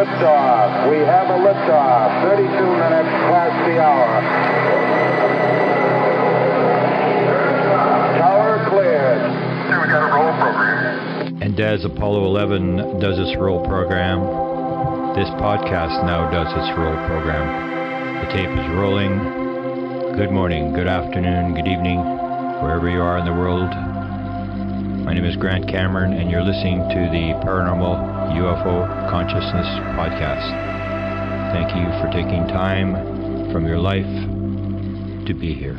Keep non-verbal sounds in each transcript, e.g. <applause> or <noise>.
Liftoff. We have a liftoff. 32 minutes past the hour. Tower cleared. Here we got a roll program. And as Apollo 11 does its roll program, this podcast now does its roll program. The tape is rolling. Good morning, good afternoon, good evening, wherever you are in the world. My name is Grant Cameron, and you're listening to the Paranormal UFO Consciousness Podcast. Thank you for taking time from your life to be here.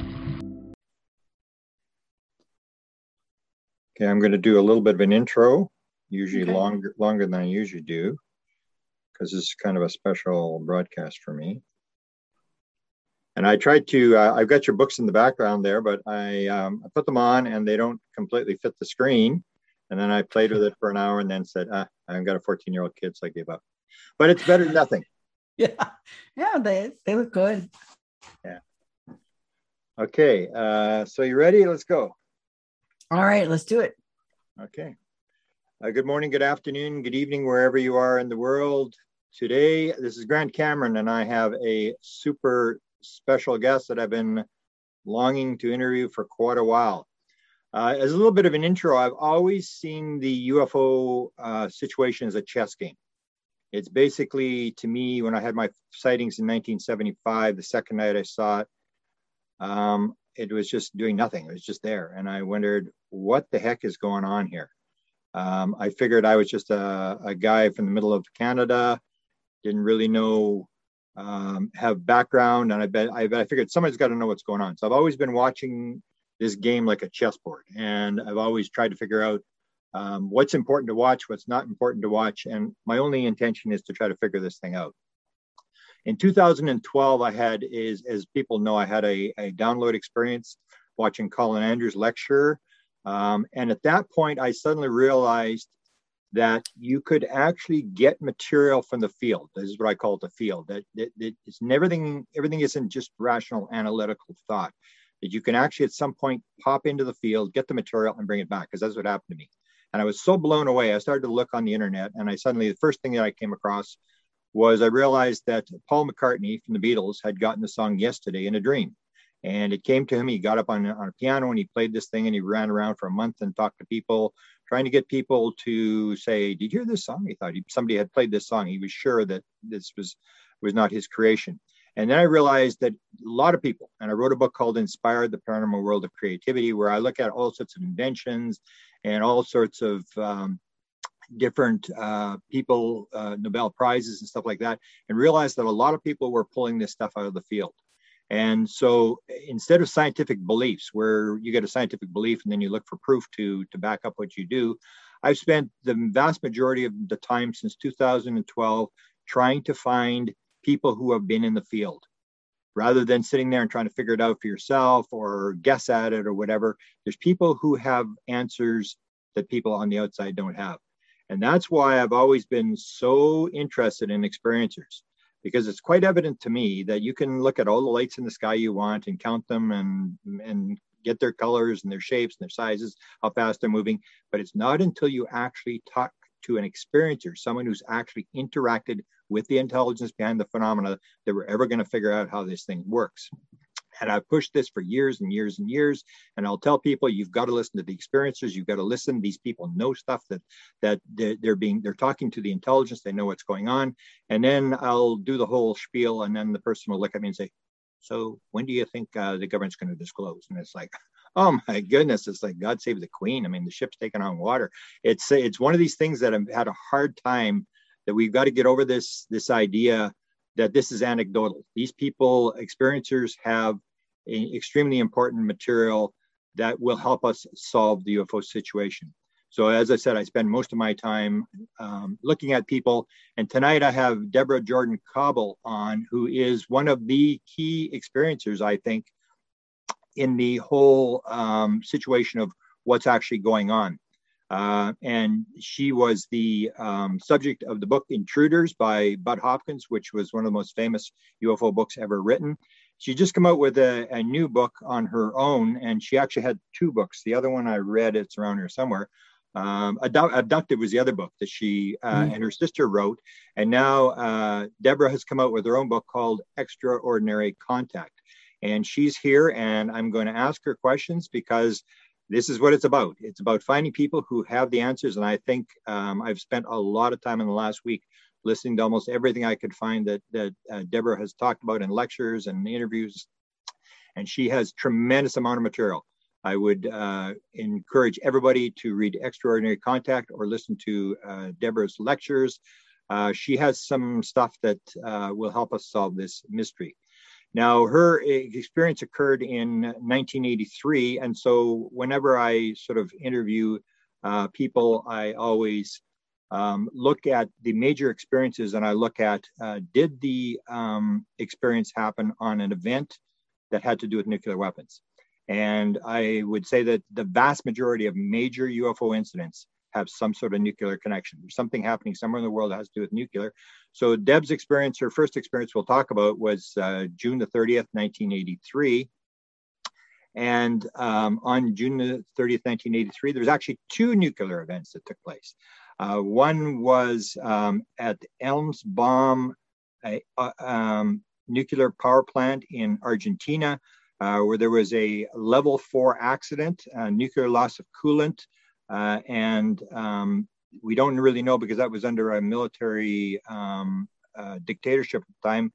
Okay, I'm going to do a little bit of an intro, usually Okay. longer longer than I usually do, because this is kind of a special broadcast for me. And I tried to. Uh, I've got your books in the background there, but I um, I put them on and they don't completely fit the screen. And then I played with it for an hour and then said, ah, I've got a 14 year old kid, so I gave up. But it's better than nothing. <laughs> Yeah, yeah, they they look good. Yeah. Okay, uh, so you ready? Let's go. All right, let's do it. Okay. Uh, good morning, good afternoon, good evening, wherever you are in the world. Today, this is Grant Cameron, and I have a super special guest that I've been longing to interview for quite a while. Uh, as a little bit of an intro, I've always seen the UFO uh, situation as a chess game. It's basically, to me, when I had my sightings in 1975, the second night I saw it, um, it was just doing nothing. It was just there. And I wondered, what the heck is going on here? Um, I figured I was just a, a guy from the middle of Canada, didn't really know, um, have background, and I bet I, bet I figured somebody's got to know what's going on. So I've always been watching this game like a chessboard, and I've always tried to figure out um, what's important to watch, what's not important to watch, and my only intention is to try to figure this thing out. In 2012, I had is as people know, I had a, a download experience watching Colin Andrews lecture. Um, and at that point, I suddenly realized that you could actually get material from the field. This is what I call the field. That, that, that it's everything. Everything isn't just rational analytical thought. That you can actually at some point pop into the field, get the material, and bring it back. Because that's what happened to me. And I was so blown away. I started to look on the internet, and I suddenly the first thing that I came across was I realized that Paul McCartney from the Beatles had gotten the song "Yesterday" in a dream. And it came to him. He got up on, on a piano and he played this thing and he ran around for a month and talked to people, trying to get people to say, "Did you hear this song?" He thought he, somebody had played this song. He was sure that this was was not his creation. And then I realized that a lot of people, and I wrote a book called Inspired the Paranormal World of Creativity, where I look at all sorts of inventions and all sorts of um, different uh, people, uh, Nobel Prizes and stuff like that, and realized that a lot of people were pulling this stuff out of the field. And so instead of scientific beliefs, where you get a scientific belief and then you look for proof to, to back up what you do, I've spent the vast majority of the time since 2012 trying to find people who have been in the field. Rather than sitting there and trying to figure it out for yourself or guess at it or whatever, there's people who have answers that people on the outside don't have. And that's why I've always been so interested in experiencers because it's quite evident to me that you can look at all the lights in the sky you want and count them and and get their colors and their shapes and their sizes, how fast they're moving. But it's not until you actually talk to an experiencer, someone who's actually interacted with the intelligence behind the phenomena, that we're ever going to figure out how this thing works. And I've pushed this for years and years and years. And I'll tell people, you've got to listen to the experiencers. You've got to listen. These people know stuff that that they're, being they're talking to the intelligence. They know what's going on. And then I'll do the whole spiel, and then the person will look at me and say, "So when do you think uh, the government's going to disclose?" And it's like, oh my goodness, it's like God save the Queen. I mean, the ship's taking on water. It's it's one of these things that I've had a hard time. That we've got to get over this this idea that this is anecdotal. These people, experiencers, have extremely important material that will help us solve the UFO situation. So as I said, I spend most of my time um, looking at people. And tonight I have Debra Jordan Kauble on, who is one of the key experiencers, I think, in the whole um, situation of what's actually going on. Uh, and she was the um, subject of the book Intruders by Budd Hopkins, which was one of the most famous UFO books ever written. She just came out with a, a new book on her own, and she actually had two books. The other one I read, it's around here somewhere, um, Abducted was the other book that she uh, mm. and her sister wrote. And now uh, Debra has come out with her own book called Extraordinary Contact. And she's here, and I'm going to ask her questions because this is what it's about. It's about finding people who have the answers. And I think um, I've spent a lot of time in the last week listening to almost everything I could find that, that uh, Debra has talked about in lectures and interviews. And she has tremendous amount of material. I would uh, encourage everybody to read Extraordinary Contact or listen to uh, Debra's lectures. Uh, she has some stuff that uh, will help us solve this mystery. Now, her experience occurred in 1983, and so whenever I sort of interview uh, people, I always um, look at the major experiences and I look at uh, did the um, experience happen on an event that had to do with nuclear weapons? And I would say that the vast majority of major UFO incidents have some sort of nuclear connection. There's something happening somewhere in the world that has to do with nuclear. So Deb's experience, her first experience we'll talk about was uh, June the 30th, 1983. And um, on June the 30th, 1983, there was actually two nuclear events that took place. Uh, one was um, at Embalse a, uh, um, nuclear power plant in Argentina uh, where there was a level four accident, nuclear loss of coolant, uh, and um, we don't really know because that was under a military um, uh, dictatorship at the time.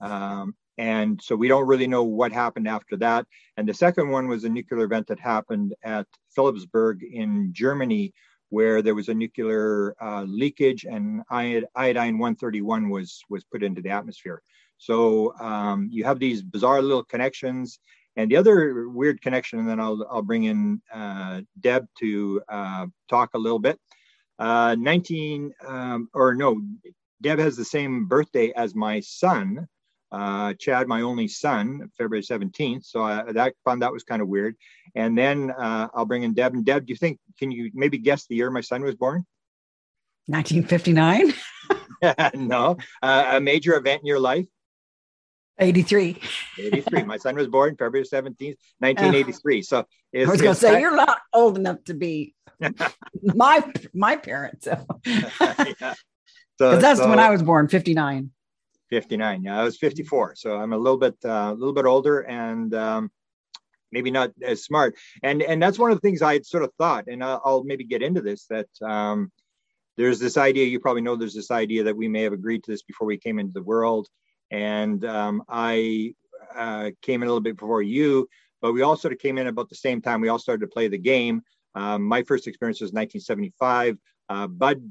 Um, and so we don't really know what happened after that. And the second one was a nuclear event that happened at Philippsburg in Germany, where there was a nuclear uh, leakage and iodine 131 was was put into the atmosphere. So um, you have these bizarre little connections. And the other weird connection, and then I'll, I'll bring in uh, Deb to uh, talk a little bit. Uh, 19, um, or no, Deb has the same birthday as my son, uh, Chad, my only son, February 17th. So I that found that was kind of weird. And then uh, I'll bring in Deb. And Deb, do you think, can you maybe guess the year my son was born? 1959. <laughs> no, uh, a major event in your life. 83. 83. My son was born February 17th, 1983. So I was going to say, you're not old enough to be <laughs> my my parents. So. <laughs> yeah. <laughs> so that's so, when I was born, 59. 59. Yeah, I was 54. So I'm a little bit uh, a little bit older and um, maybe not as smart. And and that's one of the things I had sort of thought, and I'll, I'll maybe get into this that um, there's this idea. You probably know there's this idea that we may have agreed to this before we came into the world and um, I uh, came in a little bit before you, but we all sort of came in about the same time. We all started to play the game. Um, my first experience was 1975. Uh, Budd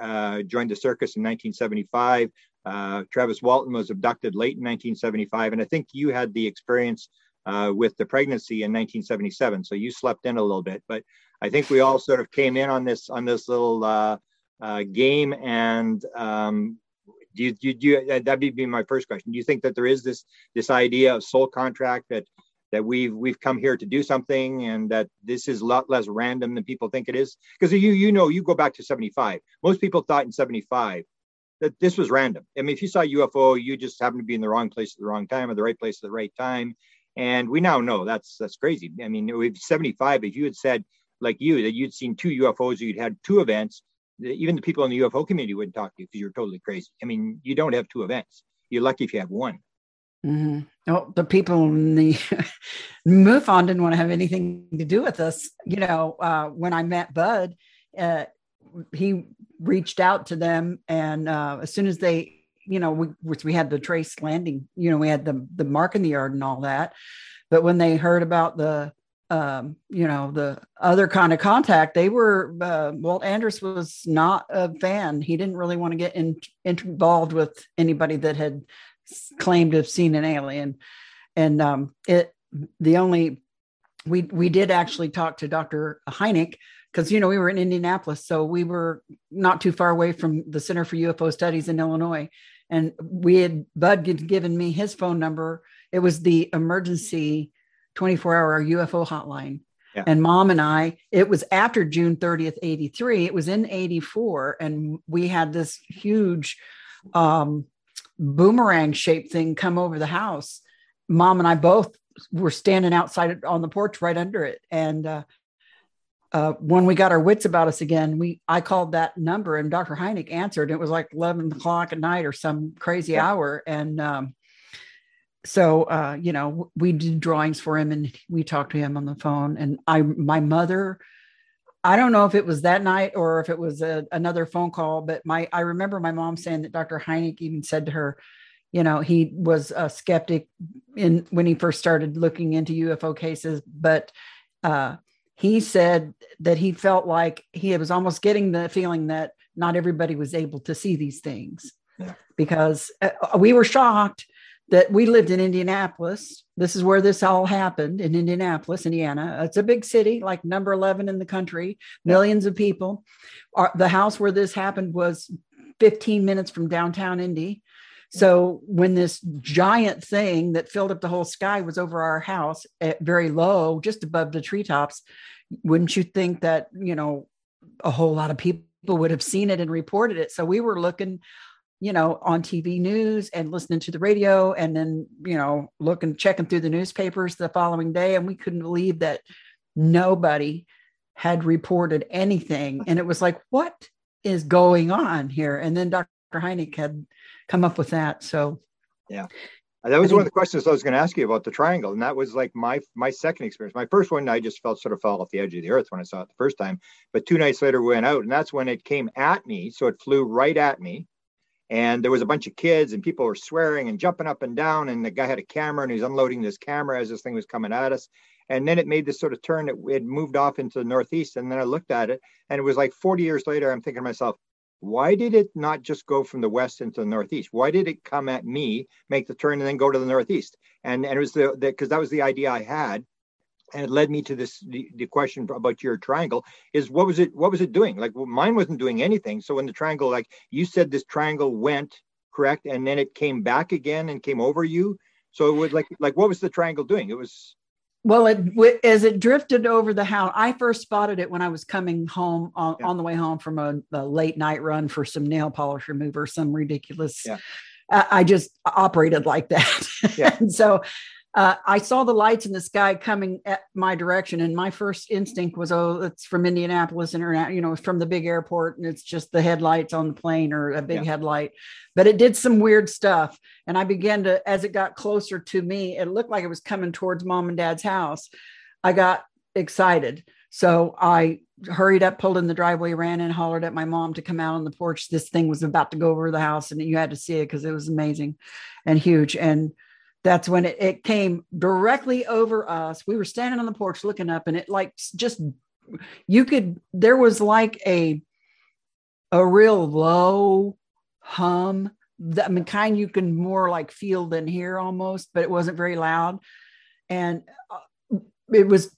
uh, joined the circus in 1975. Uh, Travis Walton was abducted late in 1975, and I think you had the experience uh, with the pregnancy in 1977. So you slept in a little bit, but I think we all sort of came in on this on this little uh, game, and um, do you, do you, you, uh, that'd be my first question. Do you think that there is this this idea of soul contract that that we've we've come here to do something and that this is a lot less random than people think it is? Because you you know you go back to 75. Most people thought in 75 that this was random. I mean, if you saw UFO, you just happened to be in the wrong place at the wrong time or the right place at the right time. And we now know that's that's crazy. I mean, with 75, if you had said like you that you'd seen two UFOs, you'd had two events, even the people in the UFO community wouldn't talk to you because you're totally crazy. I mean, you don't have two events. You're lucky if you have one. Mm-hmm. Well, the people in the <laughs> MUFON didn't want to have anything to do with us. You know, uh, when I met Budd, uh, he reached out to them, and uh, as soon as they, you know, we we had the trace landing. You know, we had the the mark in the yard and all that. But when they heard about the um, you know, the other kind of contact, they were, uh, Walt Andrus was not a fan. He didn't really want to get in, involved with anybody that had claimed to have seen an alien. And um, it, the only, we, we did actually talk to Dr. Hynek because you know we were in Indianapolis, so we were not too far away from the Center for UFO Studies in Illinois, and we had Budd had given me his phone number. It was the emergency 24 hour UFO hotline. Yeah. And mom and I, it was after June 30th, 83. It was in 84. And we had this huge um, boomerang shaped thing come over the house. Mom and I both were standing outside on the porch right under it. And uh, uh, when we got our wits about us again, we I called that number and Dr. Hynek answered. It was like 11 o'clock at night or some crazy yeah. hour. And um, so, uh, you know, we did drawings for him and we talked to him on the phone. And I, my mother, I don't know if it was that night or if it was a, another phone call, but my I remember my mom saying that Dr. Hynek even said to her, you know, he was a skeptic in when he first started looking into UFO cases, but uh, he said that he felt like he was almost getting the feeling that not everybody was able to see these things yeah. because uh, we were shocked that we lived in Indianapolis. This is where this all happened in Indianapolis, Indiana. It's a big city, like number 11 in the country, millions of people. Our, the house where this happened was 15 minutes from downtown Indy. So when this giant thing that filled up the whole sky was over our house at very low, just above the treetops, wouldn't you think that, you know, a whole lot of people would have seen it and reported it? So we were looking you know, on TV news and listening to the radio and then, you know, looking, checking through the newspapers the following day. And we couldn't believe that nobody had reported anything. And it was like, what is going on here? And then Dr. Hynek had come up with that. So, yeah. That was one of the questions I was going to ask you about the triangle, and that was like my my second experience. My first one, I just felt sort of fell off the edge of the earth when I saw it the first time. But two nights later, we went out, and that's when it came at me. So it flew right at me, and there was a bunch of kids and people were swearing and jumping up and down. And the guy had a camera and he was unloading this camera as this thing was coming at us. And then it made this sort of turn it, it moved off into the northeast. And then i looked at it and it was like 40 years later i'm thinking to myself why did it not just go from the west into the northeast? Why did it come at me make the turn and then go to the northeast? And, and it was the because that was the idea i had and it led me to this the, the, question about your triangle is what was it what was it doing like well, mine wasn't doing anything so when the triangle like you said this triangle went correct and then it came back again and came over you so it was like like what was the triangle doing it was well it as it drifted over the house i first spotted it when i was coming home on, yeah. on the way home from a, a, late night run for some nail polish remover some ridiculous yeah. I just operated like that. Yeah. <laughs> and so uh, I saw the lights in the sky coming at my direction, and my first instinct was, "Oh, it's from Indianapolis International, you know, from the big airport, and it's just the headlights on the plane or a big yeah. headlight." But it did some weird stuff, and I began to, as it got closer to me, it looked like it was coming towards mom and dad's house. I got excited, so I hurried up, pulled in the driveway, ran and hollered at my mom to come out on the porch. This thing was about to go over the house, and you had to see it because it was amazing and huge and that's when it, it came directly over us. We were standing on the porch looking up, and it like just you could there was like a a real low hum I mean kind you can more like feel than hear almost, but it wasn't very loud. And uh, it was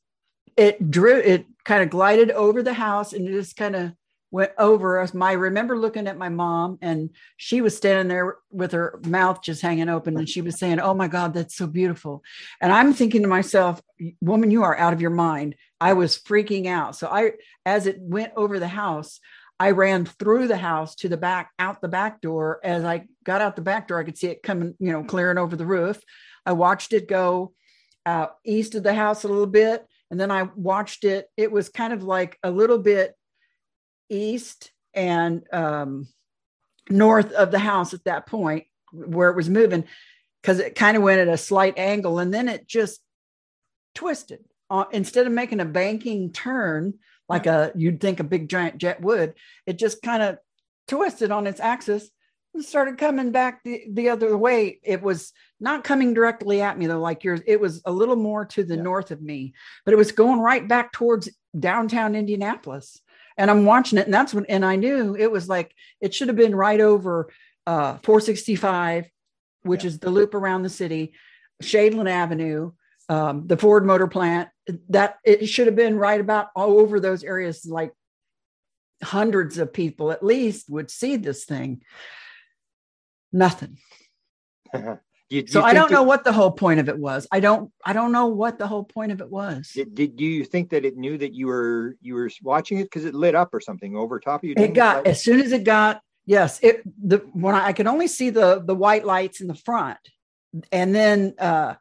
it drew it kind of glided over the house and it just kind of went over us. I remember looking at my mom, and she was standing there with her mouth just hanging open, and she was saying, "Oh my God, that's so beautiful." And I'm thinking to myself, "Woman, you are out of your mind." I was freaking out. So I, as it went over the house, I ran through the house to the back, out the back door. As I got out the back door, I could see it coming, you know, clearing over the roof. I watched it go uh, east of the house a little bit. And then I watched it. It was kind of like a little bit east and um, north of the house at that point where it was moving because it kind of went at a slight angle and then it just twisted. Uh, instead of making a banking turn like a you'd think a big giant jet would it just kind of twisted on its axis and started coming back the, the other way. It was not coming directly at me though like yours it was a little more to the yeah. north of me but it was going right back towards downtown indianapolis and I'm watching it, and that's when, and I knew it was like it should have been right over uh, 465, which yeah. is the loop around the city, Shadeland Avenue, um, the Ford Motor Plant, that it should have been right about all over those areas, like hundreds of people at least would see this thing. Nothing. <laughs> You- you So I don't that- know what the whole point of it was. I don't I don't know what the whole point of it was. Did, did you think that it knew that you were you were watching it because it lit up or something over top of you? It got as soon as it got yes, it the when I, I could only see the the white lights in the front. And then uh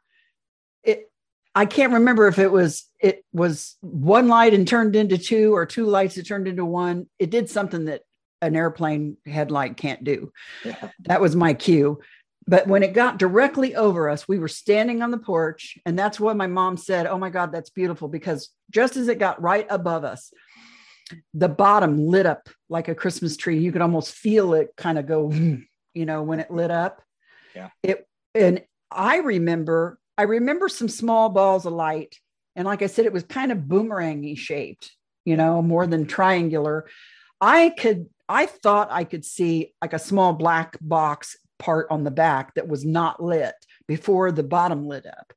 it I can't remember if it was it was one light and turned into two or two lights that turned into one. It did something that an airplane headlight can't do. Yeah. That was my cue. But when it got directly over us, we were standing on the porch. And that's what my mom said, Oh my God, that's beautiful. Because just as it got right above us, the bottom lit up like a Christmas tree. You could almost feel it kind of go, you know, when it lit up. Yeah. It and I remember, I remember some small balls of light. And like I said, it was kind of boomerangy shaped, you know, more than triangular. I could, I thought I could see like a small black box part on the back that was not lit before the bottom lit up.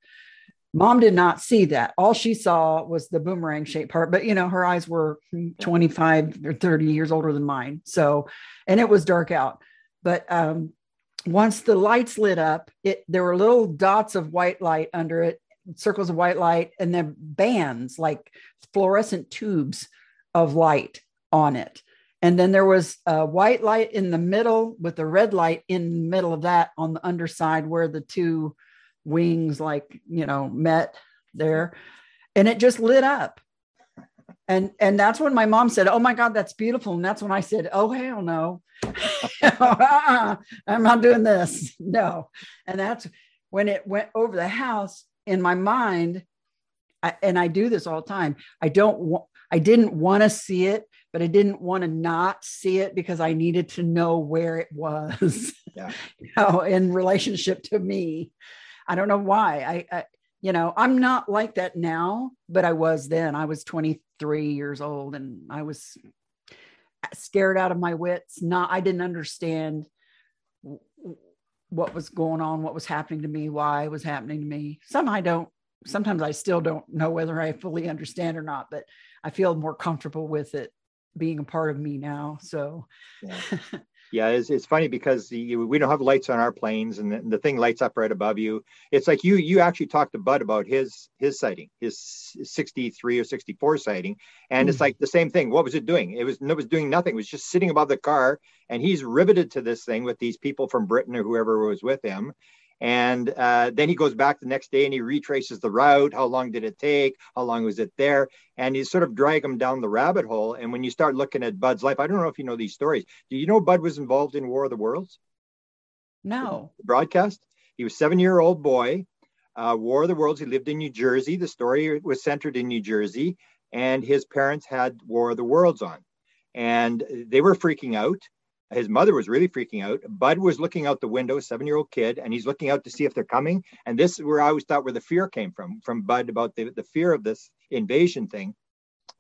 Mom did not see that. All she saw was the boomerang shaped part, but you know, her eyes were 25 or 30 years older than mine. So, and it was dark out. But um, once the lights lit up, it there were little dots of white light under it, circles of white light, and then bands like fluorescent tubes of light on it. And then there was a white light in the middle with a red light in the middle of that on the underside where the two wings, like, you know, met there. And it just lit up. And and that's when my mom said, Oh my God, that's beautiful. And that's when I said, Oh hell no. <laughs> Uh-uh, I'm not doing this. <laughs> No. And that's when it went over the house in my mind. I, and I do this all the time. I don't want I didn't want to see it, but I didn't want to not see it because I needed to know where it was, <laughs> Yeah. you know, in relationship to me. I don't know why. I, I, you know, I'm not like that now, but I was then. I was 23 years old and I was scared out of my wits. Not, I didn't understand what was going on, what was happening to me, why it was happening to me. Some I don't, sometimes I still don't know whether I fully understand or not, but I feel more comfortable with it being a part of me now. So, Yeah. <laughs> Yeah, it's, it's funny because the, we don't have lights on our planes, and the, the thing lights up right above you. It's like you you actually talked to Budd about his his sighting, his 63 or 64 sighting, and it's Mhm. like the same thing. What was it doing? It was it was doing nothing. It was just sitting above the car, and he's riveted to this thing with these people from Britain or whoever was with him. And uh, then he goes back the next day and he retraces the route. How long did it take? How long was it there? And you sort of drag him down the rabbit hole. And when you start looking at Budd's life, I don't know if you know these stories. Do you know Budd was involved in War of the Worlds? no. broadcast. He was seven year old boy. Uh, War of the Worlds. He lived in New Jersey. The story was centered in New Jersey, and his parents had War of the Worlds on, and they were freaking out. His mother was really freaking out. Budd was looking out the window, seven year old kid, and he's looking out to see if they're coming. And this is where I always thought where the fear came from, from Budd about the, the fear of this invasion thing.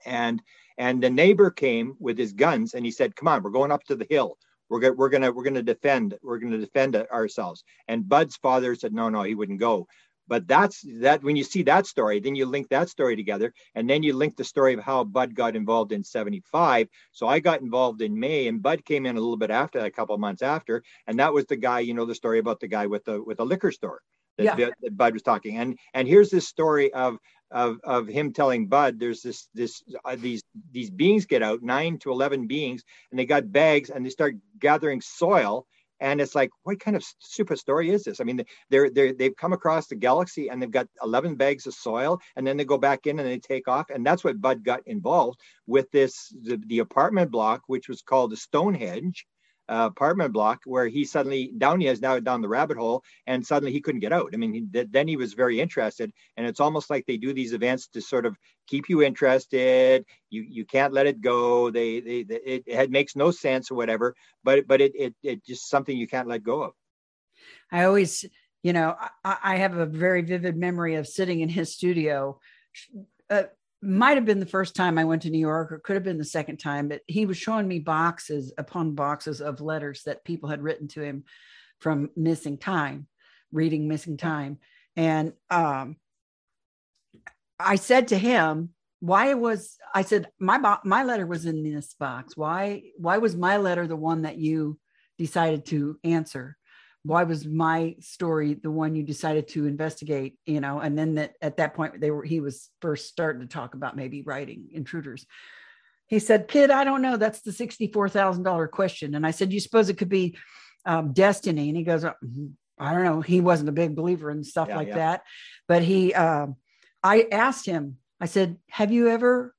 And and the neighbor came with his guns and he said, "Come on, we're going up to the hill. We're going we're gonna we're gonna defend we're gonna defend ourselves." And Budd's father said, "No, no, he wouldn't go." But that's that when you see that story, then you link that story together, and then you link the story of how Budd got involved in '75. So I got involved in May, and Budd came in a little bit after, a couple of months after, and that was the guy, you know, the story about the guy with the with the liquor store that, Yeah. that- Budd was talking. And and here's this story of of of him telling Budd, there's this this uh, these these beings get out, nine to eleven beings, and they got bags, and they start gathering soil. And it's like, what kind of super story is this? I mean, they're they they've come across the galaxy and they've got eleven bags of soil, and then they go back in and they take off, and that's what Budd got involved with this the, the apartment block, which was called the Stonehenge uh, apartment block, where he suddenly down he is now down the rabbit hole, and suddenly he couldn't get out. I mean, he, th- then he was very interested, and it's almost like they do these events to sort of keep you interested. You you can't let it go. They they, they it, it makes no sense or whatever, but but it it it just something you can't let go of. I always, you know, I, I have a very vivid memory of sitting in his studio. Uh, might have been the first time I went to New York, or could have been the second time, but he was showing me boxes upon boxes of letters that people had written to him from missing time, reading missing time. And um, I said to him, why was I said my my letter was in this box. Why why was my letter the one that you decided to answer? Why was my story the one you decided to investigate? You know, and then that at that point they were he was first starting to talk about maybe writing intruders. He said, "Kid, I don't know. That's the sixty-four thousand dollar question." And I said, "You suppose it could be um, destiny?" And he goes, mm-hmm. "I don't know. He wasn't a big believer in stuff yeah, like yeah. that, but he." Um, I asked him I said, Have you ever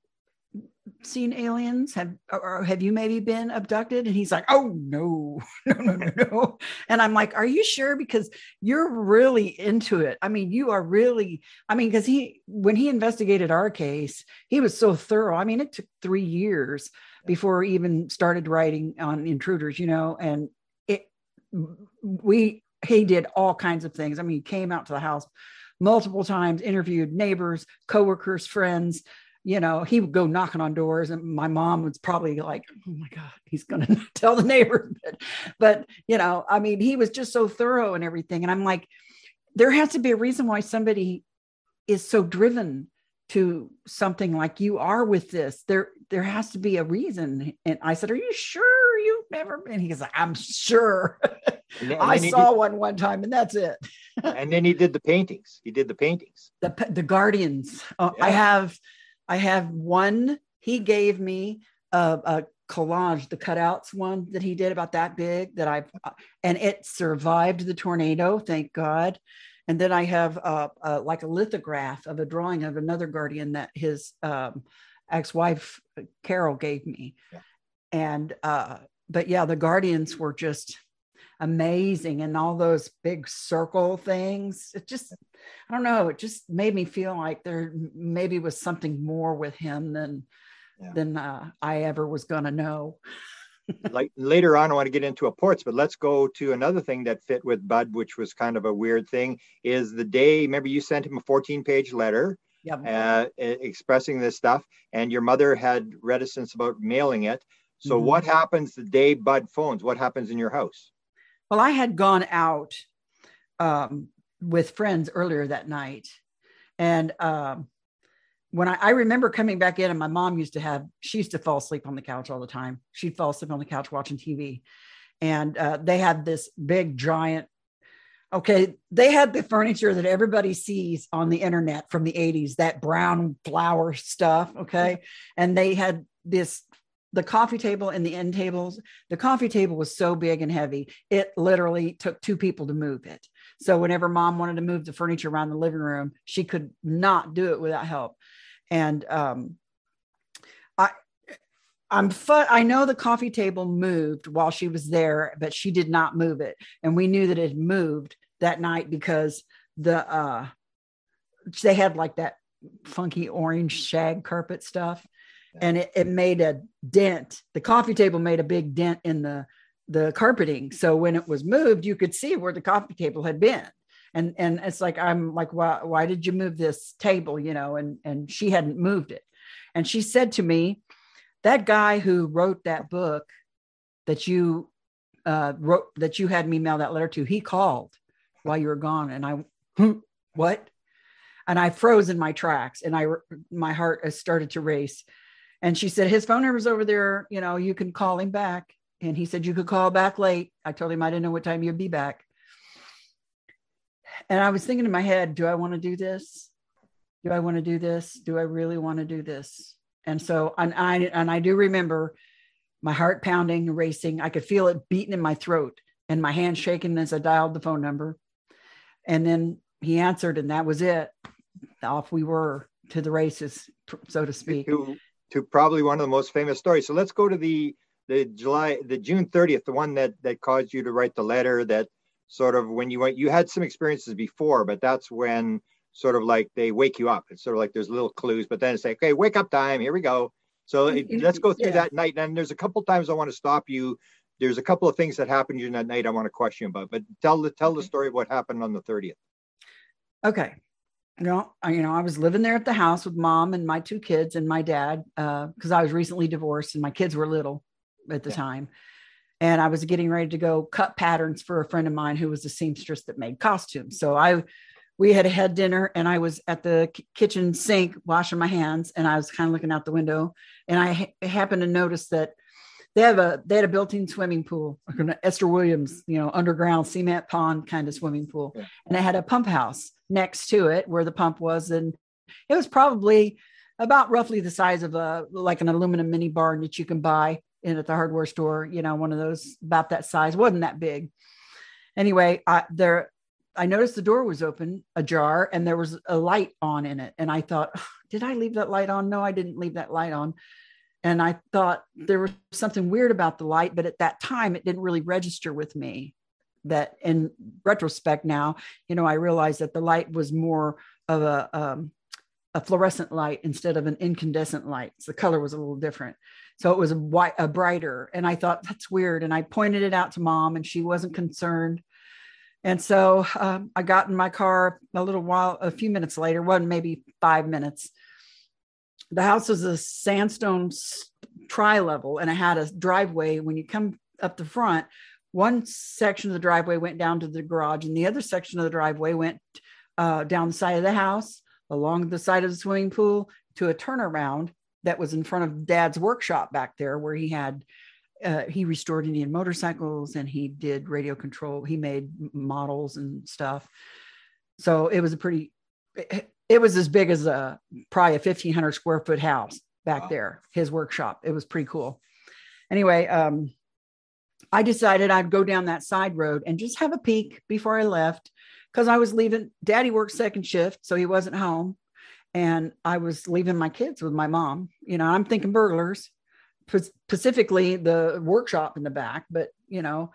seen aliens? Have or have you maybe been abducted? And he's like, Oh no, <laughs> no, no, no, no. And I'm like, Are you sure? Because you're really into it. I mean, you are really, I mean, because he when he investigated our case, he was so thorough. I mean, it took three years before he even started writing on intruders, you know, and it we he did all kinds of things. I mean, he came out to the house multiple times, interviewed neighbors, coworkers, friends. You know, he would go knocking on doors, and my mom was probably like, "Oh my God, he's going <laughs> to <laughs> tell the neighbors." But, but you know, I mean, he was just so thorough and everything. And I'm like, there has to be a reason why somebody is so driven to something like you are with this. There, there has to be a reason. And I said, "Are you sure you've never been?" He's like, "I'm sure." <laughs> I saw did, one one time, and that's it. and then he did the paintings. He did the paintings. The the Guardians. Uh, yeah. I have, I have one. He gave me a, a, collage, the cutouts one that he did about that big that I've, uh, and it survived the tornado. Thank God. And then I have a, a, like a lithograph of a drawing of another guardian that his um, ex-wife Carol gave me. Yeah. And uh, but yeah, the guardians were just amazing and all those big circle things it just i don't know it just made me feel like there maybe was something more with him than yeah. than uh, i ever was going to know <laughs> like later on i want to get into apports, but let's go to another thing that fit with budd which was kind of a weird thing is the day remember you sent him a 14 page letter yep. uh, expressing this stuff and your mother had reticence about mailing it so mm-hmm. what happens the day budd phones what happens in your house well, I had gone out um, with friends earlier that night. And um, when I, I, remember coming back in, and my mom used to have, she used to fall asleep on the couch all the time. She'd fall asleep on the couch watching TV. And uh, they had this big, giant, okay, they had the furniture that everybody sees on the internet from the 80s, that brown flower stuff. Okay. And they had this the coffee table and the end tables the coffee table was so big and heavy it literally took two people to move it. So whenever mom wanted to move the furniture around the living room she could not do it without help. And um, i i'm i know the coffee table moved while she was there but she did not move it. And we knew that it moved that night because the uh they had like that funky orange shag carpet stuff and it, it made a dent. The coffee table made a big dent in the the carpeting. So when it was moved, you could see where the coffee table had been. And and it's like I'm like, why why did you move this table? You know, and and she hadn't moved it. And she said to me, that guy who wrote that book that you uh, wrote that you had me mail that letter to, he called while you were gone. And I, what? And I froze in my tracks and I, my heart started to race. And she said, his phone number's over there. You know, you can call him back. And he said, you could call back late. I told him I didn't know what time you'd be back. And I was thinking in my head, do I want to do this? Do I want to do this? Do I really want to do this? And so, and I, and I do remember my heart pounding, racing. I could feel it beating in my throat and my hand shaking as I dialed the phone number. And then he answered, and that was it. Off we were to the races, so to speak to probably one of the most famous stories. So let's go to the the July, the June 30th, the one that that caused you to write the letter. That sort of when you went, you had some experiences before, but that's when sort of like they wake you up. It's sort of like there's little clues, but then it's like, okay, wake up time. Here we go. So it, let's go through yeah. that night. And there's a couple times I want to stop you. There's a couple of things that happened during that night I want to question about, but tell the tell the story of what happened on the 30th. Okay you know, I, you know, I was living there at the house with mom and my two kids and my dad because uh, I was recently divorced and my kids were little at the yeah. time. And I was getting ready to go cut patterns for a friend of mine who was a seamstress that made costumes. So I we had had dinner and I was at the kitchen sink washing my hands and I was kind of looking out the window and I ha- happened to notice that they have a they had a built-in swimming pool, like an Esther Williams, you know, underground cement pond kind of swimming pool. Yeah. And it had a pump house next to it where the pump was and it was probably about roughly the size of a like an aluminum mini barn that you can buy in at the hardware store, you know, one of those about that size, wasn't that big. Anyway, I there I noticed the door was open, ajar, and there was a light on in it. And I thought, did I leave that light on? No, I didn't leave that light on. And I thought there was something weird about the light, but at that time it didn't really register with me. That in retrospect now, you know, I realized that the light was more of a um, a fluorescent light instead of an incandescent light. So the color was a little different. So it was a white, a brighter. And I thought that's weird. And I pointed it out to mom, and she wasn't concerned. And so um, I got in my car a little while, a few minutes later, one maybe five minutes. The house was a sandstone tri level, and it had a driveway. When you come up the front, one section of the driveway went down to the garage, and the other section of the driveway went uh, down the side of the house, along the side of the swimming pool, to a turnaround that was in front of Dad's workshop back there, where he had uh, he restored Indian motorcycles and he did radio control. He made models and stuff. So it was a pretty, it, was as big as a probably a 1500 square foot house back Wow. there, his workshop. It was pretty cool. Anyway, um, I decided I'd go down that side road and just have a peek before I left because I was leaving. Daddy worked second shift, so he wasn't home. And I was leaving my kids with my mom. You know, I'm thinking burglars specifically the workshop in the back, but you know,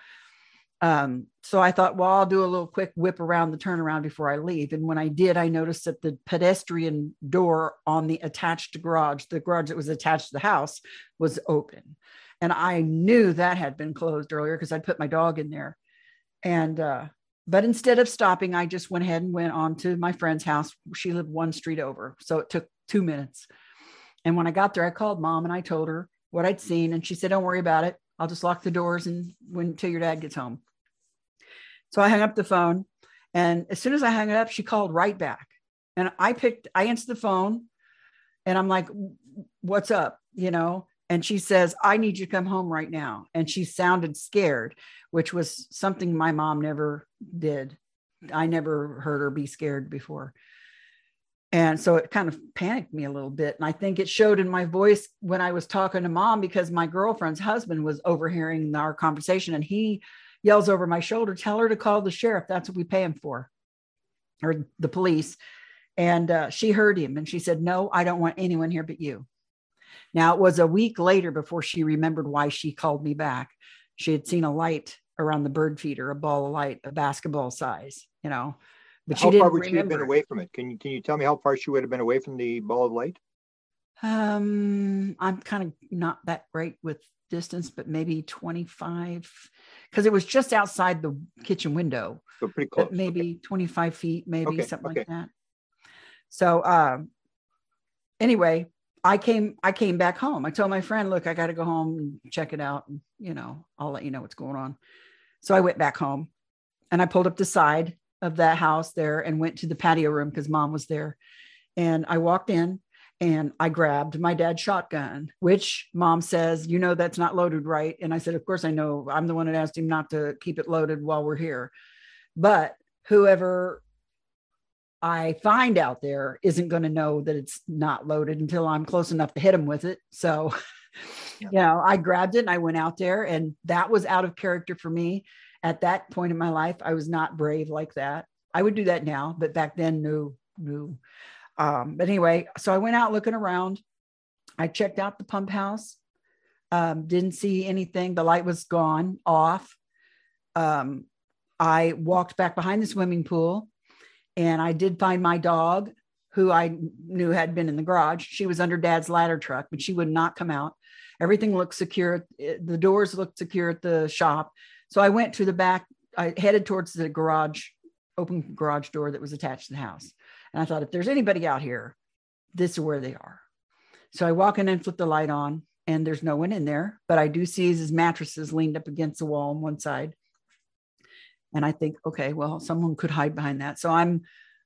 um, so I thought, well, I'll do a little quick whip around the turnaround before I leave. And when I did, I noticed that the pedestrian door on the attached garage, the garage that was attached to the house, was open. And I knew that had been closed earlier because I'd put my dog in there. And uh, but instead of stopping, I just went ahead and went on to my friend's house. She lived one street over. So it took two minutes. And when I got there, I called mom and I told her what I'd seen. And she said, Don't worry about it. I'll just lock the doors and when until your dad gets home. So I hung up the phone. And as soon as I hung it up, she called right back. And I picked, I answered the phone and I'm like, What's up? You know? And she says, I need you to come home right now. And she sounded scared, which was something my mom never did. I never heard her be scared before. And so it kind of panicked me a little bit. And I think it showed in my voice when I was talking to mom because my girlfriend's husband was overhearing our conversation and he yells over my shoulder, Tell her to call the sheriff. That's what we pay him for, or the police. And uh, she heard him and she said, No, I don't want anyone here but you. Now it was a week later before she remembered why she called me back. She had seen a light around the bird feeder, a ball of light, a basketball size, you know. But she how didn't far would she have been away from it? Can you can you tell me how far she would have been away from the ball of light? Um, I'm kind of not that great with distance, but maybe 25, because it was just outside the kitchen window, So pretty close. maybe 25 feet, maybe Okay, something okay. like that. So, um, anyway, I came, I came back home. I told my friend, look, I got to go home and check it out. And, you know, I'll let you know what's going on. So I went back home and I pulled up the side of that house there and went to the patio room because mom was there. And I walked in and I grabbed my dad's shotgun, which mom says, you know, that's not loaded right. And I said, of course I know. I'm the one that asked him not to keep it loaded while we're here. But whoever I find out there isn't going to know that it's not loaded until I'm close enough to hit him with it. So, you know, I grabbed it and I went out there, and that was out of character for me. At that point in my life, I was not brave like that. I would do that now, but back then, no, no. Um, but anyway, so I went out looking around. I checked out the pump house. Um, didn't see anything. The light was gone off. Um, I walked back behind the swimming pool and I did find my dog, who I knew had been in the garage. She was under dad's ladder truck, but she would not come out. Everything looked secure. The doors looked secure at the shop. So I went to the back. I headed towards the garage, open garage door that was attached to the house. And I thought, if there's anybody out here, this is where they are. So I walk in and flip the light on, and there's no one in there. But I do see his mattresses leaned up against the wall on one side. And I think, okay, well, someone could hide behind that. So I'm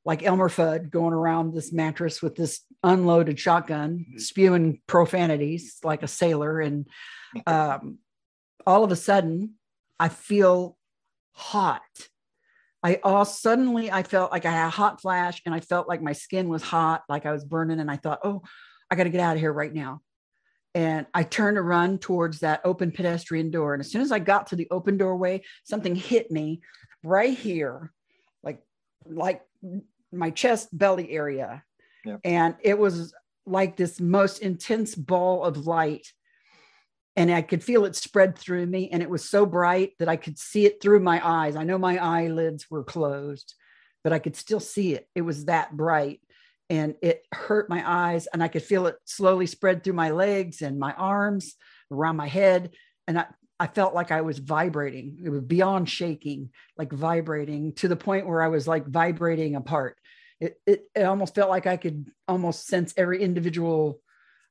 like Elmer Fudd going around this mattress with this unloaded shotgun, spewing profanities like a sailor. And <laughs> um, all of a sudden, I feel hot. I all suddenly I felt like I had a hot flash and I felt like my skin was hot, like I was burning. And I thought, oh, I got to get out of here right now. And I turned to run towards that open pedestrian door. And as soon as I got to the open doorway, something hit me right here, like like my chest belly area and it was like this most intense ball of light and i could feel it spread through me and it was so bright that i could see it through my eyes i know my eyelids were closed but i could still see it it was that bright and it hurt my eyes and i could feel it slowly spread through my legs and my arms around my head and i I felt like I was vibrating. It was beyond shaking, like vibrating to the point where I was like vibrating apart. It, it, it almost felt like I could almost sense every individual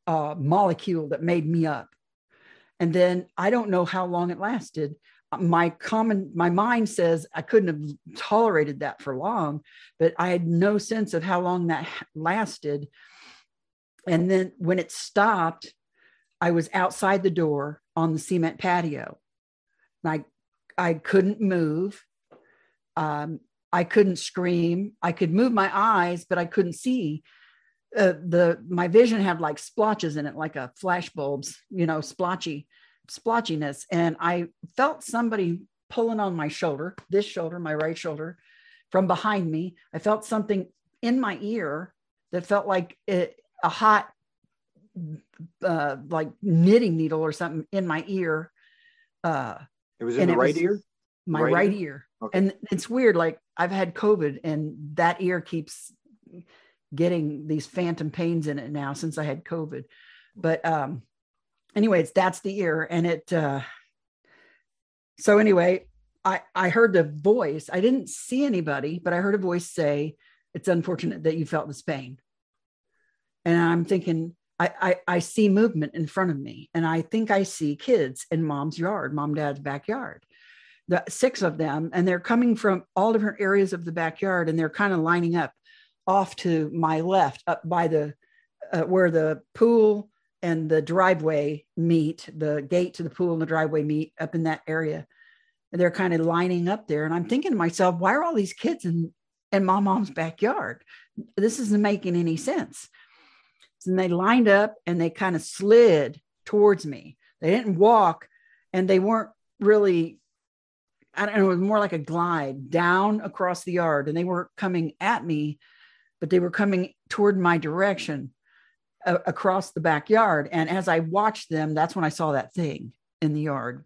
uh, molecule that made me up. And then I don't know how long it lasted. My common, my mind says I couldn't have tolerated that for long, but I had no sense of how long that lasted. And then when it stopped, I was outside the door on the cement patio. I, I couldn't move. Um, I couldn't scream. I could move my eyes, but I couldn't see. Uh, the my vision had like splotches in it, like a flash bulbs, you know, splotchy, splotchiness. And I felt somebody pulling on my shoulder, this shoulder, my right shoulder, from behind me. I felt something in my ear that felt like it, a hot uh, like knitting needle or something in my ear. Uh, it was in the right ear. My right, right ear. ear. Okay. And it's weird. Like I've had COVID, and that ear keeps getting these phantom pains in it now since I had COVID. But um, anyways, that's the ear, and it. Uh, so anyway, I I heard the voice. I didn't see anybody, but I heard a voice say, "It's unfortunate that you felt this pain." And I'm thinking, I, I, I see movement in front of me, and I think I see kids in mom's yard, mom, dad's backyard. The six of them, and they're coming from all different areas of the backyard, and they're kind of lining up off to my left, up by the uh, where the pool and the driveway meet, the gate to the pool and the driveway meet up in that area. And they're kind of lining up there, and I'm thinking to myself, why are all these kids in in my mom's backyard? This isn't making any sense and they lined up and they kind of slid towards me. They didn't walk and they weren't really, I don't know, it was more like a glide down across the yard and they weren't coming at me, but they were coming toward my direction uh, across the backyard. And as I watched them, that's when I saw that thing in the yard.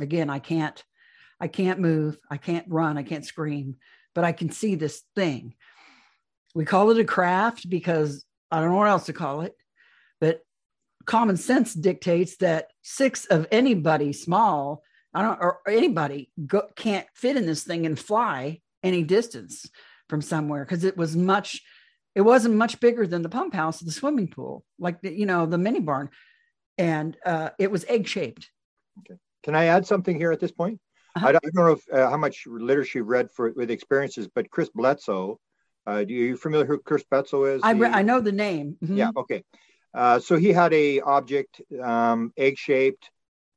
Again, I can't, I can't move, I can't run, I can't scream, but I can see this thing. We call it a craft because I don't know what else to call it, but common sense dictates that six of anybody small, I don't, or anybody go, can't fit in this thing and fly any distance from somewhere because it was much, it wasn't much bigger than the pump house, the swimming pool, like the, you know the mini barn, and uh, it was egg shaped. Okay. Can I add something here at this point? Uh-huh. I, don't, I, don't, know if, uh, how much literature you've read for with experiences, but Chris Bledsoe uh, do you familiar who Chris Bledsoe is? I, re- I know the name. Mm-hmm. Yeah. Okay. Uh, so he had a object um, egg shaped.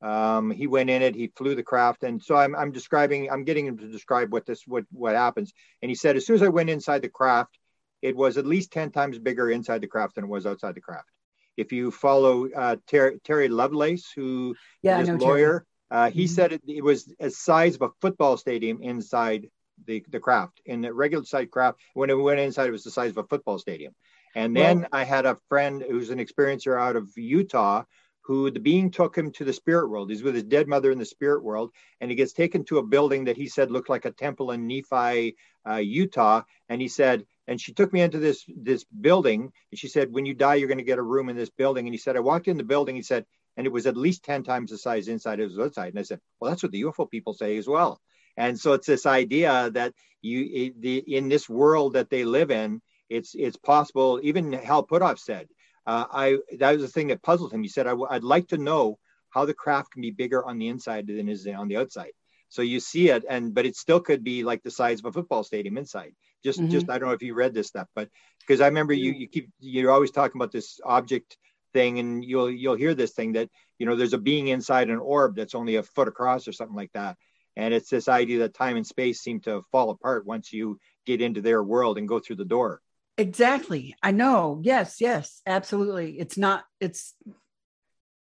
Um, he went in it. He flew the craft, and so I'm, I'm describing. I'm getting him to describe what this what what happens. And he said, as soon as I went inside the craft, it was at least ten times bigger inside the craft than it was outside the craft. If you follow uh, Ter- Terry Lovelace, who yeah, is a lawyer, uh, he mm-hmm. said it, it was a size of a football stadium inside the, the craft. In the regular size craft, when it went inside, it was the size of a football stadium. And then well, I had a friend who's an experiencer out of Utah who the being took him to the spirit world. He's with his dead mother in the spirit world, and he gets taken to a building that he said looked like a temple in Nephi, uh, Utah. And he said, and she took me into this this building, and she said, when you die, you're going to get a room in this building. And he said, I walked in the building. He said, and it was at least ten times the size inside as outside. And I said, well, that's what the UFO people say as well. And so it's this idea that you the, in this world that they live in, it's it's possible. Even Hal Puthoff said, uh, I that was the thing that puzzled him. He said, I, would like to know how the craft can be bigger on the inside than is on the outside. So you see it, and but it still could be like the size of a football stadium inside. Just, Mhm. just I don't know if you read this stuff, but because I remember you, you keep you're always talking about this object thing, and you'll you'll hear this thing that you know there's a being inside an orb that's only a foot across or something like that, and it's this idea that time and space seem to fall apart once you get into their world and go through the door. Exactly. I know. Yes, yes, absolutely. It's not, it's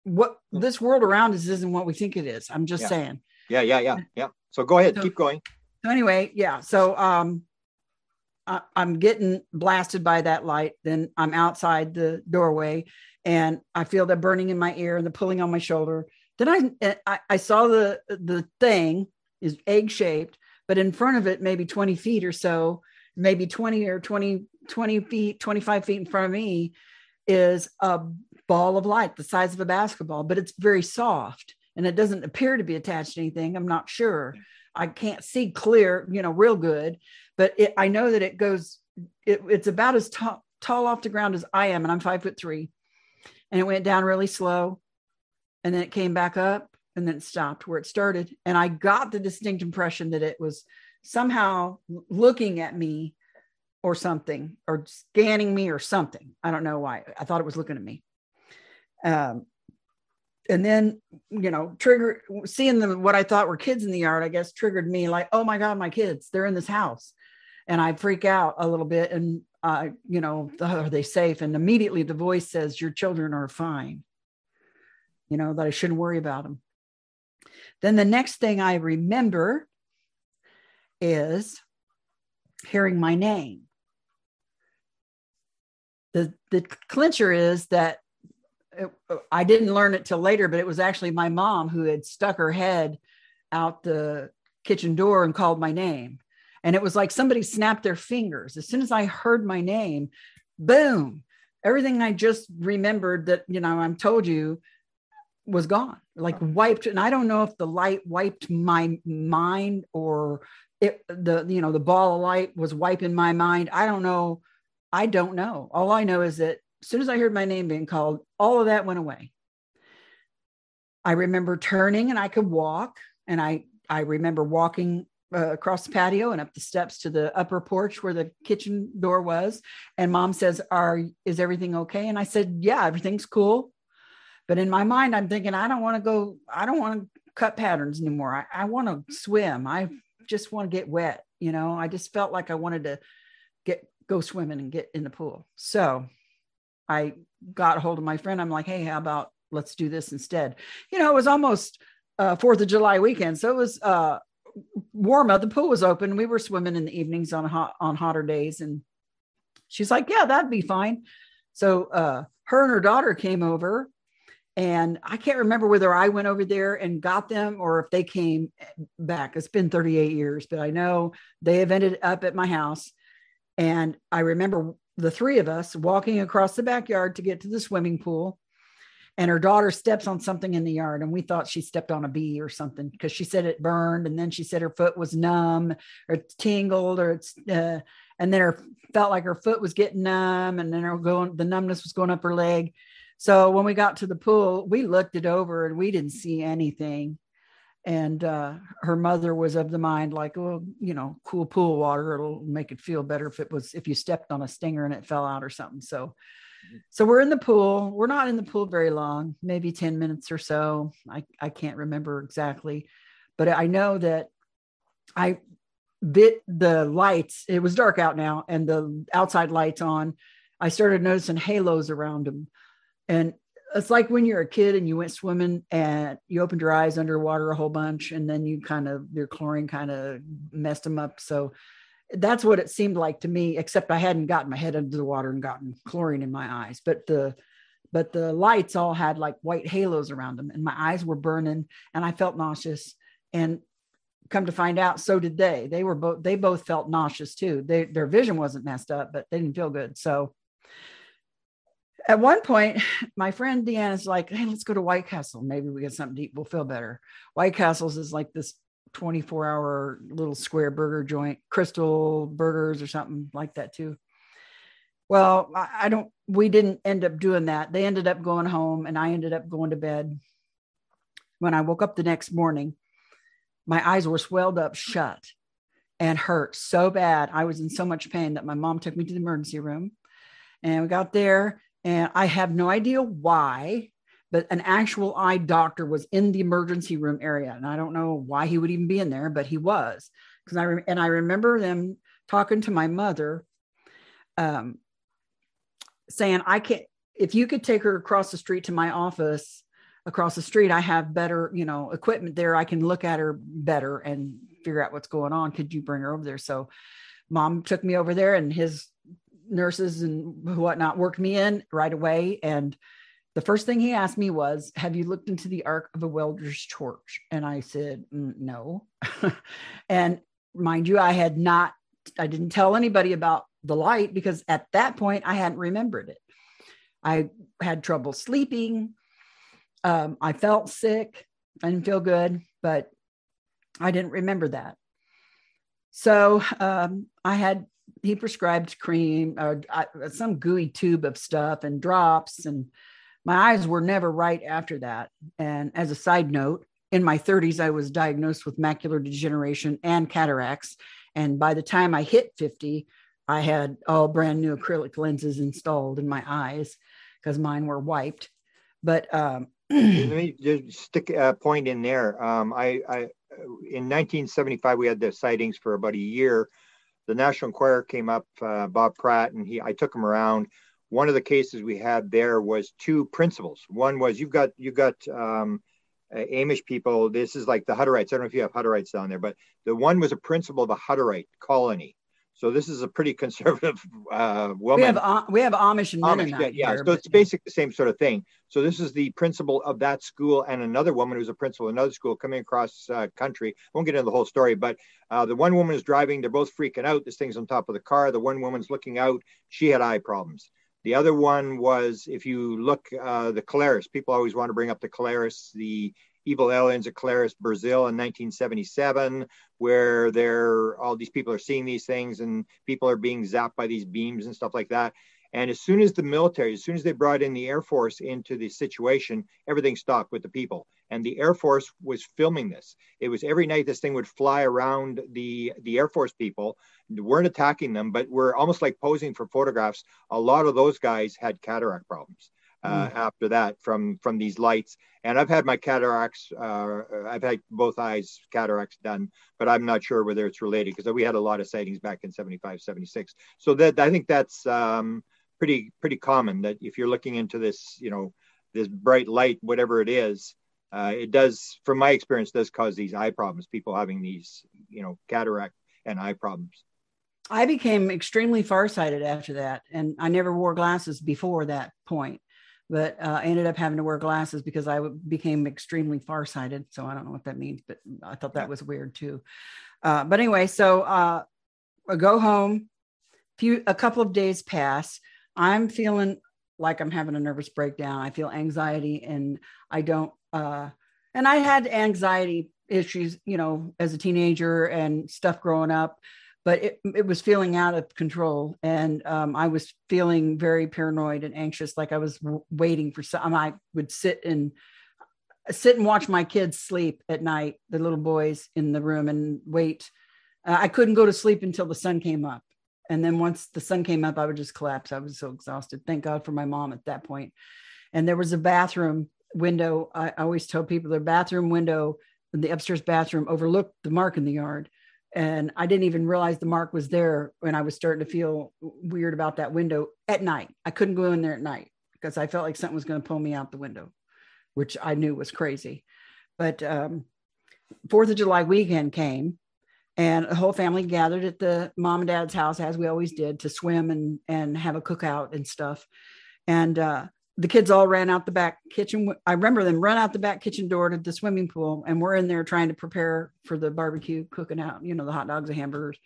what this world around us isn't what we think it is. I'm just Yeah. saying. Yeah, yeah, yeah, yeah. So go ahead, So- keep going. So anyway, yeah. So um I, I'm getting blasted by that light. Then I'm outside the doorway and I feel the burning in my ear and the pulling on my shoulder. Then I I, I saw the the thing is egg shaped, but in front of it, maybe 20 feet or so, maybe 20 or 20, 20 feet, 25 feet in front of me is a ball of light the size of a basketball, but it's very soft and it doesn't appear to be attached to anything. I'm not sure. I can't see clear, you know, real good, but it, I know that it goes, it, it's about as tall, tall off the ground as I am, and I'm five foot three. And it went down really slow. And then it came back up and then it stopped where it started. And I got the distinct impression that it was somehow looking at me or something, or scanning me or something. I don't know why. I thought it was looking at me. Um, and then you know trigger seeing them what i thought were kids in the yard i guess triggered me like oh my god my kids they're in this house and i freak out a little bit and uh you know are they safe and immediately the voice says your children are fine you know that i shouldn't worry about them then the next thing i remember is hearing my name the the clincher is that it, I didn't learn it till later, but it was actually my mom who had stuck her head out the kitchen door and called my name. And it was like somebody snapped their fingers. As soon as I heard my name, boom, everything I just remembered that, you know, I'm told you was gone, like wiped. And I don't know if the light wiped my mind or it, the, you know, the ball of light was wiping my mind. I don't know. I don't know. All I know is that as soon as I heard my name being called, all of that went away. I remember turning and I could walk, and I I remember walking uh, across the patio and up the steps to the upper porch where the kitchen door was. And Mom says, "Are is everything okay?" And I said, "Yeah, everything's cool." But in my mind, I'm thinking, I don't want to go. I don't want to cut patterns anymore. I, I want to swim. I just want to get wet. You know, I just felt like I wanted to go swimming and get in the pool. So I got a hold of my friend. I'm like, hey, how about let's do this instead? You know, it was almost uh, Fourth of July weekend, so it was uh, warm out. The pool was open. We were swimming in the evenings on hot on hotter days, and she's like, yeah, that'd be fine. So uh, her and her daughter came over, and I can't remember whether I went over there and got them or if they came back. It's been 38 years, but I know they have ended up at my house. And I remember the three of us walking across the backyard to get to the swimming pool. And her daughter steps on something in the yard, and we thought she stepped on a bee or something because she said it burned, and then she said her foot was numb or tingled, or it's, uh, and then her felt like her foot was getting numb, and then her going, the numbness was going up her leg. So when we got to the pool, we looked it over and we didn't see anything. And uh, her mother was of the mind, like, oh, you know, cool pool water, it'll make it feel better if it was if you stepped on a stinger and it fell out or something. So, so we're in the pool. We're not in the pool very long, maybe 10 minutes or so. I, I can't remember exactly, but I know that I bit the lights. It was dark out now and the outside lights on. I started noticing halos around them. And it's like when you're a kid and you went swimming and you opened your eyes underwater a whole bunch and then you kind of your chlorine kind of messed them up. So that's what it seemed like to me except i hadn't gotten my head under the water and gotten chlorine in my eyes. But the but the lights all had like white halos around them and my eyes were burning and i felt nauseous. And come to find out so did they. They were both they both felt nauseous too. They, their vision wasn't messed up but they didn't feel good. So at one point, my friend Deanna's like, hey, let's go to White Castle. Maybe we get something eat. We'll feel better. White Castle's is like this 24 hour little square burger joint, Krystal burgers or something like that, too. Well, I don't, we didn't end up doing that. They ended up going home and I ended up going to bed. When I woke up the next morning, my eyes were swelled up shut and hurt so bad. I was in so much pain that my mom took me to the emergency room. And we got there, and I have no idea why, but an actual eye doctor was in the emergency room area. And I don't know why he would even be in there, but he was. Because I re- and I remember them talking to my mother, um, saying, I can't, if you could take her across the street to my office across the street, I have better, you know, equipment there. I can look at her better and figure out what's going on. Could you bring her over there? So mom took me over there and his nurses and whatnot worked me in right away. And the first thing he asked me was, Have you looked into the arc of a welder's torch? And I said, mm, No. <laughs> and mind you, I had not, I didn't tell anybody about the light because at that point I hadn't remembered it. I had trouble sleeping. Um, I felt sick. I didn't feel good, but I didn't remember that. So um, I had he prescribed cream or uh, some gooey tube of stuff and drops, and my eyes were never right after that. And as a side note, in my 30s, I was diagnosed with macular degeneration and cataracts. And by the time I hit 50, I had all brand new acrylic lenses installed in my eyes because mine were wiped. But um, Let me just stick a point in there. Um, I, I, in 1975, we had the sightings for about a year. The National Enquirer came up, uh, Bob Pratt, and he, I took him around. One of the cases we had there was two principals. One was you've got you've got um, uh, Amish people. This is like the Hutterites. I don't know if you have Hutterites down there, but the one was a principal of a Hutterite colony so this is a pretty <laughs> conservative uh, woman. We have uh, we have Amish and Mennonite. Amish, yeah, yeah. Here, so it's basically the same sort of thing. So this is the principal of that school, and another woman who's a principal of another school coming across uh, country. I won't get into the whole story, but uh, the one woman is driving. They're both freaking out. This thing's on top of the car. The one woman's looking out. She had eye problems. The other one was, if you look, uh, the Colares. People always want to bring up the Colares, the Evil Aliens at Colares, Brazil in 1977, where there all these people are seeing these things and people are being zapped by these beams and stuff like that. And as soon as the military, as soon as they brought in the Air Force into the situation, everything stopped with the people. And the Air Force was filming this. It was every night this thing would fly around the, the Air Force people. We weren't attacking them, but we're almost like posing for photographs. A lot of those guys had cataract problems uh, mm. after that from from these lights. And I've had my cataracts. Uh, I've had both eyes cataracts done, but I'm not sure whether it's related because we had a lot of sightings back in 75, 76. So that I think that's um, pretty pretty common. That if you're looking into this, you know, this bright light, whatever it is, uh, it does, from my experience, does cause these eye problems. People having these, you know, cataract and eye problems. I became extremely farsighted after that, and I never wore glasses before that point but uh, I ended up having to wear glasses because I became extremely farsighted. So I don't know what that means, but I thought that was weird too. Uh, but anyway, so uh, I go home. Few a couple of days pass. I'm feeling like I'm having a nervous breakdown. I feel anxiety, and I don't. Uh, and I had anxiety issues, you know, as a teenager and stuff growing up but it, it was feeling out of control and um, i was feeling very paranoid and anxious like i was w- waiting for some i would sit and sit and watch my kids sleep at night the little boys in the room and wait. Uh, i couldn't go to sleep until the sun came up and then once the sun came up i would just collapse. I was so exhausted. Thank god for my mom at that point. And there was a bathroom window. I, I always tell people the bathroom window in the upstairs bathroom overlooked the mark in the yard and I didn't even realize the mark was there when I was starting to feel weird about that window at night. I couldn't go in there at night because I felt like something was going to pull me out the window, which I knew was crazy. But um, Fourth of July weekend came, and the whole family gathered at the mom and dad's house as we always did to swim and and have a cookout and stuff. And uh, the kids all ran out the back kitchen. I remember them run out the back kitchen door to the swimming pool, and we're in there trying to prepare for the barbecue, cooking out, you know, the hot dogs and hamburgers.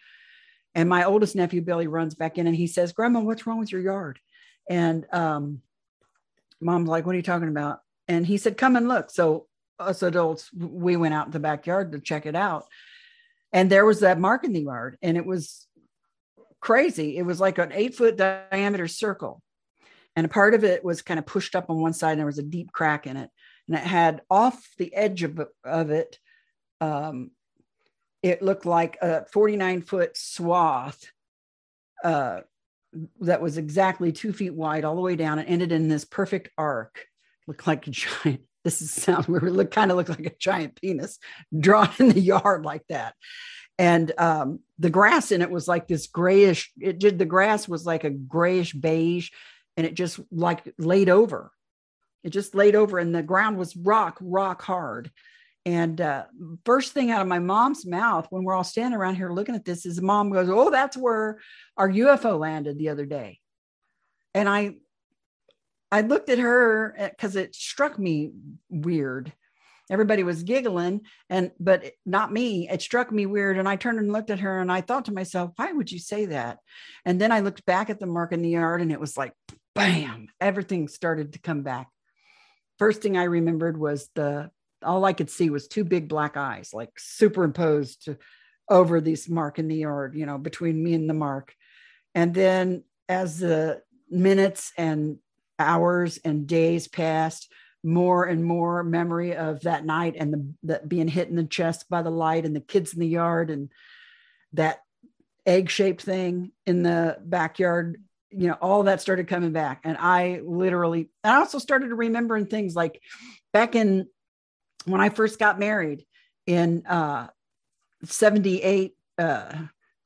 And my oldest nephew Billy runs back in and he says, "Grandma, what's wrong with your yard?" And um, mom's like, "What are you talking about?" And he said, "Come and look." So us adults, we went out in the backyard to check it out, and there was that mark in the yard, and it was crazy. It was like an eight foot diameter circle and part of it was kind of pushed up on one side and there was a deep crack in it and it had off the edge of, of it um, it looked like a 49 foot swath uh, that was exactly two feet wide all the way down and ended in this perfect arc. Looked like a giant. <laughs> This is sound <laughs> where it looked kind of looked like a giant penis drawn in the <laughs> yard like that. And um, the grass in it was like this grayish. It did the grass was like a grayish beige, and it just like laid over. It just laid over, and the ground was rock, rock hard. And uh, first thing out of my mom's mouth when we're all standing around here looking at this is mom goes, Oh, that's where our UFO landed the other day. And I, I looked at her because it struck me weird. Everybody was giggling, and but not me. It struck me weird, and I turned and looked at her, and I thought to myself, "Why would you say that?" And then I looked back at the mark in the yard, and it was like, bam! Everything started to come back. First thing I remembered was the all I could see was two big black eyes, like superimposed over this mark in the yard, you know, between me and the mark. And then as the minutes and hours and days passed, more and more memory of that night and the, the being hit in the chest by the light and the kids in the yard and that egg-shaped thing in the backyard you know all that started coming back and i literally i also started remembering things like back in when I first got married in uh, 78, uh,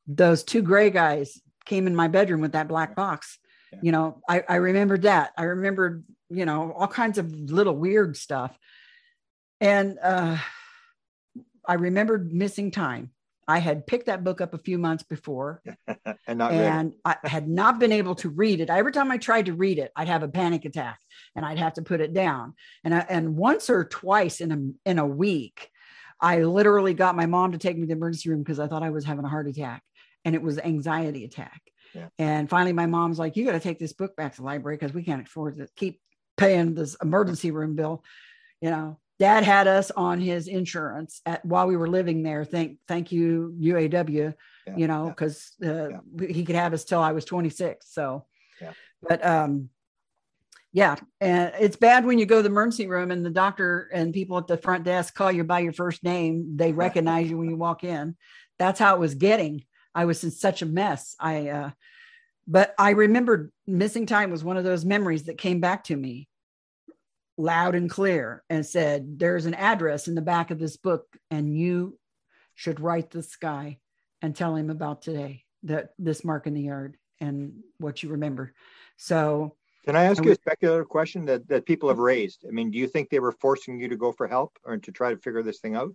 those two gray guys came in my bedroom with that black box. Yeah. You know, I, I remembered that. I remembered, you know, all kinds of little weird stuff. And uh, I remembered missing time. I had picked that book up a few months before <laughs> and, and I had not been able to read it. Every time I tried to read it, I'd have a panic attack and I'd have to put it down. And I, and once or twice in a in a week, I literally got my mom to take me to the emergency room because I thought I was having a heart attack and it was anxiety attack. Yeah. And finally my mom's like, you got to take this book back to the library because we can't afford to keep paying this emergency room bill, you know dad had us on his insurance at, while we were living there. Thank, thank you, UAW, yeah, you know, because yeah. uh, yeah. he could have us till I was 26. So, but um, yeah, and it's bad when you go to the emergency room and the doctor and people at the front desk call you by your first name. They <laughs> recognize you when you walk in. That's how it was getting. I was in such a mess. I, uh, but I remembered missing time was one of those memories that came back to me loud and clear and said, There's an address in the back of this book, and you should write this guy and tell him about today, that this mark in the yard and what you remember. So, can I ask you a speculative question that, that people have raised? I mean, do you think they were forcing you to go for help or to try to figure this thing out?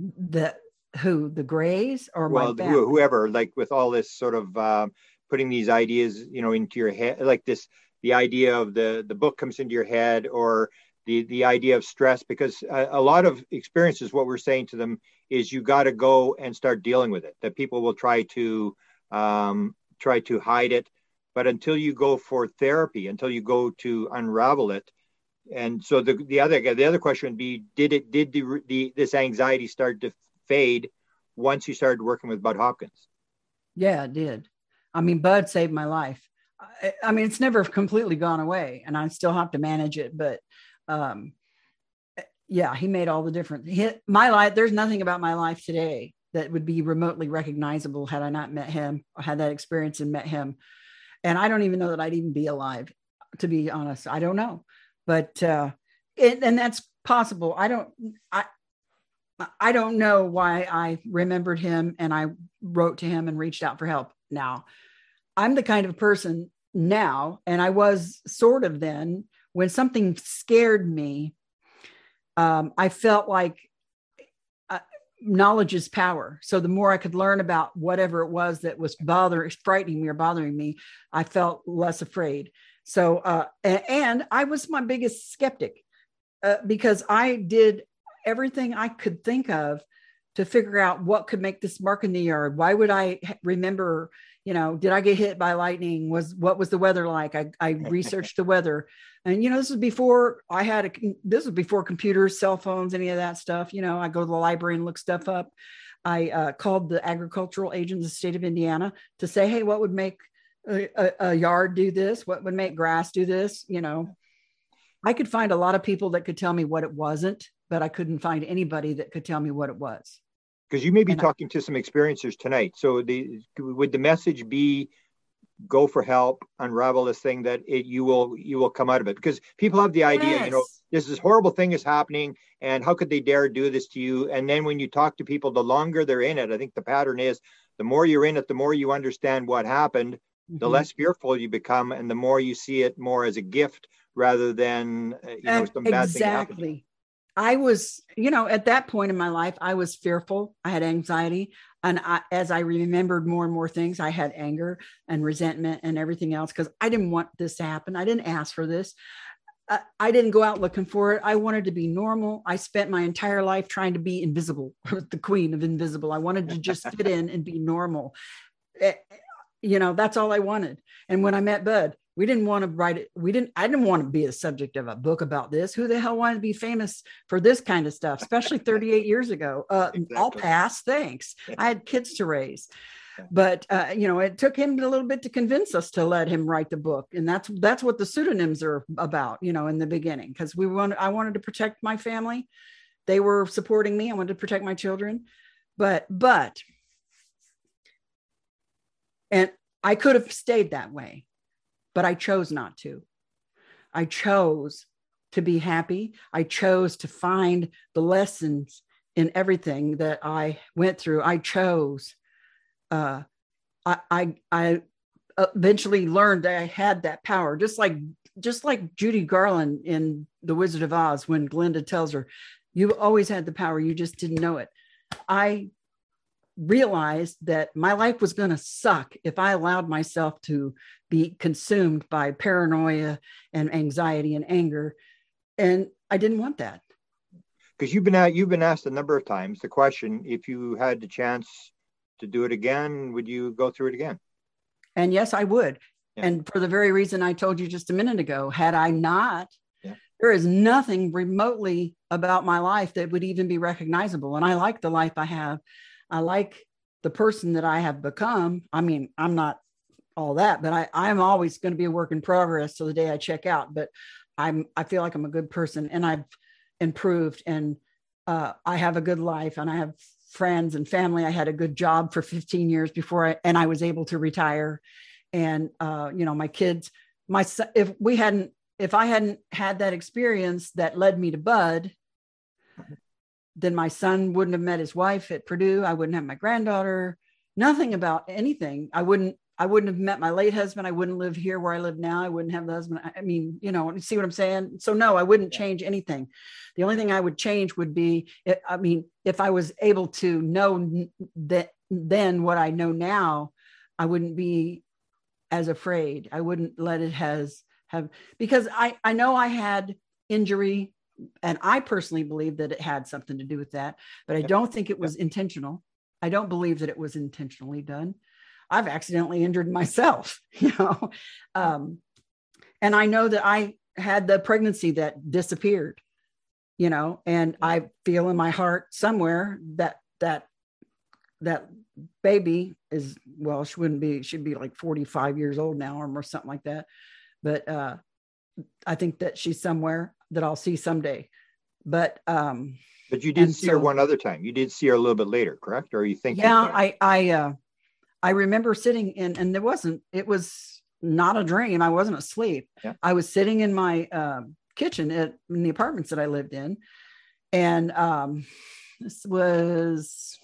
The who the Greys or well, whoever, like with all this sort of uh, putting these ideas, you know, into your head, like this the idea of the the book comes into your head or the the idea of stress because a, a lot of experiences what we're saying to them is you got to go and start dealing with it that people will try to um, try to hide it. But until you go for therapy until you go to unravel it and so the the other the other question would be did it did the, the this anxiety start to fade once you started working with Budd Hopkins? Yeah it did. I mean bud saved my life I, mean, it's never completely gone away, and I still have to manage it. But um, yeah, he made all the difference. He, my life, there's nothing about my life today that would be remotely recognizable had I not met him or had that experience and met him. And I don't even know that I'd even be alive, to be honest. I don't know, but uh, it, and that's possible. I don't. I I don't know why I remembered him and I wrote to him and reached out for help. Now, I'm the kind of person now, and I was sort of then, when something scared me, um, I felt like uh, knowledge is power. So the more I could learn about whatever it was that was bothering, frightening me or bothering me, I felt less afraid. So, uh, and, I was my biggest skeptic uh, because I did everything I could think of to figure out what could make this mark in the yard. Why would I remember you know did i get hit by lightning? Was what was the weather like? I, I <laughs> researched the weather. And you know this was before i had a this was before computers cell phones any of that stuff you know i go to the library and look stuff up. I uh, called the agricultural agents of the state of indiana to say hey what would make a, a, a yard do this? What would make grass do this? You know? I could find a lot of people that could tell me what it wasn't but i couldn't find anybody that could tell me what it was because you may be talking to some experiencers tonight. So the would the message be go for help, unravel this thing that it you will you will come out of it because people have the idea, you know, this this horrible thing is happening and how could they dare do this to you? And then when you talk to people, the longer they're in it, I think the pattern is the more you're in it, the more you understand what happened, the Mhm. less fearful you become, and the more you see it more as a gift rather than uh, you know some bad thing happening. I was, you know, at that point in my life, I was fearful. I had anxiety. And I, as I remembered more and more things, I had anger and resentment and everything else because I didn't want this to happen. I didn't ask for this. I, I didn't go out looking for it. I wanted to be normal. I spent my entire life trying to be invisible, <laughs> the queen of invisible. I wanted to just fit in and be normal. Eh, You know, that's all I wanted. And when I met Budd, we didn't want to write it. We didn't, I didn't want to be a subject of a book about this. Who the hell wanted to be famous for this kind of stuff, especially 38 <laughs> years ago? Uh, I'll pass. Thanks. I had kids to raise. But uh, you know, it took him a little bit to convince us to let him write the book, and that's that's what the pseudonyms are about. You know, in the beginning, because we wanted, I wanted to protect my family. They were supporting me. I wanted to protect my children, but but and I could have stayed that way, but I chose not to. I chose to be happy. I chose to find the lessons in everything that I went through. I chose. Uh, I, I I eventually learned that I had that power, just like just like Judy Garland in The Wizard of Oz when Glinda tells her, "You always had the power, you just didn't know it." I realized that my life was going to suck if I allowed myself to be consumed by paranoia and anxiety and anger. And I didn't want that. because you've been at, you've been asked a number of times the question if you had the chance to do it again would you go through it again And yes, I would. Yeah. And for the very reason I told you just a minute ago, had I not, Yeah. there is nothing remotely about my life that would even be recognizable. And I like the life I have. I like the person that I have become. I mean, I'm not all that, but I, I'm always going to be a work in progress till the day I check out. But I'm I feel like I'm a good person and I've improved and uh, I have a good life and I have friends and family. I had a good job for 15 years before I and I was able to retire. And uh, you know, my kids, my if we hadn't, if I hadn't had that experience that led me to Budd, then my son wouldn't have met his wife at Purdue. I wouldn't have my granddaughter. Nothing about anything. I wouldn't. I wouldn't have met my late husband. I wouldn't live here where I live now. I wouldn't have the husband. I- mean, you know, you see what I'm saying? So no, I wouldn't change anything. The only thing I would change would be, I- I mean, if I was able to know that then what I know now, I wouldn't be as afraid. I wouldn't let it has have because I I know I had injury and I personally believe that it had something to do with that, but I don't think it was intentional. I don't believe that it was intentionally done. I've accidentally injured myself, <laughs> you know. Um, and I know that I had the pregnancy that disappeared, you know, and I feel in my heart somewhere that that that baby is well, she wouldn't be, she'd be like 45 years old now or something like that. But uh I think that she's somewhere that I'll see someday. But um but you did see her one other time you did see her a little bit later correct or you think yeah i i uh i remember sitting in and there wasn't it was not a dream. I wasn't asleep. Yeah. i was sitting in my um kitchen at in the apartments that i lived in. And um this was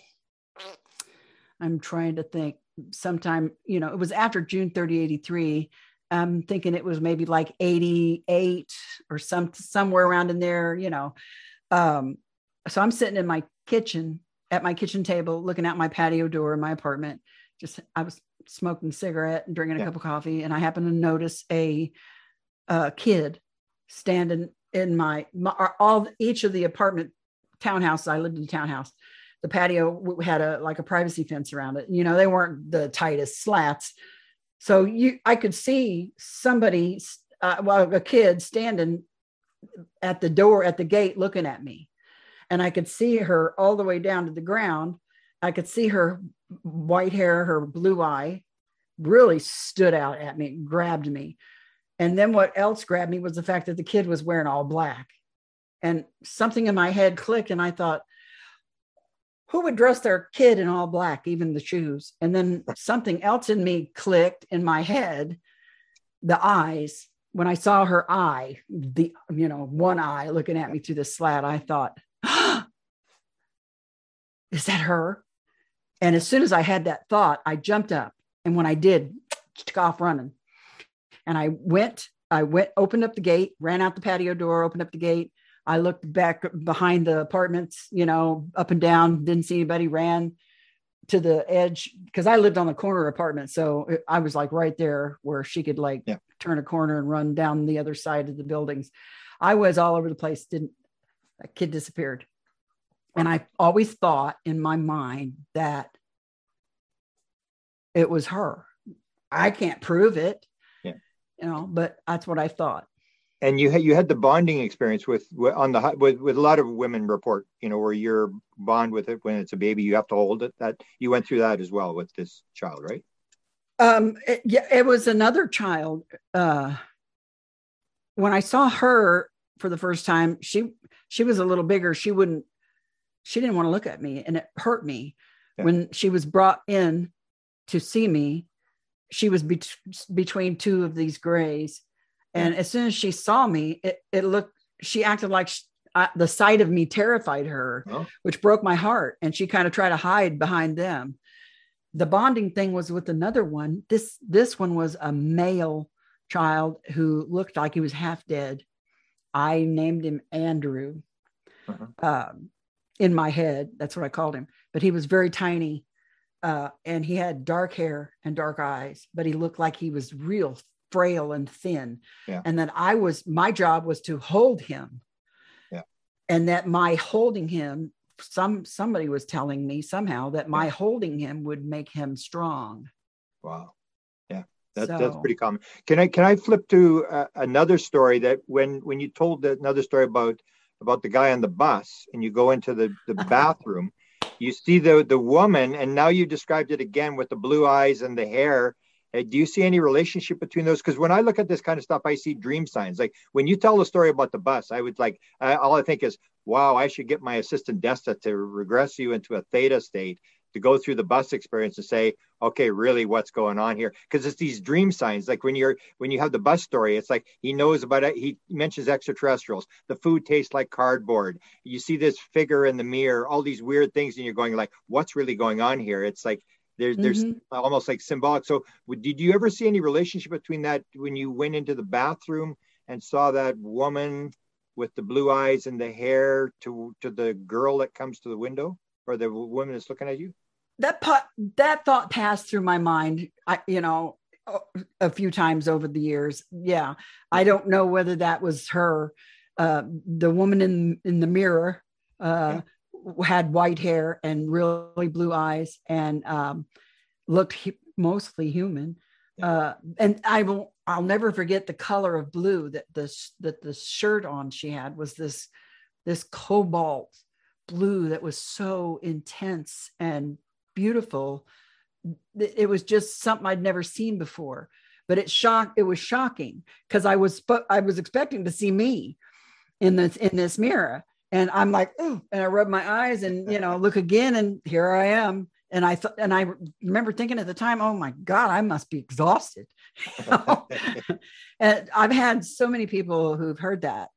i'm trying to think sometime you know it was after june 30 83 i'm thinking it was maybe like 88 or some somewhere around in there you know. Um so i'm sitting in my kitchen at my kitchen table looking out my patio door in my apartment just i was smoking a cigarette and drinking a Yeah. cup of coffee and i happened to notice a, a kid standing in my, my all each of the apartment townhouses. I lived in a townhouse. The patio had a like a privacy fence around it. You know they weren't the tightest slats. So you i could see somebody uh, well a kid standing at the door at the gate looking at me. And I could see her all the way down to the ground. I could see her white hair, her blue eye really stood out at me, grabbed me. And then what else grabbed me was the fact that the kid was wearing all black. And something in my head clicked, and I thought, who would dress their kid in all black, even the shoes? And then something else in me clicked in my head, the eyes. When I saw her eye, the you know, one eye looking at me through the slat, I thought, <gasps> is that her? And as soon as I had that thought, I jumped up. And when I did, took off running. And I went, I went, opened up the gate, ran out the patio door, opened up the gate. I looked back behind the apartments, you know, up and down, didn't see anybody, ran to the edge because I lived on the corner apartment. So uh, I was like right there where she could like yeah. turn a corner and run down the other side of the buildings. I was all over the place, didn't, a kid disappeared. And I always thought in my mind that it was her. I can't prove it, yeah. you know, but that's what I thought. And you had you had the bonding experience with on the with with a lot of women report, you know, where you're bond with it when it's a baby, you have to hold it. That you went through that as well with this child, right? Um, it, yeah, it was another child. Uh, when I saw her for the first time, she she was a little bigger. She wouldn't she didn't want to look at me and it hurt me yeah. when she was brought in to see me she was be- between two of these grays and as soon as she saw me it, it looked she acted like she, uh, the sight of me terrified her oh. which broke my heart and she kind of tried to hide behind them the bonding thing was with another one this this one was a male child who looked like he was half dead i named him andrew uh-huh. um, in my head. That's what I called him. But he was very tiny uh, and he had dark hair and dark eyes, but he looked like he was real frail and thin. Yeah. And that I was, my job was to hold him. Yeah. And that my holding him, some somebody was telling me somehow that my yeah. holding him would make him strong. Wow. Yeah. That, so, that's pretty common. Can I can I flip to uh, another story that when when you told another story about about the guy on the bus and you go into the, the <laughs> bathroom, you see the, the woman, and now you described it again with the blue eyes and the hair. Uh, do you see any relationship between those? Because when I look at this kind of stuff, I see dream signs. Like when you tell the story about the bus, I would like, uh, all I think is, wow, I should get my assistant Desta to regress you into a theta state to go through the bus experience and say, okay, really what's going on here? Because it's these dream signs. Like when you're when you have the bus story, it's like he knows about it. He mentions extraterrestrials. The food tastes like cardboard. You see this figure in the mirror, all these weird things, and you're going like, what's really going on here? It's like there's there's mm-hmm. almost like symbolic. So did you ever see any relationship between that when you went into the bathroom and saw that woman with the blue eyes and the hair to to the girl that comes to the window or the woman that's looking at you? That pot, that thought passed through my mind. I, you know, a few times over the years. Yeah, I don't know whether that was her. Uh, the woman in in the mirror uh, had white hair and really blue eyes and um, looked mostly human. Uh, and I will I'll never forget the color of blue that this that the shirt on she had was this this cobalt blue that was so intense and beautiful. It was just something I'd never seen before. But it shocked. It was shocking because I was I was expecting to see me in this in this mirror, and I'm like, and I rub my eyes and you know look again, and here I am. And I thought, and I remember thinking at the time, oh my God, I must be exhausted. <laughs> and I've had so many people who've heard that.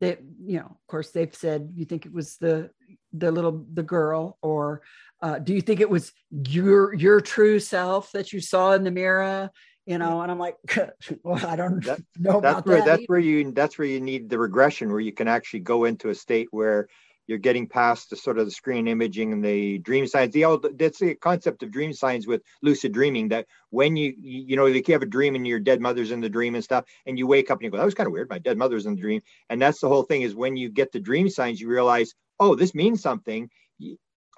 That you know, of course, they've said you think it was the the little the girl or uh, do you think it was your your true self that you saw in the mirror you know and i'm like <laughs> well i don't that, know that's about where that that's either. where you that's where you need the regression where you can actually go into a state where you're getting past the sort of the screen imaging and the dream signs the old that's the concept of dream signs with lucid dreaming that when you you know like you have a dream and your dead mother's in the dream and stuff and you wake up and you go that was kind of weird my dead mother's in the dream and that's the whole thing is when you get the dream signs you realize oh this means something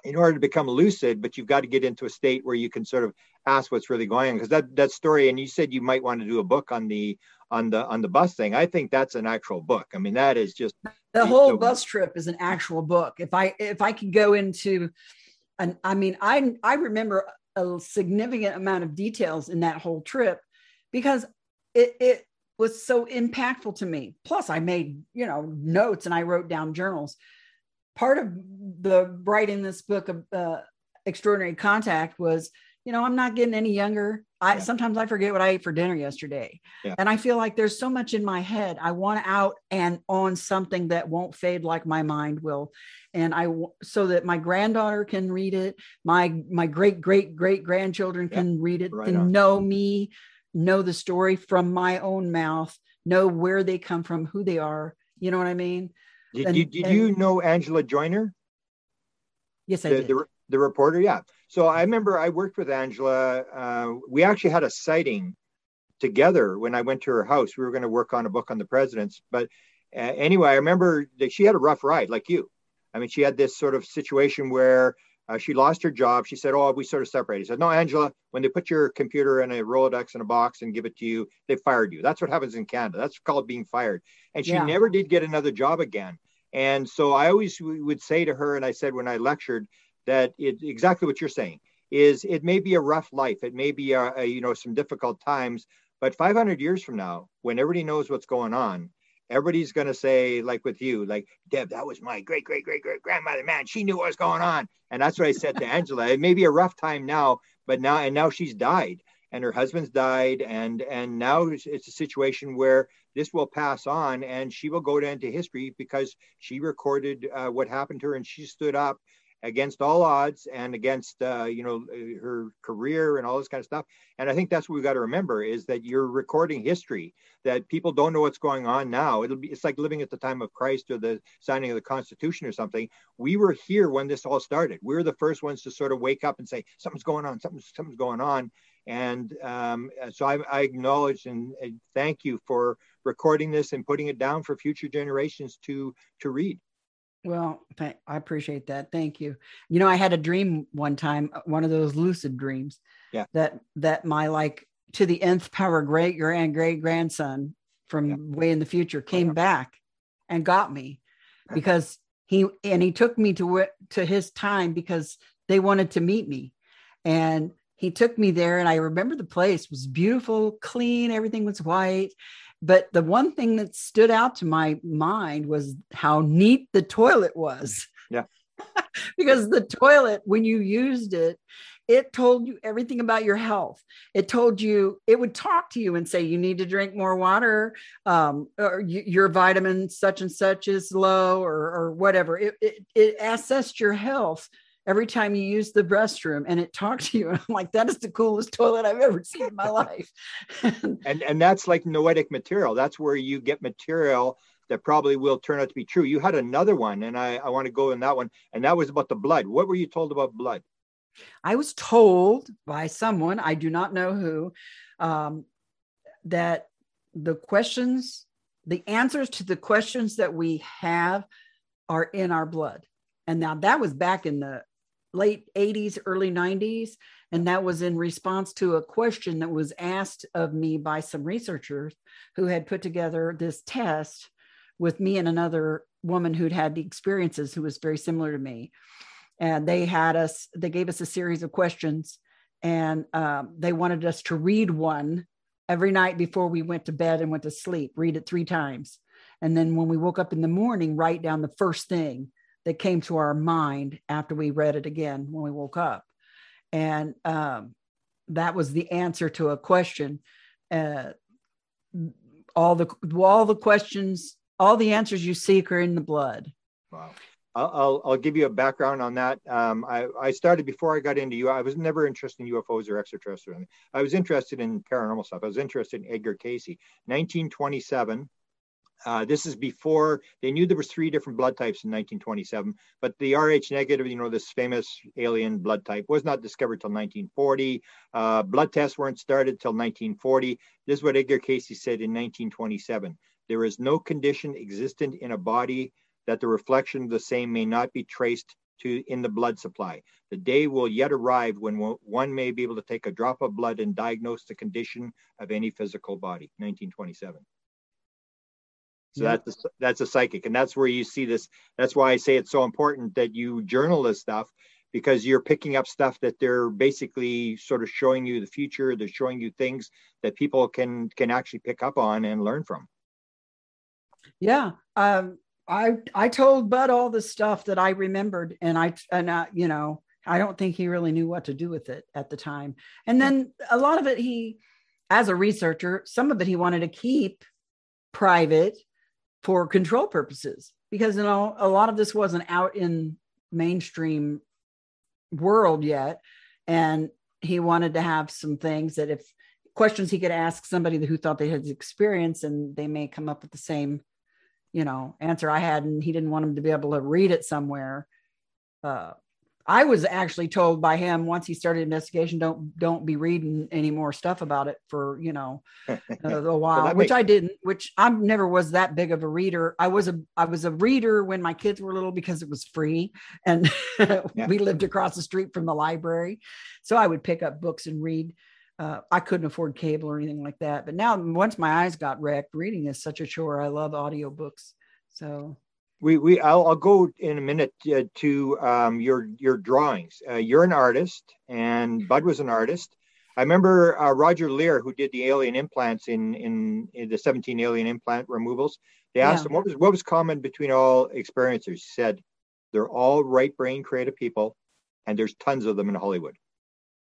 in order to become lucid, but you've got to get into a state where you can sort of ask what's really going on. Because that that story, and you said you might want to do a book on the on the on the bus thing. I think that's an actual book. I mean, that is just the whole so, bus trip is an actual book. If I if I could go into, and I mean, I I remember a significant amount of details in that whole trip because it it was so impactful to me. Plus, I made you know notes and I wrote down journals part of the writing this book of uh, extraordinary contact was you know i'm not getting any younger i yeah. sometimes i forget what i ate for dinner yesterday yeah. and i feel like there's so much in my head i want out and on something that won't fade like my mind will and i so that my granddaughter can read it my my great great great grandchildren can yeah. read it right and on. know me know the story from my own mouth know where they come from who they are you know what i mean did, and, did, did and, you know angela Joyner? yes i the, did. the, the reporter? Yeah. So i remember i worked with angela uh, we actually had a sighting together when i went to her house. We were going to work on a book on the presidents but uh, anyway i remember that she had a rough ride like you. I mean she had this sort of situation where uh, she lost her job. She said, "Oh, we sort of separated." She said, "No, Angela. When they put your computer in a Rolodex in a box and give it to you, they fired you. That's what happens in Canada. That's called being fired." And she yeah. never did get another job again. And so I always would say to her, and I said when I lectured, that it exactly what you're saying is it may be a rough life, it may be a, a you know some difficult times, but 500 years from now, when everybody knows what's going on, everybody's going to say like with you like deb that was my great great great great grandmother man she knew what was going on. And that's what i said to <laughs> angela. It may be a rough time now but now and now she's died and her husband's died and and now it's, a situation where this will pass on and she will go down to history because she recorded uh, what happened to her and she stood up against all odds and against uh, you know her career and all this kind of stuff. And i think that's what we've got to remember is that you're recording history that people don't know what's going on now. It'll be it's like living at the time of christ or the signing of the constitution or something. We were here when this all started. We were the first ones to sort of wake up and say something's going on something's, something's going on. And um, so I, I acknowledge and, and thank you for recording this and putting it down for future generations to to read well, I appreciate that. Thank you. You know, I had a dream one time, uh, one of those lucid dreams. Yeah. That that my like to the nth power great grand great grandson from yeah. way in the future came back and got me because he and he took me to to his time because they wanted to meet me and he took me there and i remember the place was beautiful clean everything was white but the one thing that stood out to my mind was how neat the toilet was. Yeah. <laughs> because the toilet, when you used it, it told you everything about your health. It told you, it would talk to you and say, you need to drink more water, um, or your vitamin such and such is low, or, or whatever. It, it, it assessed your health every time you use the restroom and it talks to you. And <laughs> I'm like, that is the coolest toilet I've ever seen in my life. <laughs> and and that's like noetic material. That's where you get material that probably will turn out to be true. You had another one, and I, I want to go in that one, and that was about the blood. What were you told about blood? I was told by someone, I do not know who, um, that the questions, the answers to the questions that we have are in our blood. And now that was back in the late 80s, early 90s. And that was in response to a question that was asked of me by some researchers who had put together this test with me and another woman who'd had the experiences who was very similar to me. And they had us, they gave us a series of questions and um, they wanted us to read one every night before we went to bed and went to sleep, read it three times. And then when we woke up in the morning, write down the first thing that came to our mind after we read it again when we woke up. And um, that was the answer to a question. Uh, all the all the questions, all the answers you seek are in the blood. Wow. I'll, I'll, give you a background on that. Um, I, I started before I got into you. I was never interested in UFOs or extraterrestrial. I was interested in paranormal stuff. I was interested in Edgar Cayce. 1927, uh, this is before they knew there was three different blood types in 1927, but the Rh negative, you know, this famous alien blood type, was not discovered till 1940. Uh, blood tests weren't started till 1940. This is what Edgar Cayce said in 1927. There is no condition existent in a body that the reflection of the same may not be traced to in the blood supply. The day will yet arrive when one may be able to take a drop of blood and diagnose the condition of any physical body. 1927. So yeah. that's a, that's a psychic, and that's where you see this. That's why I say it's so important that you journal this stuff because you're picking up stuff that they're basically sort of showing you the future. They're showing you things that people can can actually pick up on and learn from. Yeah, um, I I told Budd all the stuff that I remembered, and I and I, you know I don't think he really knew what to do with it at the time. And then a lot of it, he, as a researcher, some of it he wanted to keep private for control purposes because you know a lot of this wasn't out in mainstream world yet, and he wanted to have some things that if questions he could ask somebody who thought they had experience and they may come up with the same you know answer i had and he didn't want him to be able to read it somewhere uh, I was actually told by him once he started investigation, don't don't be reading any more stuff about it for you know <laughs> a while, so which makes- I didn't. Which I never was that big of a reader. I was a I was a reader when my kids were little because it was free, and <laughs> yeah. we lived across the street from the library, so I would pick up books and read. Uh, I couldn't afford cable or anything like that, but now once my eyes got wrecked, reading is such a chore. I love audiobooks. So we we I'll, I'll go in a minute uh, to um, your your drawings. Uh, you're an artist, and Budd was an artist. I remember uh, Roger Leir, who did the alien implants in, in, in the 17 alien implant removals. They asked yeah. him what was what was common between all experiencers. He said they're all right brain creative people, and there's tons of them in Hollywood.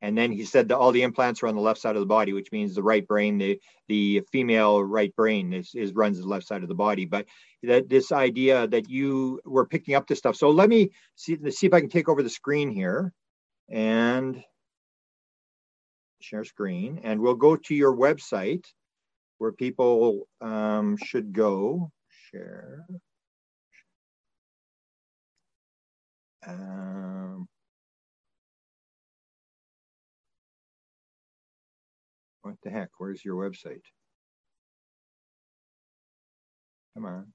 And then he said that all the implants are on the left side of the body, which means the right brain, the the female right brain is, is runs the left side of the body. But that this idea that you were picking up this stuff. So let me see see if I can take over the screen here and share screen, and we'll go to your website where people um, should go. Share. Um, What the heck? Where's your website? Come on.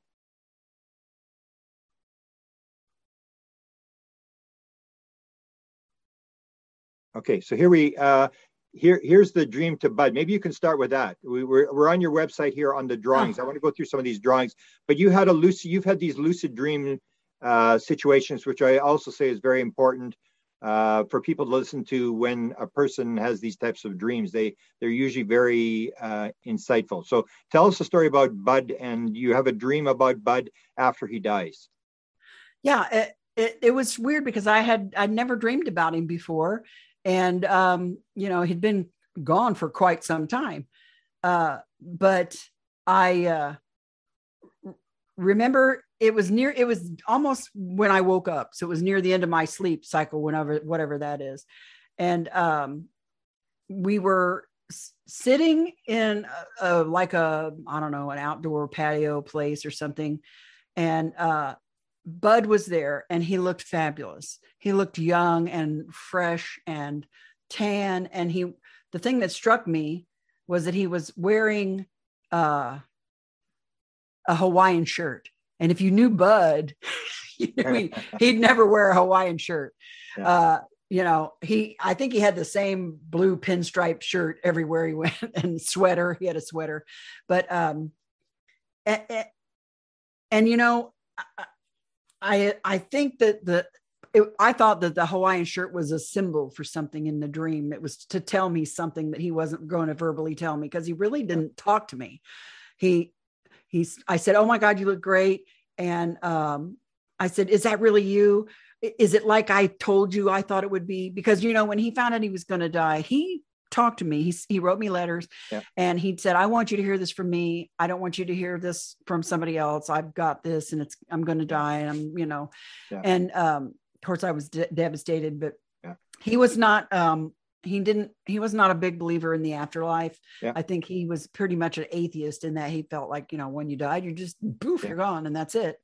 Okay, so here we uh, here here's the dream to budd. Maybe you can start with that. We, are we're, we're on your website here on the drawings. Oh. I want to go through some of these drawings, but you had a lucid. You've had these lucid dream uh, situations, which I also say is very important uh, for people to listen to when a person has these types of dreams. They they're usually very uh, insightful. So tell us a story about Budd, and you have a dream about Budd after he dies. Yeah, it, it, it was weird because I had I'd never dreamed about him before, and um, you know he'd been gone for quite some time, uh, but I uh, remember it was near it was almost when i woke up. So it was near the end of my sleep cycle whenever whatever that is. And um we were sitting in a, a, like a i don't know an outdoor patio place or something. And uh budd was there and he looked fabulous. He looked young and fresh and tan. And he the thing that struck me was that he was wearing uh a hawaiian shirt and if you knew Budd, <laughs> you he, <laughs> he'd never wear a Hawaiian shirt. Yeah. Uh, you know, he, I think he had the same blue pinstripe shirt everywhere he <laughs> went and sweater. He had a sweater, but, um, and, and, and you know, I, I think that the, it, I thought that the Hawaiian shirt was a symbol for something in the dream. It was to tell me something that he wasn't going to verbally tell me because he really didn't talk to me. He he's i said oh my god you look great. And um, i said is that really you? Is it like i told you i thought it would be? Because you know when he found out he was going to die he talked to me. He, he wrote me letters yeah. and he said i want you to hear this from me. I don't want you to hear this from somebody else. I've got this and it's i'm going to die and i'm you know. Yeah. and um, of course i was de- devastated but yeah. he was not um, he didn't he was not a big believer in the afterlife. Yeah. i think he was pretty much an atheist in that he felt like you know when you died you're just poof yeah. you're gone and that's it.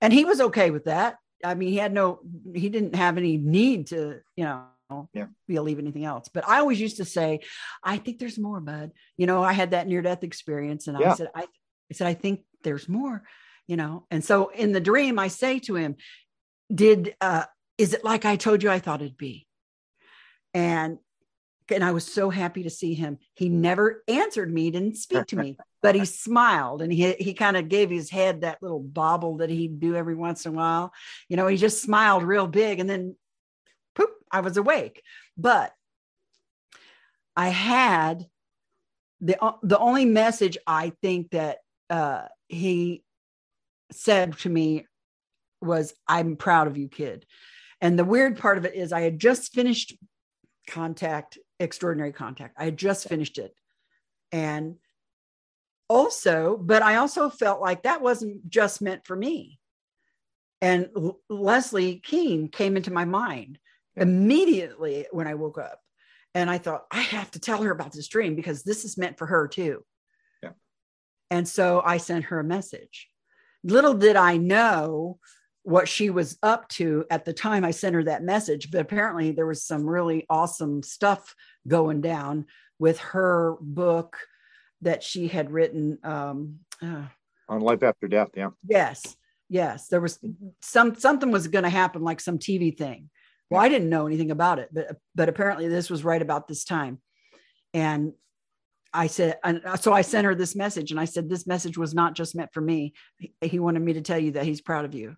And he was okay with that. I mean he had no he didn't have any need to you know yeah. believe anything else. But i always used to say i think there's more budd. You know i had that near death experience and i said I, I said i think there's more you know? And so in the dream i say to him did uh is it like i told you i thought it'd be? And and I was so happy to see him. He never answered me, didn't speak to me, <laughs> but he smiled and he he kind of gave his head that little bobble that he'd do every once in a while. You know, he just smiled real big and then poop, I was awake. But I had the the only message I think that uh, he said to me was I'm proud of you, kid. And the weird part of it is I had just finished contact, extraordinary contact. I had just finished it. And also, but I also felt like that wasn't just meant for me. And L- Leslie Kean came into my mind immediately when I woke up. And I thought, I have to tell her about this dream because this is meant for her too. Yeah. And so I sent her a message. Little did I know what she was up to at the time I sent her that message, but apparently there was some really awesome stuff going down with her book that she had written. Um, uh, On life after death. Yeah. yes, yes, there was some something was going to happen, like some TV thing. Well, I didn't know anything about it, but but apparently this was right about this time, and I said, and so I sent her this message, and I said, this message was not just meant for me. He, he wanted me to tell you that he's proud of you.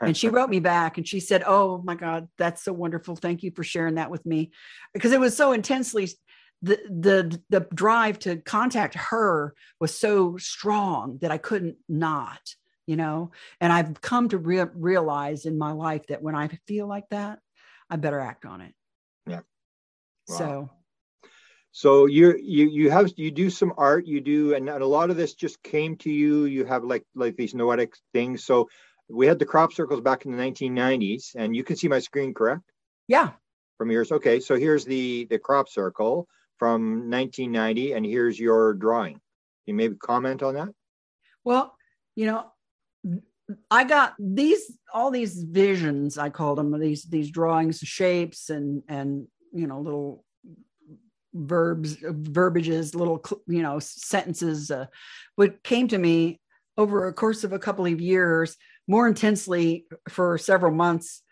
And she wrote me back and she said, Oh my God, that's so wonderful. Thank you for sharing that with me. Because it was so intensely the the the drive to contact her was so strong that I couldn't not, you know. And I've come to re- realize in my life that when I feel like that, I better act on it. Yeah. Wow. So So you you you have you do some art, you do, and a lot of this just came to you. You have like like these noetic things. So we had the crop circles back in the 1990s, and you can see my screen, correct? yeah, From yours. Okay, so here's the the crop circle from 1990, and here's your drawing. Can you maybe comment on that? Well, you know, I got these all these visions. I called them these these drawings, shapes, and and you know little verbs, verbiages, little you know sentences. Uh, what came to me over a course of a couple of years, more intensely for several months.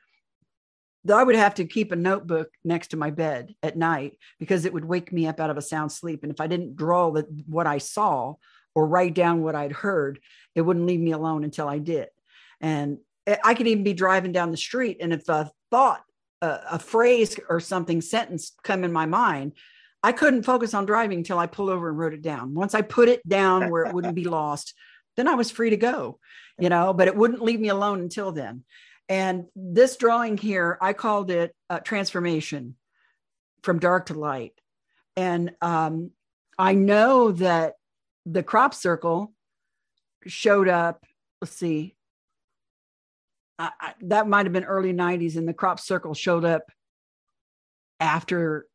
I would have to keep a notebook next to my bed at night because it would wake me up out of a sound sleep. And if I didn't draw the, what I saw or write down what I'd heard, it wouldn't leave me alone until I did. And I could even be driving down the street, and if a thought, a, a phrase, or something, sentence come in my mind, I couldn't focus on driving until I pulled over and wrote it down. Once I put it down where it wouldn't be <laughs> lost, then I was free to go, you know. But it wouldn't leave me alone until then. And this drawing here, I called it uh, transformation from dark to light. And um, I know that the crop circle showed up. Let's see, I, I, that might have been early 90s, and the crop circle showed up after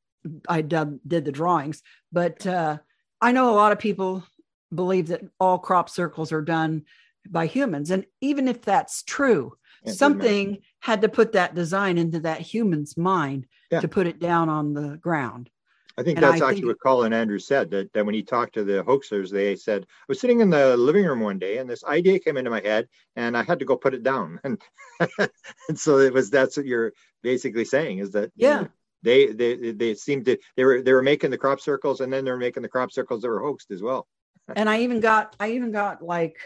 I did, did the drawings. But uh, I know a lot of people believe that all crop circles are done by humans. And even if that's true, Yeah, something had to put that design into that human's mind Yeah. to put it down on the ground. I think And that's I actually think- what Colin Andrews said that, that when he talked to the hoaxers, they said, I was sitting in the living room one day and this idea came into my head and I had to go put it down. <laughs> And, and so it was, that's what you're basically saying is that, you Yeah. know, they, they, they seemed to, they were, they were making the crop circles and then they were making the crop circles that were hoaxed as well. <laughs> and I even got I even got like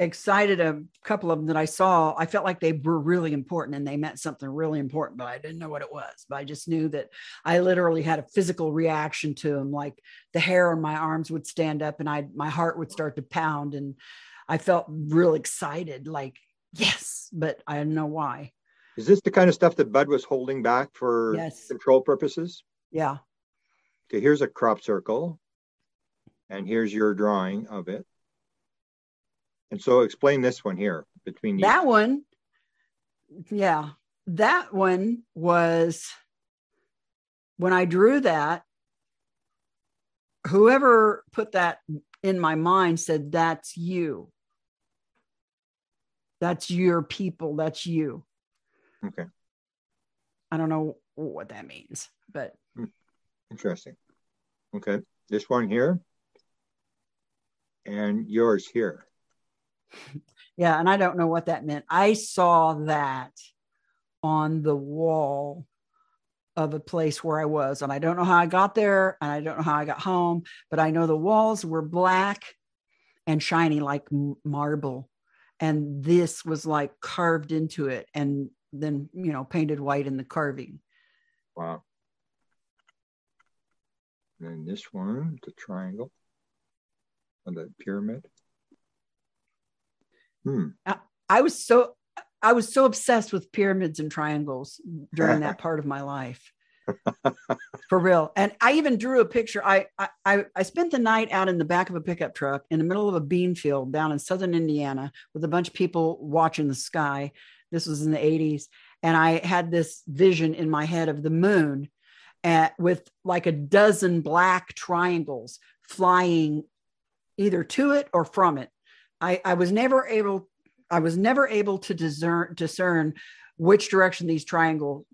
excited a couple of them that I saw. I felt like they were really important and they meant something really important, but I didn't know what it was. But I just knew that I literally had a physical reaction to them, like the hair on my arms would stand up and I my heart would start to pound and I felt real excited, like yes, but I didn't know why. Is this the kind of stuff that Budd was holding back for Yes. control purposes? Yeah. Okay, here's a crop circle. And here's your drawing of it. And so explain this one here between these. That one, yeah, that one was when I drew that. Whoever put that in my mind said, That's you. That's your people. That's you. Okay, I don't know what that means, but interesting. Okay, this one here. And yours here. Yeah, and I don't know what that meant. I saw that on the wall of a place where I was, and I don't know how I got there, and I don't know how I got home, but I know the walls were black and shiny like marble, and this was like carved into it, and then you know painted white in the carving. Wow. And this one, the triangle. And the pyramid. Hmm. I was so I was so obsessed with pyramids and triangles during that part of my life. <laughs> For real. And I even drew a picture. I, I I spent the night out in the back of a pickup truck in the middle of a bean field down in southern Indiana with a bunch of people watching the sky. This was in the 80s. And I had this vision in my head of the moon at, with like a dozen black triangles flying either to it or from it. I, I was never able I was never able to discern discern which direction these triangle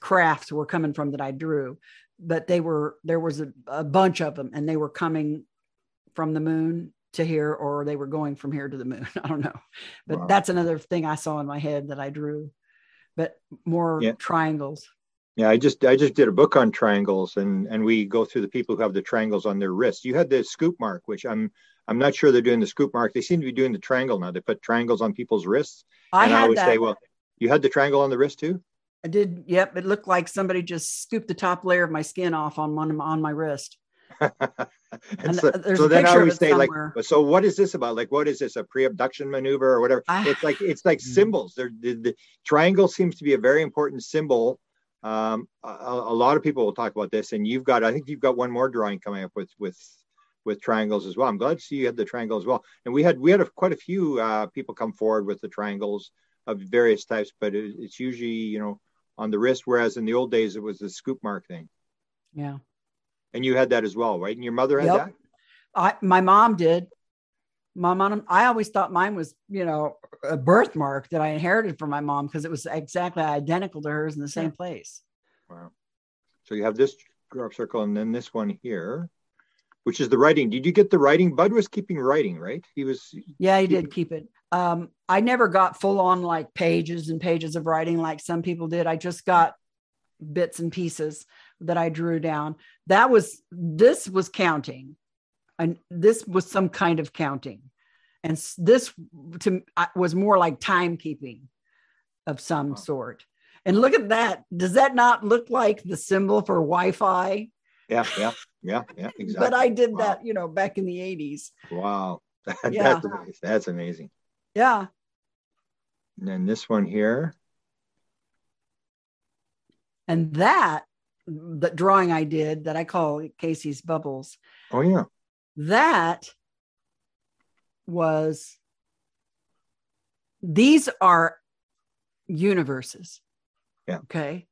crafts were coming from that I drew, but they were there was a, a bunch of them and they were coming from the moon to here or they were going from here to the moon. <laughs> I don't know. But wow. that's another thing I saw in my head that I drew. But more yeah. triangles. Yeah, I just I just did a book on triangles and and we go through the people who have the triangles on their wrists. You had the scoop mark, which I'm I'm not sure they're doing the scoop mark. They seem to be doing the triangle now. They put triangles on people's wrists. I and I always that. say, well, you had the triangle on the wrist too? I did. Yep. It looked like somebody just scooped the top layer of my skin off on one on my wrist. <laughs> and so, so then I always say somewhere. like, so what is this about? Like, what is this? A pre-abduction maneuver or whatever? I, it's like it's like hmm. symbols. There, the, the, triangle seems to be a very important symbol. Um, a, a, lot of people will talk about this, and you've got. I think you've got one more drawing coming up with with with triangles as well. I'm glad to see you had the triangle as well. And we had we had a, quite a few uh, people come forward with the triangles of various types, but it, it's usually you know on the wrist, whereas in the old days it was the scoop mark thing. Yeah. And you had that as well, right? And your mother had yep. that. I my mom did. My mom, I always thought mine was, you know, a birthmark that I inherited from my mom because it was exactly identical to hers in the same yeah. place. Wow. So you have this crop circle and then this one here which is the writing. Did you get the writing? Budd was keeping writing, right? He was. Yeah, he did keep it. Um, I never got full on like pages and pages of writing like some people did. I just got bits and pieces that I drew down. That was this was counting, and this was some kind of counting, and this to was more like timekeeping of some sort. And look at that. Does that not look like the symbol for Wi-Fi? Yeah, yeah, yeah, yeah, exactly. but I did wow. that, you know, back in the 80s. Wow. <laughs> yeah. That's amazing. That's amazing. Yeah. And then this one here. And that, the drawing I did that I call Casey's Bubbles. Oh, yeah. That was, these are universes. Yeah. Okay.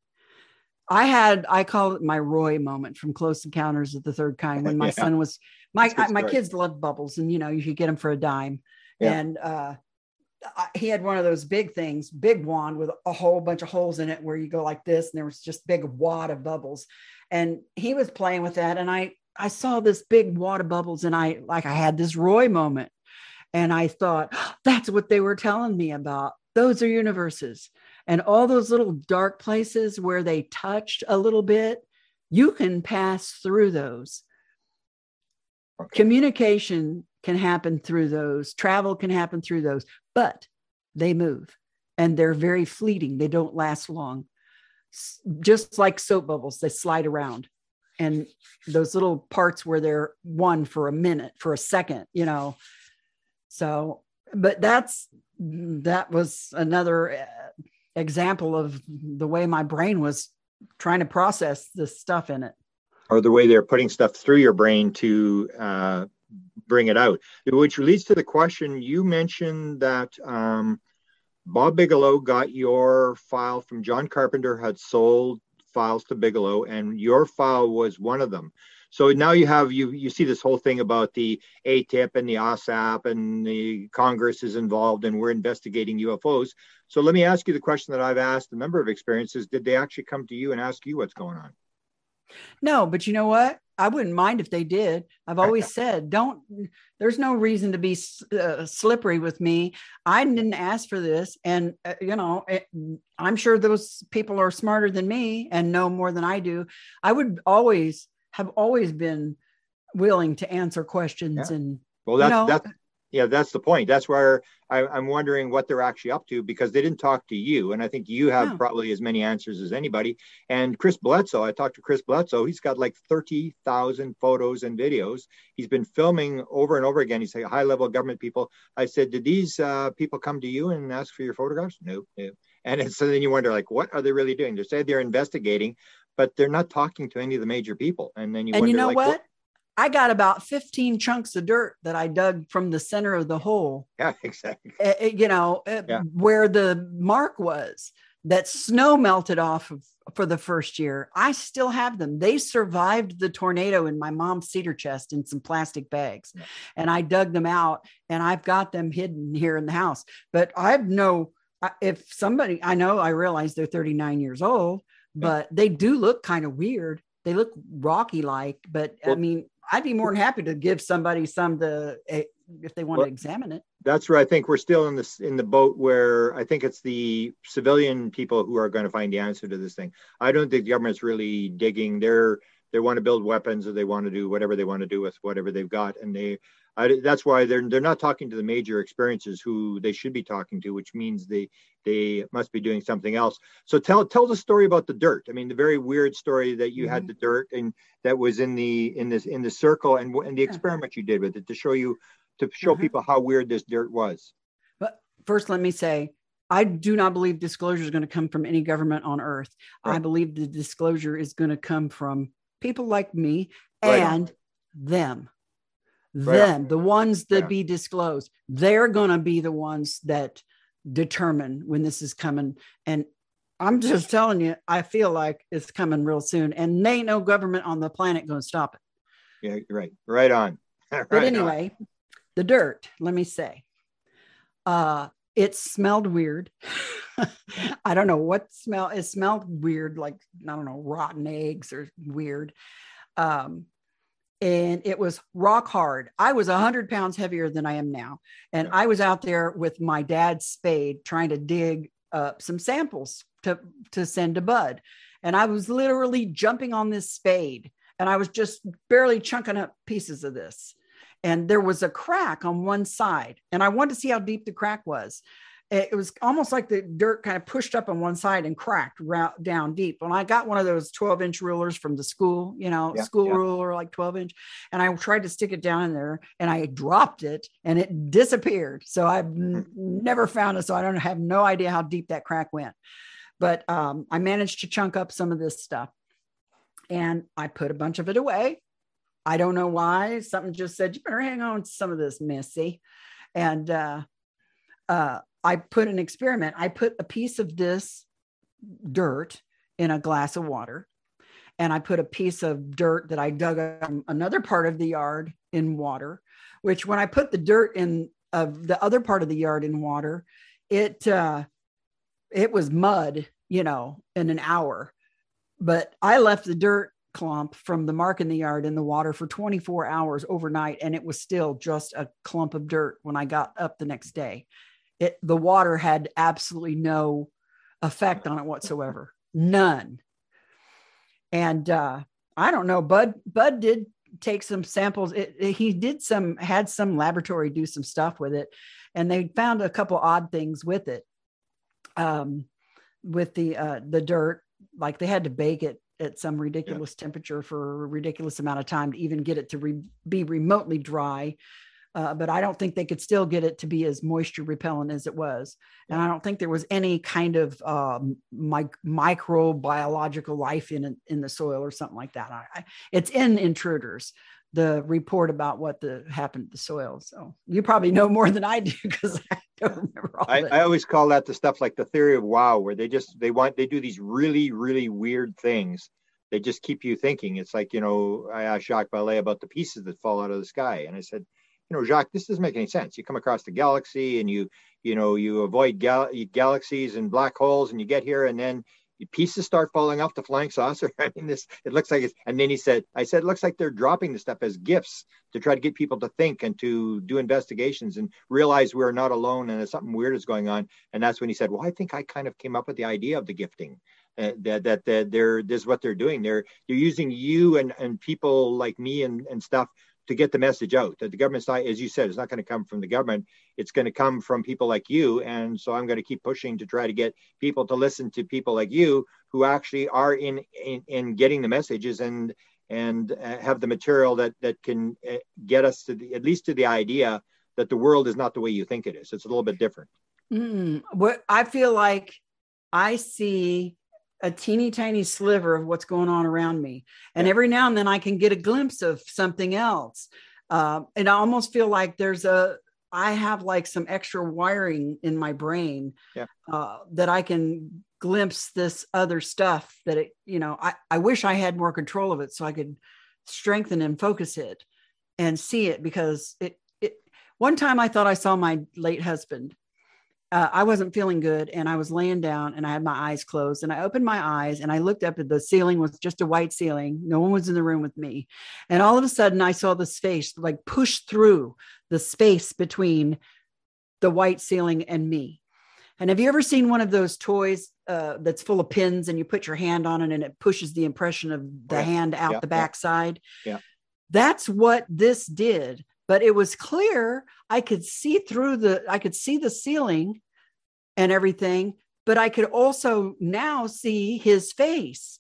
I had I call it my Roy moment from Close Encounters of the Third Kind when <laughs> my yeah. son was my I, my kids love bubbles and you know you could get them for a dime. Yeah. and uh, I, he had one of those big things big wand with a whole bunch of holes in it where you go like this and there was just big wad of bubbles. And he was playing with that and I I saw this big wad of bubbles and I like I had this Roy moment. And I thought oh, <gasps> that's what they were telling me about. Those are universes and all those little dark places where they touched a little bit, you can pass through those. Okay. Communication can happen through those, travel can happen through those, but they move and they're very fleeting. They don't last long. Just like soap bubbles, they slide around. And those little parts where they're one for a minute, for a second, you know. So, but that's that was another uh, example of the way my brain was trying to process the stuff in it. Or the way they're putting stuff through your brain to uh, bring it out. Which leads to the question you mentioned that um, bob bigelow got your file from john carpenter had sold files to bigelow and your file was one of them so now you have you you see this whole thing about the AATIP and the OSAP and the Congress is involved and we're investigating UFOs. So let me ask you the question that I've asked a number of experiences. Did they actually come to you and ask you what's going on? No, but you know what? I wouldn't mind if they did. I've always <laughs> said, don't, there's no reason to be uh, slippery with me. I didn't ask for this. And, uh, you know, it, I'm sure those people are smarter than me and know more than I do. I would always have always been willing to answer questions yeah. and well that's you know, that's yeah, that's the point. That's where I, am wondering what they're actually up to because they didn't talk to you, and I think you have no. probably as many answers as anybody. And Chris Bledsoe, I talked to Chris Bledsoe. He's got like thirty thousand photos and videos. He's been filming over and over again. He's a high-level government people. I said, did these uh, people come to you and ask for your photographs? No, no. And so then you wonder, like, what are they really doing? They say they're investigating, but they're not talking to any of the major people. And then you and wonder, you know like, what? I got about 15 chunks of dirt that I dug from the center of the hole. Yeah, <laughs> exactly. Uh, you know, uh, yeah. where the mark was that snow melted off of, for the first year. I still have them. They survived the tornado in my mom's cedar chest in some plastic bags. Yeah. And I dug them out and I've got them hidden here in the house. But I have no, if somebody, I know I realize they're 39 years old, but they do look kind of weird. They look rocky like, but well, I mean, I'd be more than happy to give somebody some to eh, if they want well, to examine it. That's where I think we're still in this in the boat where I think it's the civilian people who are going to find the answer to this thing. I don't think the government's really digging. They're they want to build weapons or they want to do whatever they want to do with whatever they've got, and they I, that's why they're they're not talking to the major experiences who they should be talking to, which means they they must be doing something else. So tell tell the story about the dirt. I mean, the very weird story that you mm-hmm. had the dirt and that was in the in this in the circle and and the experiment you did with it to show you to show mm-hmm. people how weird this dirt was. But first, let me say. I do not believe disclosure is going to come from any government on earth. Right. I believe the disclosure is going to come from people like me right and on. Them the ones that yeah. be disclosed, they're going to be the ones that determine when this is coming. And I'm just telling you, I feel like it's coming real soon, and ain't no government on the planet going to stop it. Yeah, right, right on. <laughs> right but anyway, on. the dirt. Let me say, uh, it smelled weird. <laughs> I don't know what smell. It smelled weird, like I don't know, rotten eggs or weird. Um, and it was rock hard. I was 100 pounds heavier than I am now. And I was out there with my dad's spade trying to dig up some samples to, to send to Budd. And I was literally jumping on this spade and I was just barely chunking up pieces of this. And there was a crack on one side. And I wanted to see how deep the crack was it was almost like the dirt kind of pushed up on one side and cracked down deep. When I got one of those 12 inch rulers from the school, you know, yeah, school yeah. ruler, like 12 inch, and I tried to stick it down in there and I dropped it and it disappeared. So I've n- never found it. So I don't have no idea how deep that crack went. But um, I managed to chunk up some of this stuff and I put a bunch of it away. I don't know why. Something just said, you better hang on to some of this, Missy. And uh, uh, I put an experiment. I put a piece of this dirt in a glass of water, and I put a piece of dirt that I dug on another part of the yard in water. Which, when I put the dirt in of the other part of the yard in water, it uh, it was mud, you know, in an hour. But I left the dirt clump from the mark in the yard in the water for 24 hours overnight, and it was still just a clump of dirt when I got up the next day it the water had absolutely no effect on it whatsoever. None. And uh i don't know budd budd did take some samples. It, it, he did some had some laboratory do some stuff with it and they found a couple odd things with it. Um with the uh the dirt like they had to bake it at some ridiculous yeah. temperature for a ridiculous amount of time to even get it to re- be remotely dry uh, but I don't think they could still get it to be as moisture repellent as it was. And I don't think there was any kind of um, mic- microbiological life in in the soil or something like that. I, I, it's in intruders, the report about what the happened to the soil. So you probably know more than I do because I don't remember all I, I always call that the stuff like the theory of wow, where they just they want they do these really really weird things they just keep you thinking. It's like, you know, I asked Jacques Vallée about the pieces that fall out of the sky. And I said, know, Jacques, this doesn't make any sense. You come across the galaxy and you, you know, you avoid gal- galaxies and black holes and you get here and then pieces start falling off the flying saucer. <laughs> I mean, this, it looks like it's, and then he said, I said, it looks like they're dropping the stuff as gifts to try to get people to think and to do investigations and realize we're not alone and that something weird is going on. And that's when he said, well, I think I kind of came up with the idea of the gifting. Uh, that, that that they're this is what they're doing they're they're using you and and people like me and and stuff to get the message out that the government's not, as you said, it's not going to come from the government. It's going to come from people like you. And so I'm going to keep pushing to try to get people to listen to people like you who actually are in in, in getting the messages and and uh, have the material that that can uh, get us to the, at least to the idea that the world is not the way you think it is. It's a little bit different. Mm, what I feel like I see a teeny tiny sliver of what's going on around me. And every now and then I can get a glimpse of something else. Uh, and I almost feel like there's a, I have like some extra wiring in my brain yeah. uh, that I can glimpse this other stuff that it, you know, I, I wish I had more control of it so I could strengthen and focus it and see it because it, it, one time I thought I saw my late husband uh, I wasn't feeling good and I was laying down and I had my eyes closed and I opened my eyes and I looked up at the ceiling was just a white ceiling. No one was in the room with me. And all of a sudden I saw this face like push through the space between the white ceiling and me. And have you ever seen one of those toys uh, that's full of pins and you put your hand on it and it pushes the impression of the right. hand out yeah, the backside? Yeah. That's what this did but it was clear i could see through the i could see the ceiling and everything, but I could also now see his face.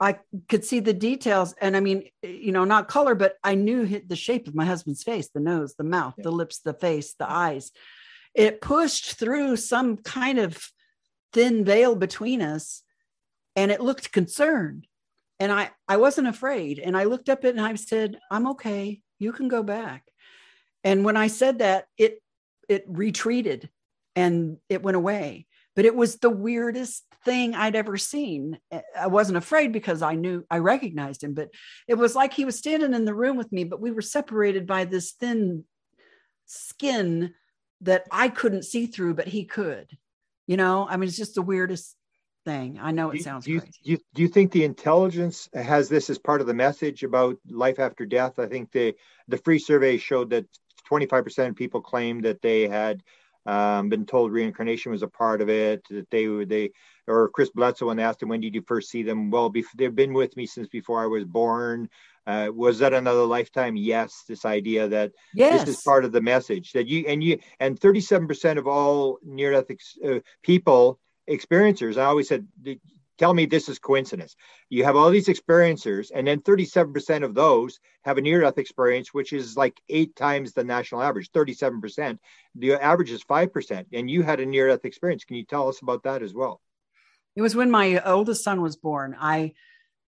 I could see the details. And I mean, you know, not color, but I knew the shape of my husband's face the nose, the mouth, the lips, the face, the eyes. It pushed through some kind of thin veil between us and it looked concerned. And I, I wasn't afraid. And I looked up at it and I said, I'm okay. You can go back. And when I said that, it it retreated and it went away. But it was the weirdest thing I'd ever seen. I wasn't afraid because I knew I recognized him, but it was like he was standing in the room with me, but we were separated by this thin skin that I couldn't see through, but he could. You know, I mean, it's just the weirdest thing. I know it sounds do you, crazy. Do you, do you think the intelligence has this as part of the message about life after death? I think the the free survey showed that 25% of people claimed that they had um, been told reincarnation was a part of it. That they were they or Chris Bledsoe when they asked him when did you first see them? Well, bef- they've been with me since before I was born. Uh, was that another lifetime? Yes. This idea that yes. this is part of the message that you and you and 37% of all near death ex- uh, people experiencers. I always said tell me this is coincidence. You have all these experiencers, and then 37% of those have a near death experience, which is like eight times the national average, 37%. The average is 5%, and you had a near death experience. Can you tell us about that as well? It was when my oldest son was born. I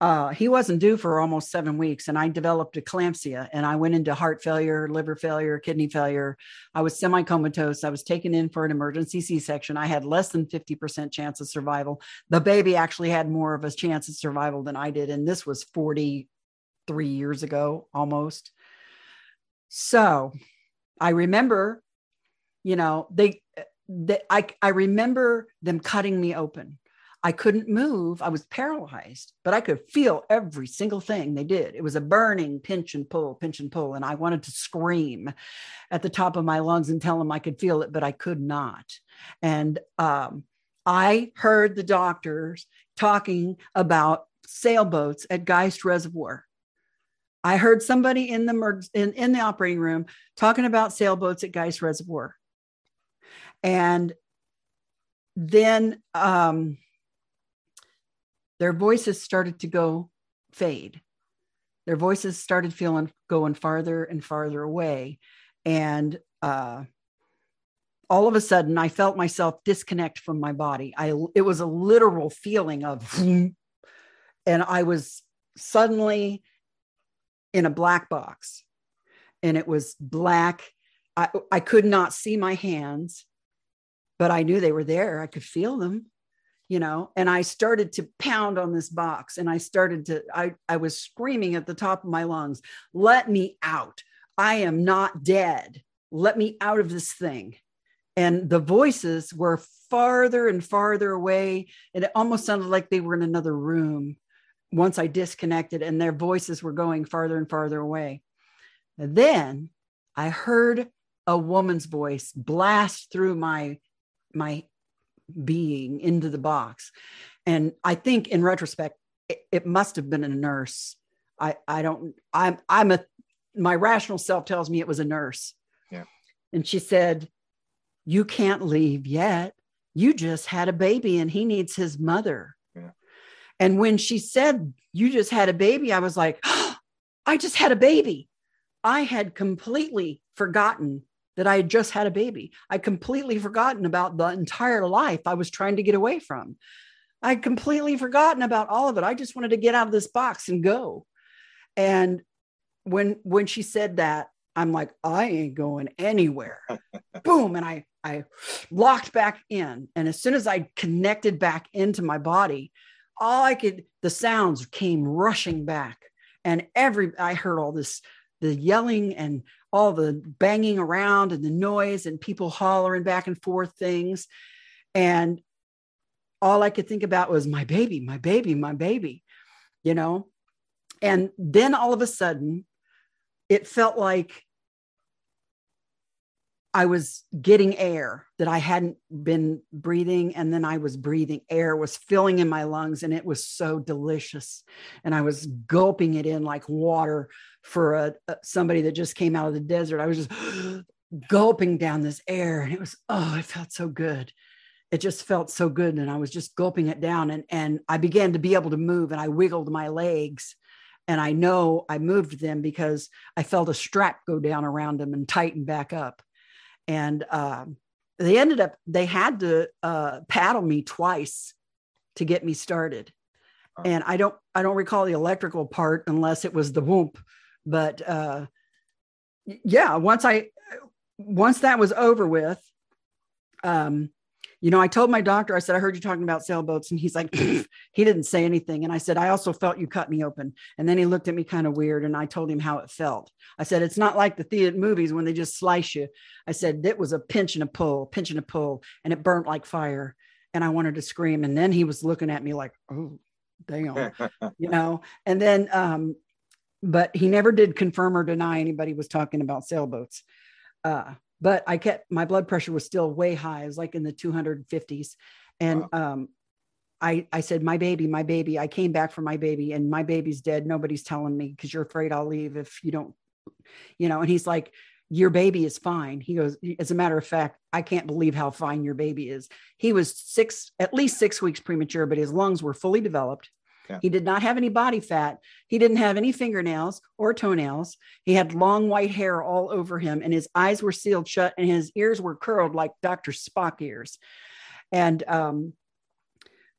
uh, he wasn't due for almost seven weeks and i developed eclampsia and i went into heart failure liver failure kidney failure. I was semi-comatose. I was taken in for an emergency c-section. I had less than 50% chance of survival. The baby actually had more of a chance of survival than i did and this was 43 years ago almost. So i remember you know they, they I, I remember them cutting me open I couldn't move. I was paralyzed, but I could feel every single thing they did. It was a burning pinch and pull, pinch and pull. And I wanted to scream at the top of my lungs and tell them I could feel it, but I could not. And um, I heard the doctors talking about sailboats at Geist Reservoir. I heard somebody in the in, in the operating room talking about sailboats at Geist Reservoir. And then um, their voices started to go fade. Their voices started feeling going farther and farther away. And uh, all of a sudden, I felt myself disconnect from my body. I it was a literal feeling of, and I was suddenly in a black box, and it was black. I, I could not see my hands, but I knew they were there. I could feel them you know and i started to pound on this box and i started to i i was screaming at the top of my lungs let me out. I am not dead. Let me out of this thing. And the voices were farther and farther away. And it almost sounded like they were in another room once i disconnected and their voices were going farther and farther away. And then i heard a woman's voice blast through my my being into the box. And I think in retrospect, it, it must have been a nurse. I, I don't, I'm, I'm a my rational self tells me it was a nurse. Yeah. And she said, You can't leave yet. You just had a baby and he needs his mother. Yeah. And when she said, You just had a baby, I was like, oh, <gasps> I just had a baby. I had completely forgotten that I had just had a baby. I completely forgotten about the entire life I was trying to get away from. I'd completely forgotten about all of it. I just wanted to get out of this box and go. And when when she said that, I'm like, I ain't going anywhere. <laughs> Boom. And I I locked back in. And as soon as I connected back into my body, all I could, the sounds came rushing back. And every I heard all this, the yelling and all the banging around and the noise and people hollering back and forth things. And all I could think about was my baby, my baby, my baby, you know? And then all of a sudden, it felt like I was getting air that I hadn't been breathing. And then I was breathing, air was filling in my lungs, and it was so delicious. And I was gulping it in like water for a, a somebody that just came out of the desert. I was just <gasps> gulping down this air, and it was, oh, it felt so good. It just felt so good and i was just gulping it down and and i began to be able to move and i wiggled my legs and i know i moved them because i felt a strap go down around them and tighten back up. And uh, they ended up they had to uh, paddle me twice to get me started. And i don't i don't recall the electrical part unless it was the whoop but uh, yeah once i once that was over with um you know, I told my doctor, I said, I heard you talking about sailboats. And he's like, he didn't say anything. And I said, I also felt you cut me open. And then he looked at me kind of weird. And I told him how it felt. I said, it's not like the theater movies when they just slice you. I said, it was a pinch and a pull, pinch and a pull, and it burnt like fire. And I wanted to scream. And then he was looking at me like, oh, damn, <laughs> you know, and then, um, but he never did confirm or deny anybody was talking about sailboats. Uh, but I kept my blood pressure was still way high. It was like in the 250s. And wow. um, I, I said, my baby, my baby, I came back for my baby and my baby's dead. Nobody's telling me because you're afraid I'll leave if you don't, you know, and he's like, your baby is fine. He goes, as a matter of fact, I can't believe how fine your baby is. He was six, at least six weeks premature, but his lungs were fully developed. He did not have any body fat. He didn't have any fingernails or toenails. He had long white hair all over him, and his eyes were sealed shut, and his ears were curled like Dr. Spock ears. And um,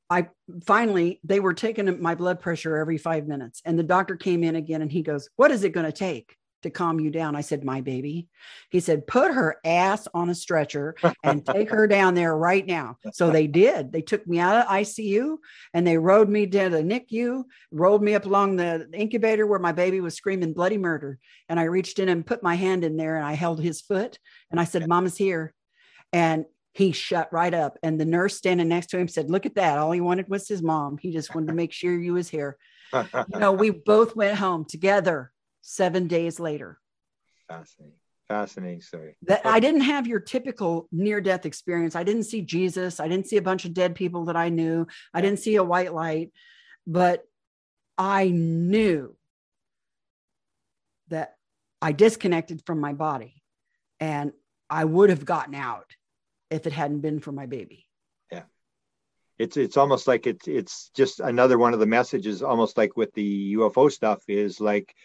I finally, they were taking my blood pressure every five minutes, and the doctor came in again, and he goes, "What is it going to take?" To calm you down. I said, My baby. He said, Put her ass on a stretcher and take her <laughs> down there right now. So they did. They took me out of ICU and they rode me to the NICU, rolled me up along the incubator where my baby was screaming bloody murder. And I reached in and put my hand in there and I held his foot and I said, Mama's here. And he shut right up. And the nurse standing next to him said, Look at that. All he wanted was his mom. He just wanted to make sure you was here. you know, we both went home together seven days later. Fascinating. Fascinating story. That I didn't have your typical near death experience. I didn't see Jesus. I didn't see a bunch of dead people that I knew. I didn't see a white light, but I knew that I disconnected from my body and I would have gotten out if it hadn't been for my baby. Yeah. It's it's almost like it's it's just another one of the messages almost like with the UFO stuff is like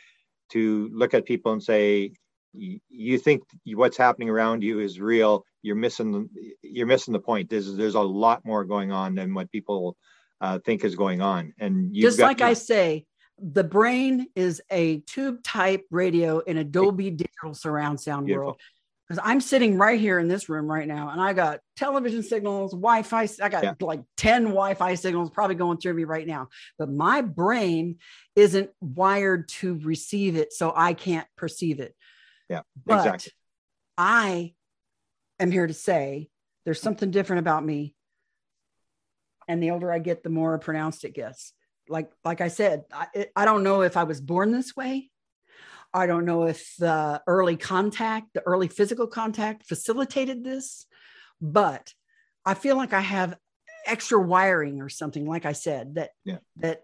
to look at people and say you think what's happening around you is real. You're missing you're missing the point. There's there's a lot more going on than what people uh, think is going on. And just like i say the brain is a tube type radio in a dolby digital surround sound Beautiful. world because I'm sitting right here in this room right now, and I got television signals, Wi Fi. I got yeah. like 10 Wi Fi signals probably going through me right now. But my brain isn't wired to receive it, so I can't perceive it. Yeah, but exactly. I am here to say there's something different about me. And the older I get, the more pronounced it gets. Like, like I said, I, I don't know if I was born this way I don't know if the early contact, the early physical contact facilitated this, but I feel like I have extra wiring or something, like I said, that yeah. that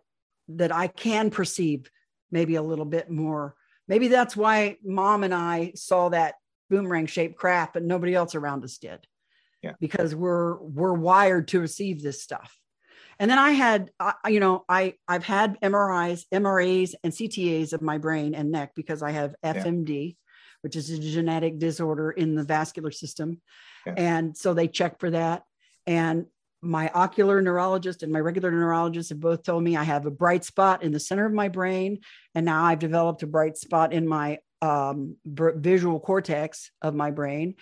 that I can perceive maybe a little bit more maybe that's why mom and I saw that boomerang shaped craft, but nobody else around us did. Yeah. Because we're we're wired to receive this stuff. And then I had, you know, I I've had MRIs, MRAs, and CTAs of my brain and neck because I have FMD, which is a genetic disorder in the vascular system, Yeah. and so they check for that. And my ocular neurologist and my regular neurologist have both told me I have a bright spot in the center of my brain, and now I've developed a bright spot in my um, br- visual cortex of my brain.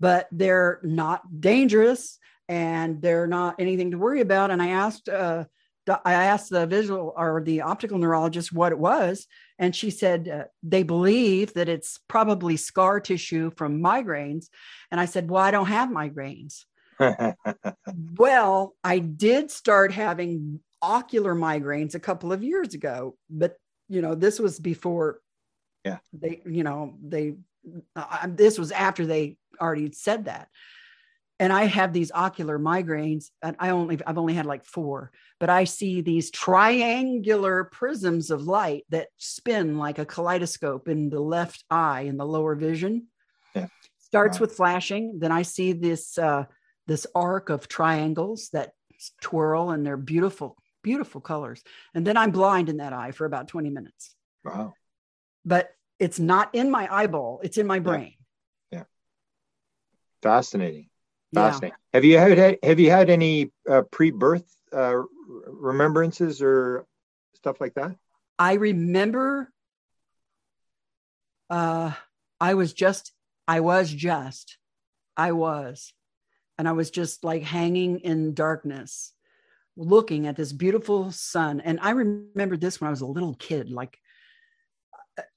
But they're not dangerous and they're not anything to worry about. And I asked, uh, the- I asked the visual or the optical neurologist what it was, and she said uh, they believe that it's probably scar tissue from migraines. And I said, "Well, I don't have migraines." <laughs> Well, I did start having ocular migraines a couple of years ago, but you know, this was before. Yeah. They, you know, they. Uh, this was after they already said that, and I have these ocular migraines, and I only I've only had like four, but I see these triangular prisms of light that spin like a kaleidoscope in the left eye in the lower vision. Yeah. Starts Wow. with flashing, then I see this. Uh, this arc of triangles that twirl and they're beautiful, beautiful colors. And then I'm blind in that eye for about 20 minutes. wow. But it's not in my eyeball, it's in my brain. Fascinating. Yeah. Fascinating. Have you had have you had any uh, pre-birth uh, remembrances or stuff like that? I remember uh I was just I was just I was and I was just like hanging in darkness looking at this beautiful sun. And I remember this when I was a little kid like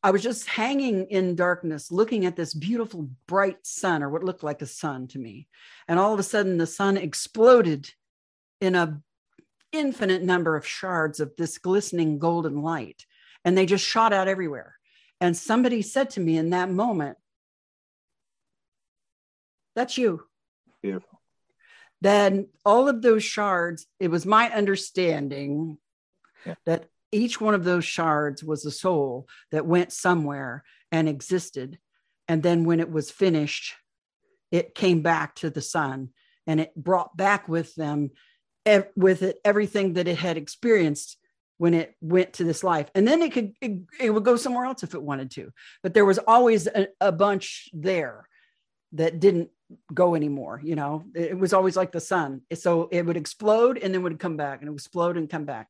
I was just hanging in darkness looking at this beautiful bright sun or what looked like a sun to me and all of a sudden the sun exploded in a infinite number of shards of this glistening golden light and they just shot out everywhere and somebody said to me in that moment that's you Beautiful. then all of those shards it was my understanding Yeah. that each one of those shards was a soul that went somewhere and existed. And then when it was finished it came back to the sun and it brought back with them with it everything that it had experienced when it went to this life. And then it could it, it would go somewhere else if it wanted to but there was always a, a bunch there that didn't go anymore you know? It was always like the sun. So it would explode and then would come back and it explode and come back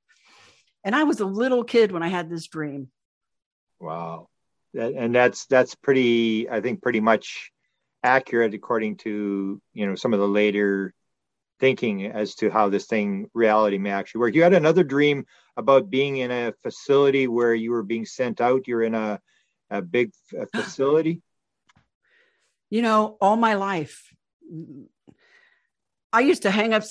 and i was a little kid when i had this dream Wow. And that's that's pretty I think pretty much accurate according to you know some of the later thinking as to how this thing reality may actually work. You had another dream about being in a facility where you were being sent out. You're in a a big f- <gasps> facility. you know all my life i used to hang up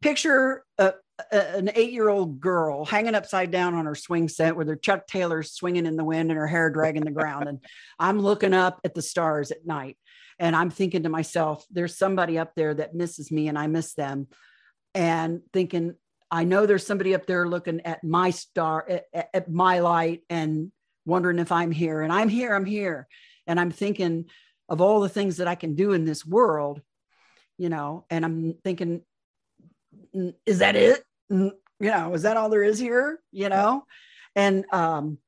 picture a, an eight-year-old girl hanging upside down on her swing set with her chuck Taylor swinging in the wind and her hair dragging the ground. And i'm looking up at the stars at night and i'm thinking to myself there's somebody up there that misses me and i miss them. And thinking i know there's somebody up there looking at my star at, at- at my light and wondering if i'm here and i'm here i'm here. And i'm thinking of all the things that I can do in this world, you know, and I'm thinking, "Mm, is that it? You know, is that all there is here? You know, and um,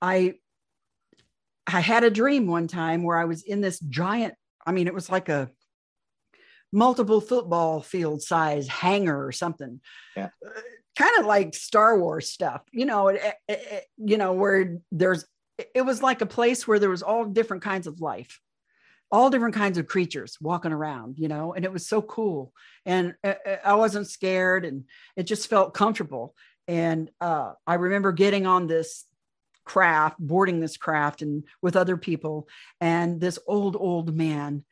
I I had a dream one time where I was in this giant. I mean, it was like a multiple football field size hangar or something. Yeah. kind of like Star Wars stuff, you know. It, it- it- you know, where there's it was like a place where there was all different kinds of life all different kinds of creatures walking around you know and it was so cool and uh, uh, i wasn't scared and it just felt comfortable and uh, i remember getting on this craft boarding this craft and with other people and this old old man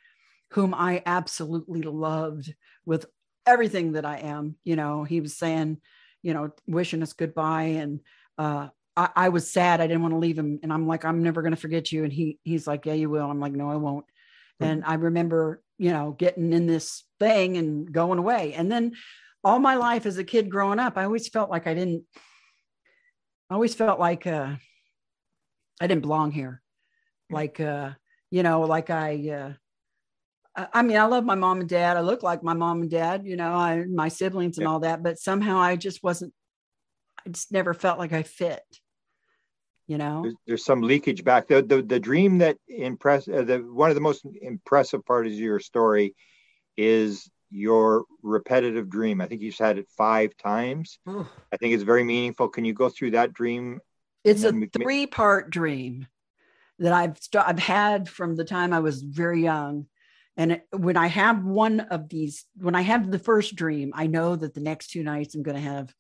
whom i absolutely loved with everything that i am you know he was saying you know wishing us goodbye and uh, I, I was sad. I didn't want to leave him. And I'm like, I'm never going to forget you. And he, he's like, yeah, you will. I'm like, no, I won't. And I remember, you know, getting in this thing and going away. And then all my life as a kid growing up, I always felt like I didn't, I always felt like, uh, I didn't belong here. Like, uh, you know, like I, uh, I mean, I love my mom and dad. I look like my mom and dad, you know, I, my siblings and all that, but somehow I just wasn't, I just never felt like I fit, you know? There's, there's some leakage back. The, the, the dream that impress uh, the, one of the most impressive parts of your story is your repetitive dream. I think you've had it five times. I think it's very meaningful. Can you go through that dream? It's a three part dream that I've st- I've had from the time I was very young. And when I have one of these, when I have the first dream, I know that the next two nights I'm going to have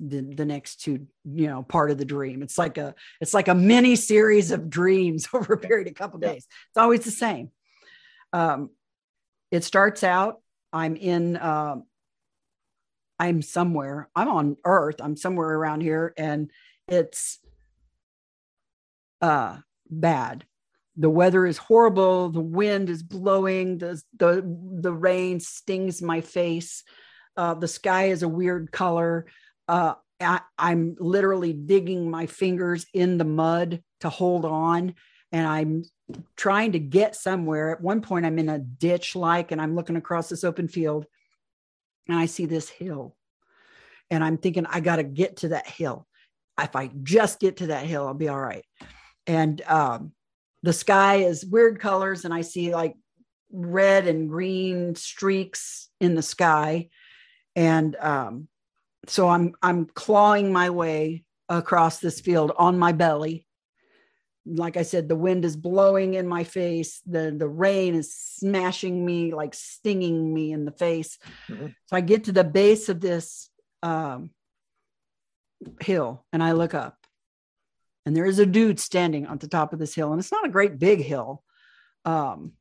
the, the next two, you know, part of the dream. It's like a it's like a mini series of dreams <laughs> over a period of a couple days. It's always the same. Um, it starts out I'm in, uh, I'm somewhere, I'm on earth, I'm somewhere around here, and it's uh, bad. The weather is horrible. The wind is blowing. The, the, the rain stings my face. Uh, the sky is a weird color. Uh, I, I'm literally digging my fingers in the mud to hold on. And I'm trying to get somewhere. At one point, I'm in a ditch like, and I'm looking across this open field and I see this hill. And I'm thinking, I got to get to that hill. If I just get to that hill, I'll be all right. And um, the sky is weird colors, and I see like red and green streaks in the sky. And um, so I'm I'm clawing my way across this field on my belly like I said, the wind is blowing in my face. The the rain is smashing me, like stinging me in the face. Mm-hmm. So I get to the base of this um, hill and I look up, and there is a dude standing on the top of this hill, and it's not a great big hill. Um,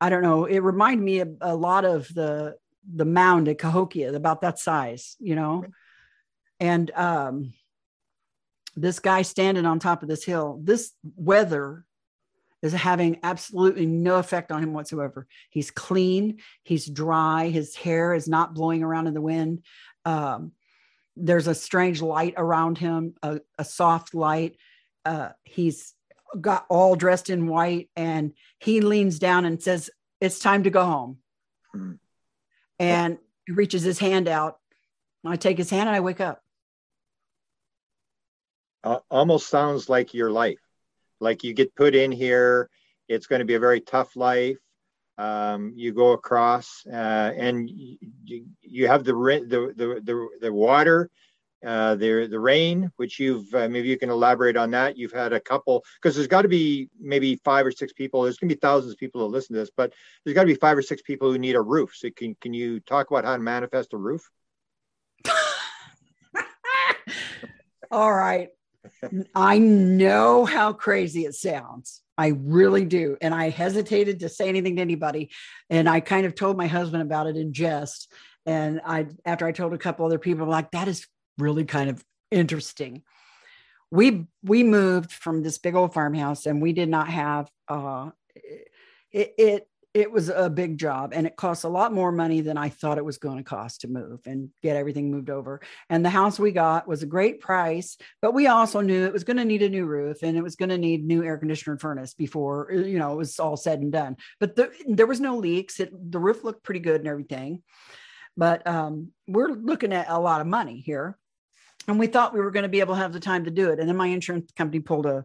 I don't know. It reminded me a, a lot of the the mound at Cahokia, about that size, you know. And um, this guy standing on top of this hill, this weather is having absolutely no effect on him whatsoever. He's clean, he's dry, his hair is not blowing around in the wind. Um, there's a strange light around him, a, a soft light. Uh, he's got all dressed in white and he leans down and says, It's time to go home. And he reaches his hand out. I take his hand and I wake up uh, almost sounds like your life. Like you get put in here, it's going to be a very tough life. Um, you go across, uh, and you, you have the, the the the the water, uh, the the rain, which you've uh, maybe you can elaborate on that. You've had a couple because there's got to be maybe five or six people. There's going to be thousands of people who listen to this, but there's got to be five or six people who need a roof. So can can you talk about how to manifest a roof? <laughs> All right. I know how crazy it sounds. I really do. And I hesitated to say anything to anybody. And I kind of told my husband about it in jest. And I, after I told a couple other people, I'm like, that is really kind of interesting. We we moved from this big old farmhouse, and we did not have. Uh, it, it it was a big job and it cost a lot more money than I thought it was going to cost to move and get everything moved over. And the house we got was a great price, but we also knew it was going to need a new roof and it was going to need new air conditioner and furnace before, you know, it was all said and done. But the, there was no leaks. It, the roof looked pretty good and everything. But um, we're looking at a lot of money here. And we thought we were going to be able to have the time to do it. And then my insurance company pulled a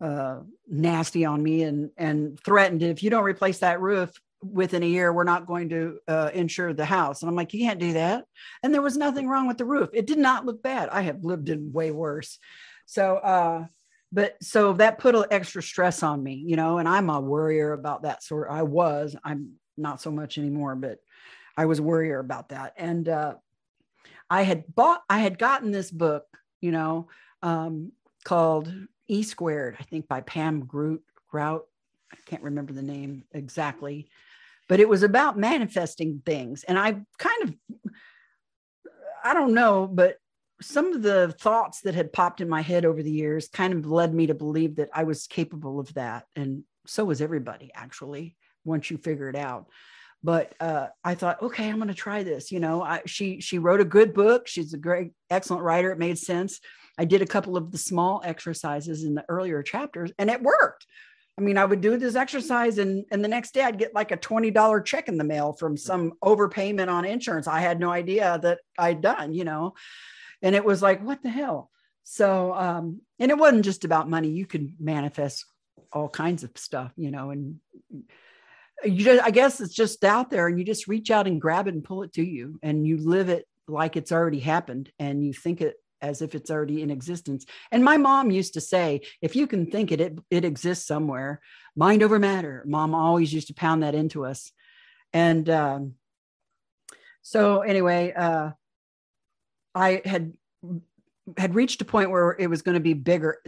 uh, nasty on me and and threatened if you don't replace that roof within a year we're not going to uh, insure the house. And i'm like you can't do that. And there was nothing wrong with the roof. It did not look bad. I have lived in way worse. So uh but so that put an extra stress on me you know and i'm a worrier about that sort i was i'm not so much anymore but i was worrier about that. And uh i had bought i had gotten this book you know um called E squared, I think by Pam Groot, Grout. I can't remember the name exactly, but it was about manifesting things. And I kind of, I don't know, but some of the thoughts that had popped in my head over the years kind of led me to believe that I was capable of that. And so was everybody, actually, once you figure it out. But uh, I thought, okay, I'm going to try this. You know, I, she she wrote a good book. She's a great, excellent writer. It made sense. I did a couple of the small exercises in the earlier chapters, and it worked. I mean, I would do this exercise, and and the next day I'd get like a twenty dollar check in the mail from some overpayment on insurance. I had no idea that I'd done. You know, and it was like, what the hell? So, um, and it wasn't just about money. You could manifest all kinds of stuff, you know, and you just, I guess it's just out there and you just reach out and grab it and pull it to you and you live it like it's already happened and you think it as if it's already in existence. And my mom used to say, if you can think it, it, it exists somewhere, mind over matter. Mom always used to pound that into us. And um, so anyway, uh, I had had reached a point where it was going to be bigger.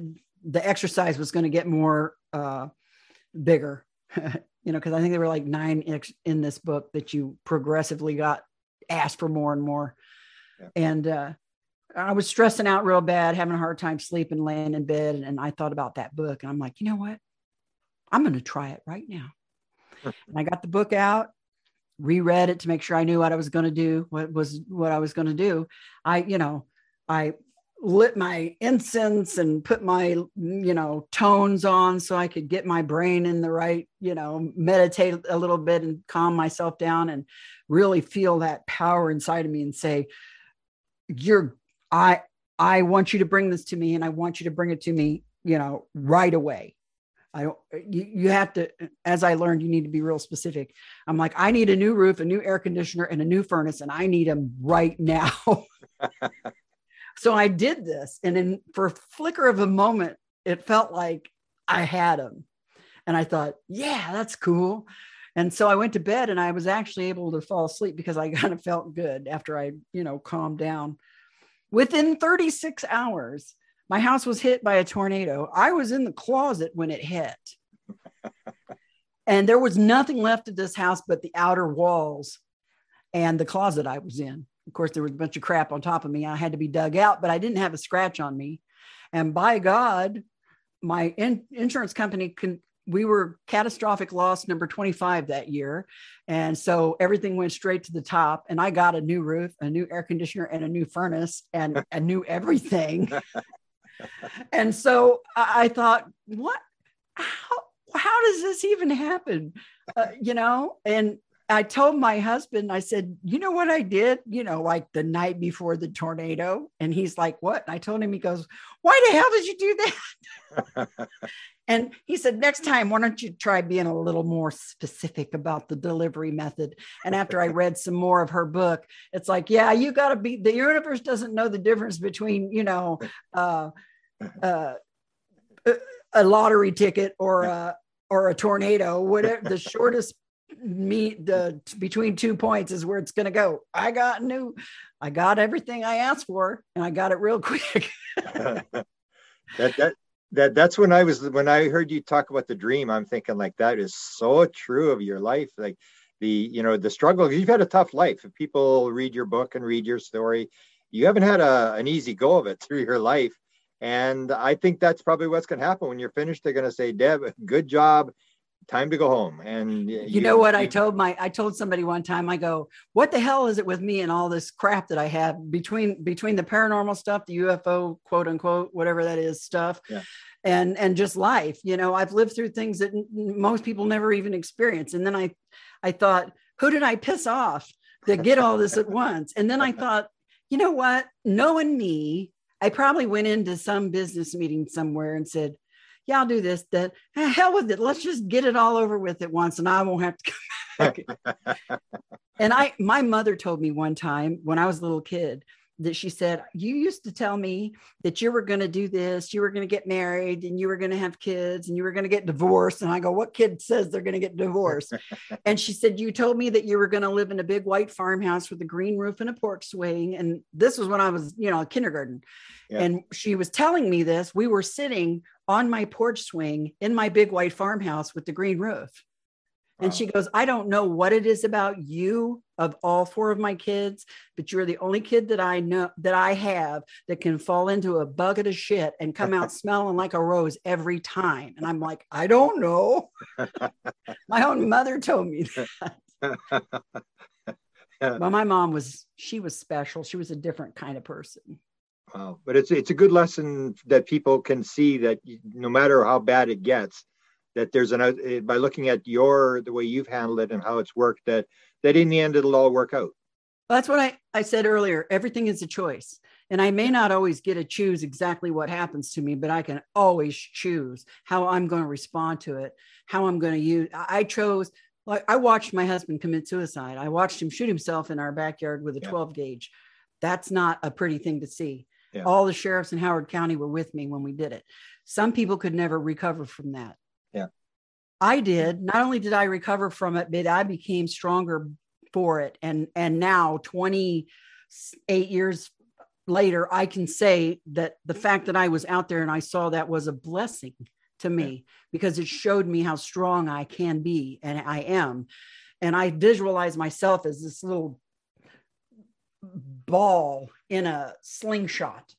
The exercise was going to get more uh, bigger, <laughs> you know, because I think there were like nine in this book that you progressively got asked for more and more. Yeah. And uh, I was stressing out real bad, having a hard time sleeping, laying in bed. And, and I thought about that book and I'm like, you know what? I'm going to try it right now. and I got the book out, reread it to make sure I knew what I was going to do, what was what I was going to do. I, you know, I lit my incense and put my you know tones on so i could get my brain in the right you know meditate a little bit and calm myself down and really feel that power inside of me and say you're i i want you to bring this to me and i want you to bring it to me you know right away. I don't, you, you have to as i learned you need to be real specific. I'm like i need a new roof a new air conditioner and a new furnace and i need them right now <laughs> So I did this. And then for a flicker of a moment, it felt like I had him. And I thought, yeah, that's cool. And so I went to bed and I was actually able to fall asleep because I <laughs> kind of felt good after I, you know, calmed down. Within 36 hours, my house was hit by a tornado. I was in the closet when it hit. <laughs> and there was nothing left of this house but the outer walls and the closet I was in of course, there was a bunch of crap on top of me. I had to be dug out, but I didn't have a scratch on me. And by God, my in- insurance company can. We were catastrophic loss number 25 that year. And so everything went straight to the top. And I got a new roof, a new air conditioner, and a new furnace, and <laughs> a new everything. and so I, I thought, what? How, how does this even happen? Uh, you know, and I told my husband, I said, you know what I did? You know, like the night before the tornado. And he's like, what? And I told him, he goes, why the hell did you do that? <laughs> and he said, next time, why don't you try being a little more specific about the delivery method? And after I read some more of her book, it's like, yeah, you got to be, the universe doesn't know the difference between, you know, uh, uh, a lottery ticket or a, or a tornado, whatever the shortest meet the between two points is where it's going to go. I got new, I got everything I asked for, and I got it real <laughs> quick. <laughs> that that that that's when I was when I heard you talk about the dream. I'm thinking like that is so true of your life. Like the you know the struggle. You've had a tough life. If people read your book and read your story, you haven't had a, an easy go of it <laughs> through your life. And I think that's probably what's going to happen when you're finished. They're going to say, Deb, good job time to go home and you, you know what? You, i told my i told somebody one time i go what the hell is it with me and all this crap that i have between between the paranormal stuff the ufo quote unquote whatever that is stuff yeah. and and just life you know? I've lived through things that most people never even experience. And then i i thought who did i piss off to get all this at <laughs> once? And then i thought you know what? Knowing me i probably went into some business meeting somewhere and said yeah, I'll do this, that eh, hell with it. Let's just get it all over with at once and I won't have to come <laughs> back. and I, my mother told me one time when I was a little kid that she said, You used to tell me that you were going to do this, you were going to get married and you were going to have kids and you were going to get divorced. And I go, What kid says they're going to get divorced? <laughs> and she said, You told me that you were going to live in a big white farmhouse with a green roof and a porch swing. And this was when I was, you know, kindergarten. Yeah. And she was telling me this. We were sitting on my porch swing in my big white farmhouse with the green roof. And wow. she goes, I don't know what it is about you of all four of my kids, but you're the only kid that I know that I have that can fall into a bucket of shit and come out <laughs> smelling like a rose every time. And I'm like, I don't know. <laughs> my own mother told me that. <laughs> well, my mom was she was special. She was a different kind of person. Wow. But it's it's a good lesson that people can see that no matter how bad it gets, that there's an eh, by looking at your the way you've handled it and how it's worked that that in the end it'll all work out. Well, that's what I, I said earlier. Everything is a choice. And I may not always get to choose exactly what happens to me, but I can always choose how I'm going to respond to it, how I'm going to use. I chose, like, I watched my husband commit suicide. I watched him shoot himself in our backyard with a yeah. 12 gauge. That's not a pretty thing to see. Yeah. All the sheriffs in Howard County were with me when we did it. Some people could never recover from that. Yeah. I did. Not only did I recover from it, but I became stronger for it. And and now 28 years later, I can say that the fact that I was out there and I saw that was a blessing to me yeah. because it showed me how strong I can be and I am. And I visualize myself as this little ball in a slingshot.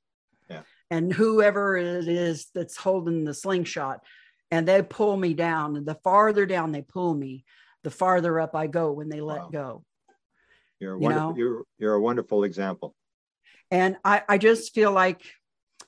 Yeah. And whoever it is that's holding the slingshot, and they pull me down. And the farther down they pull me, the farther up I go when they let wow. go. You're a, you wonderful, you're, you're a wonderful example. And I, I just feel like,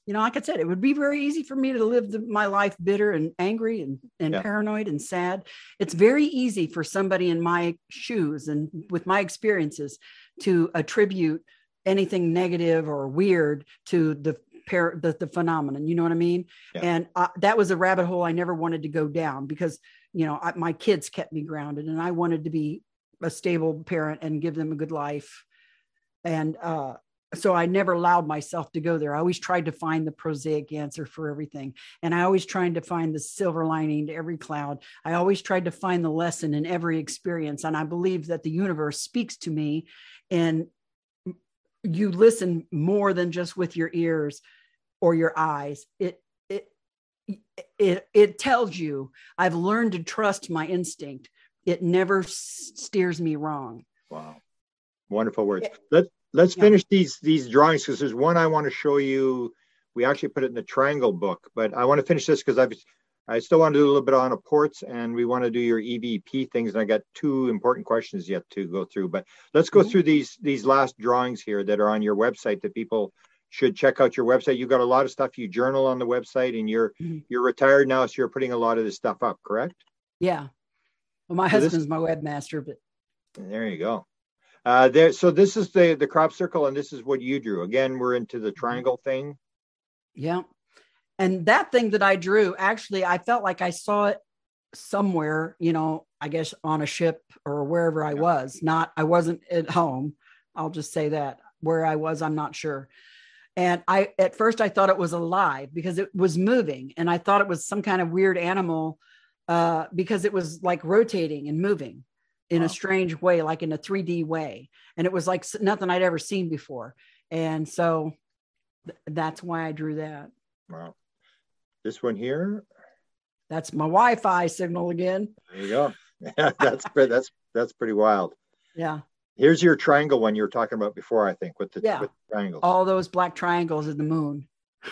you know, like I said, it would be very easy for me to live the, my life bitter and angry and, and yeah. paranoid and sad. It's very easy for somebody in my shoes and with my experiences to attribute anything negative or weird to the par- the, the phenomenon you know what i mean yeah. and I, that was a rabbit hole i never wanted to go down because you know I, my kids kept me grounded and i wanted to be a stable parent and give them a good life and uh, so I never allowed myself to go there. I always tried to find the prosaic answer for everything. And I always tried to find the silver lining to every cloud. I always tried to find the lesson in every experience. And I believe that the universe speaks to me and you listen more than just with your ears or your eyes. It, it, it, it tells you I've learned to trust my instinct. It never steers me wrong. Wow. Wonderful words. Let, let's yeah. finish these these drawings because there's one I want to show you. We actually put it in the triangle book, but I want to finish this because I've I still want to do a little bit on apports and we want to do your EVP things. And I got two important questions yet to go through, but let's go mm-hmm. through these these last drawings here that are on your website that people should check out your website. You've got a lot of stuff you journal on the website and you're mm-hmm. you're retired now, so you're putting a lot of this stuff up, correct? Yeah. Well, my so husband's this, my webmaster, but there you go. Uh, there, so this is the the crop circle, and this is what you drew. Again, we're into the mm-hmm. triangle thing. Yeah, and that thing that I drew, actually, I felt like I saw it somewhere. You know, I guess on a ship or wherever I was. Not, I wasn't at home. I'll just say that where I was, I'm not sure. And I, at first, I thought it was alive because it was moving, and I thought it was some kind of weird animal uh, because it was like rotating and moving in wow. a strange way, like in a 3D way. And it was like nothing I'd ever seen before. And so th- that's why I drew that. Wow. This one here. That's my Wi-Fi signal again. There you go. <laughs> Yeah, that's that's that's pretty wild. Yeah. Here's your triangle one you were talking about before, I think, with the, yeah. with the triangles. All those black triangles in the moon. <laughs>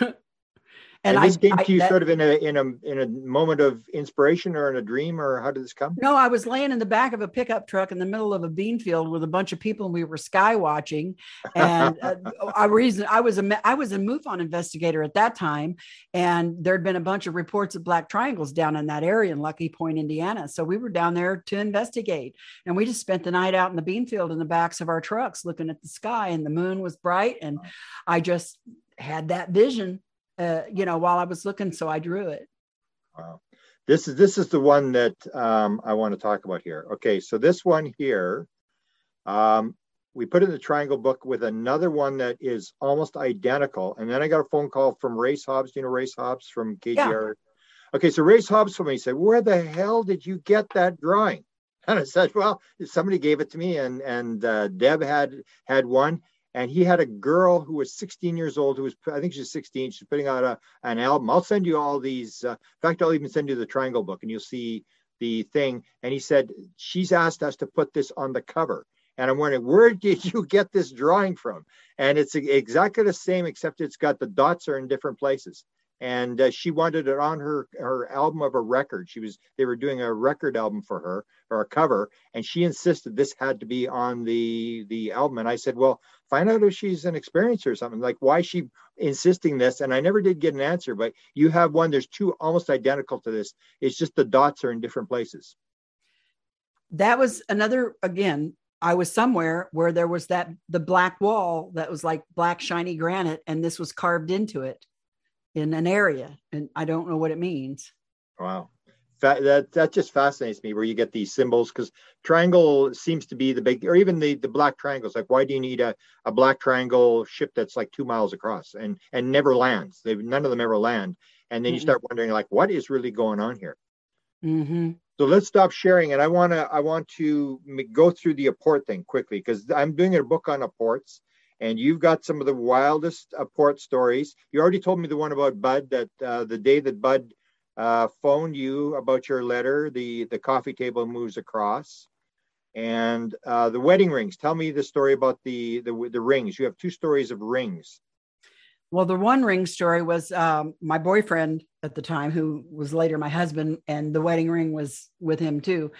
And, and this I, came to you that, sort of in a in a in a moment of inspiration or in a dream, or how did this come? No, I was laying in the back of a pickup truck in the middle of a bean field with a bunch of people, and we were sky watching. And uh, <laughs> I reason I was a I was a MUFON investigator at that time, and there'd been a bunch of reports of black triangles down in that area in Lucky Point, Indiana. So we were down there to investigate, and we just spent the night out in the bean field in the backs of our trucks, looking at the sky, and the moon was bright, and I just had that vision uh, you know, while I was looking, so I drew it. Wow. This is this is the one that um, I want to talk about here. Okay, so this one here, um, we put in the triangle book with another one that is almost identical. And then I got a phone call from Race Hobbs. Do you know Race Hobbs from KGR? Yeah. Okay, so Race Hobbs for me said, "Where the hell did you get that drawing?" <laughs> And I said, "Well, somebody gave it to me, and and uh, Deb had had one, and he had a girl who was 16 years old who was i think she's 16 she's putting out a, an album. I'll send you all these uh, in fact i'll even send you the triangle book and you'll see the thing. And he said she's asked us to put this on the cover. And i'm wondering where did you get this drawing from? And it's exactly the same except it's got the dots are in different places. And uh, she wanted it on her her album of a record. She was they were doing a record album for her or a cover, and she insisted this had to be on the the album. And I said, well, find out if she's an experiencer or something. Like why she insisting this? And I never did get an answer. But you have one. There's two almost identical to this. It's just the dots are in different places. That was another again. I was somewhere where there was that the black wall that was like black shiny granite, and this was carved into it in an area, and I don't know what it means. Wow. That that just fascinates me where you get these symbols because triangle seems to be the big or even the the black triangles like why do you need a, a black triangle ship that's like two miles across and and never lands they none of them ever land and then mm-hmm. you start wondering like what is really going on here mm-hmm. so let's stop sharing and i want to i want to go through the apport thing quickly because i'm doing a book on apports and you've got some of the wildest uh, port stories. You already told me the one about Budd that uh, the day that Budd uh, phoned you about your letter, the the coffee table moves across, and uh, the wedding rings. Tell me the story about the, the the rings. You have two stories of rings. Well, the one ring story was um, my boyfriend at the time, who was later my husband, and the wedding ring was with him too.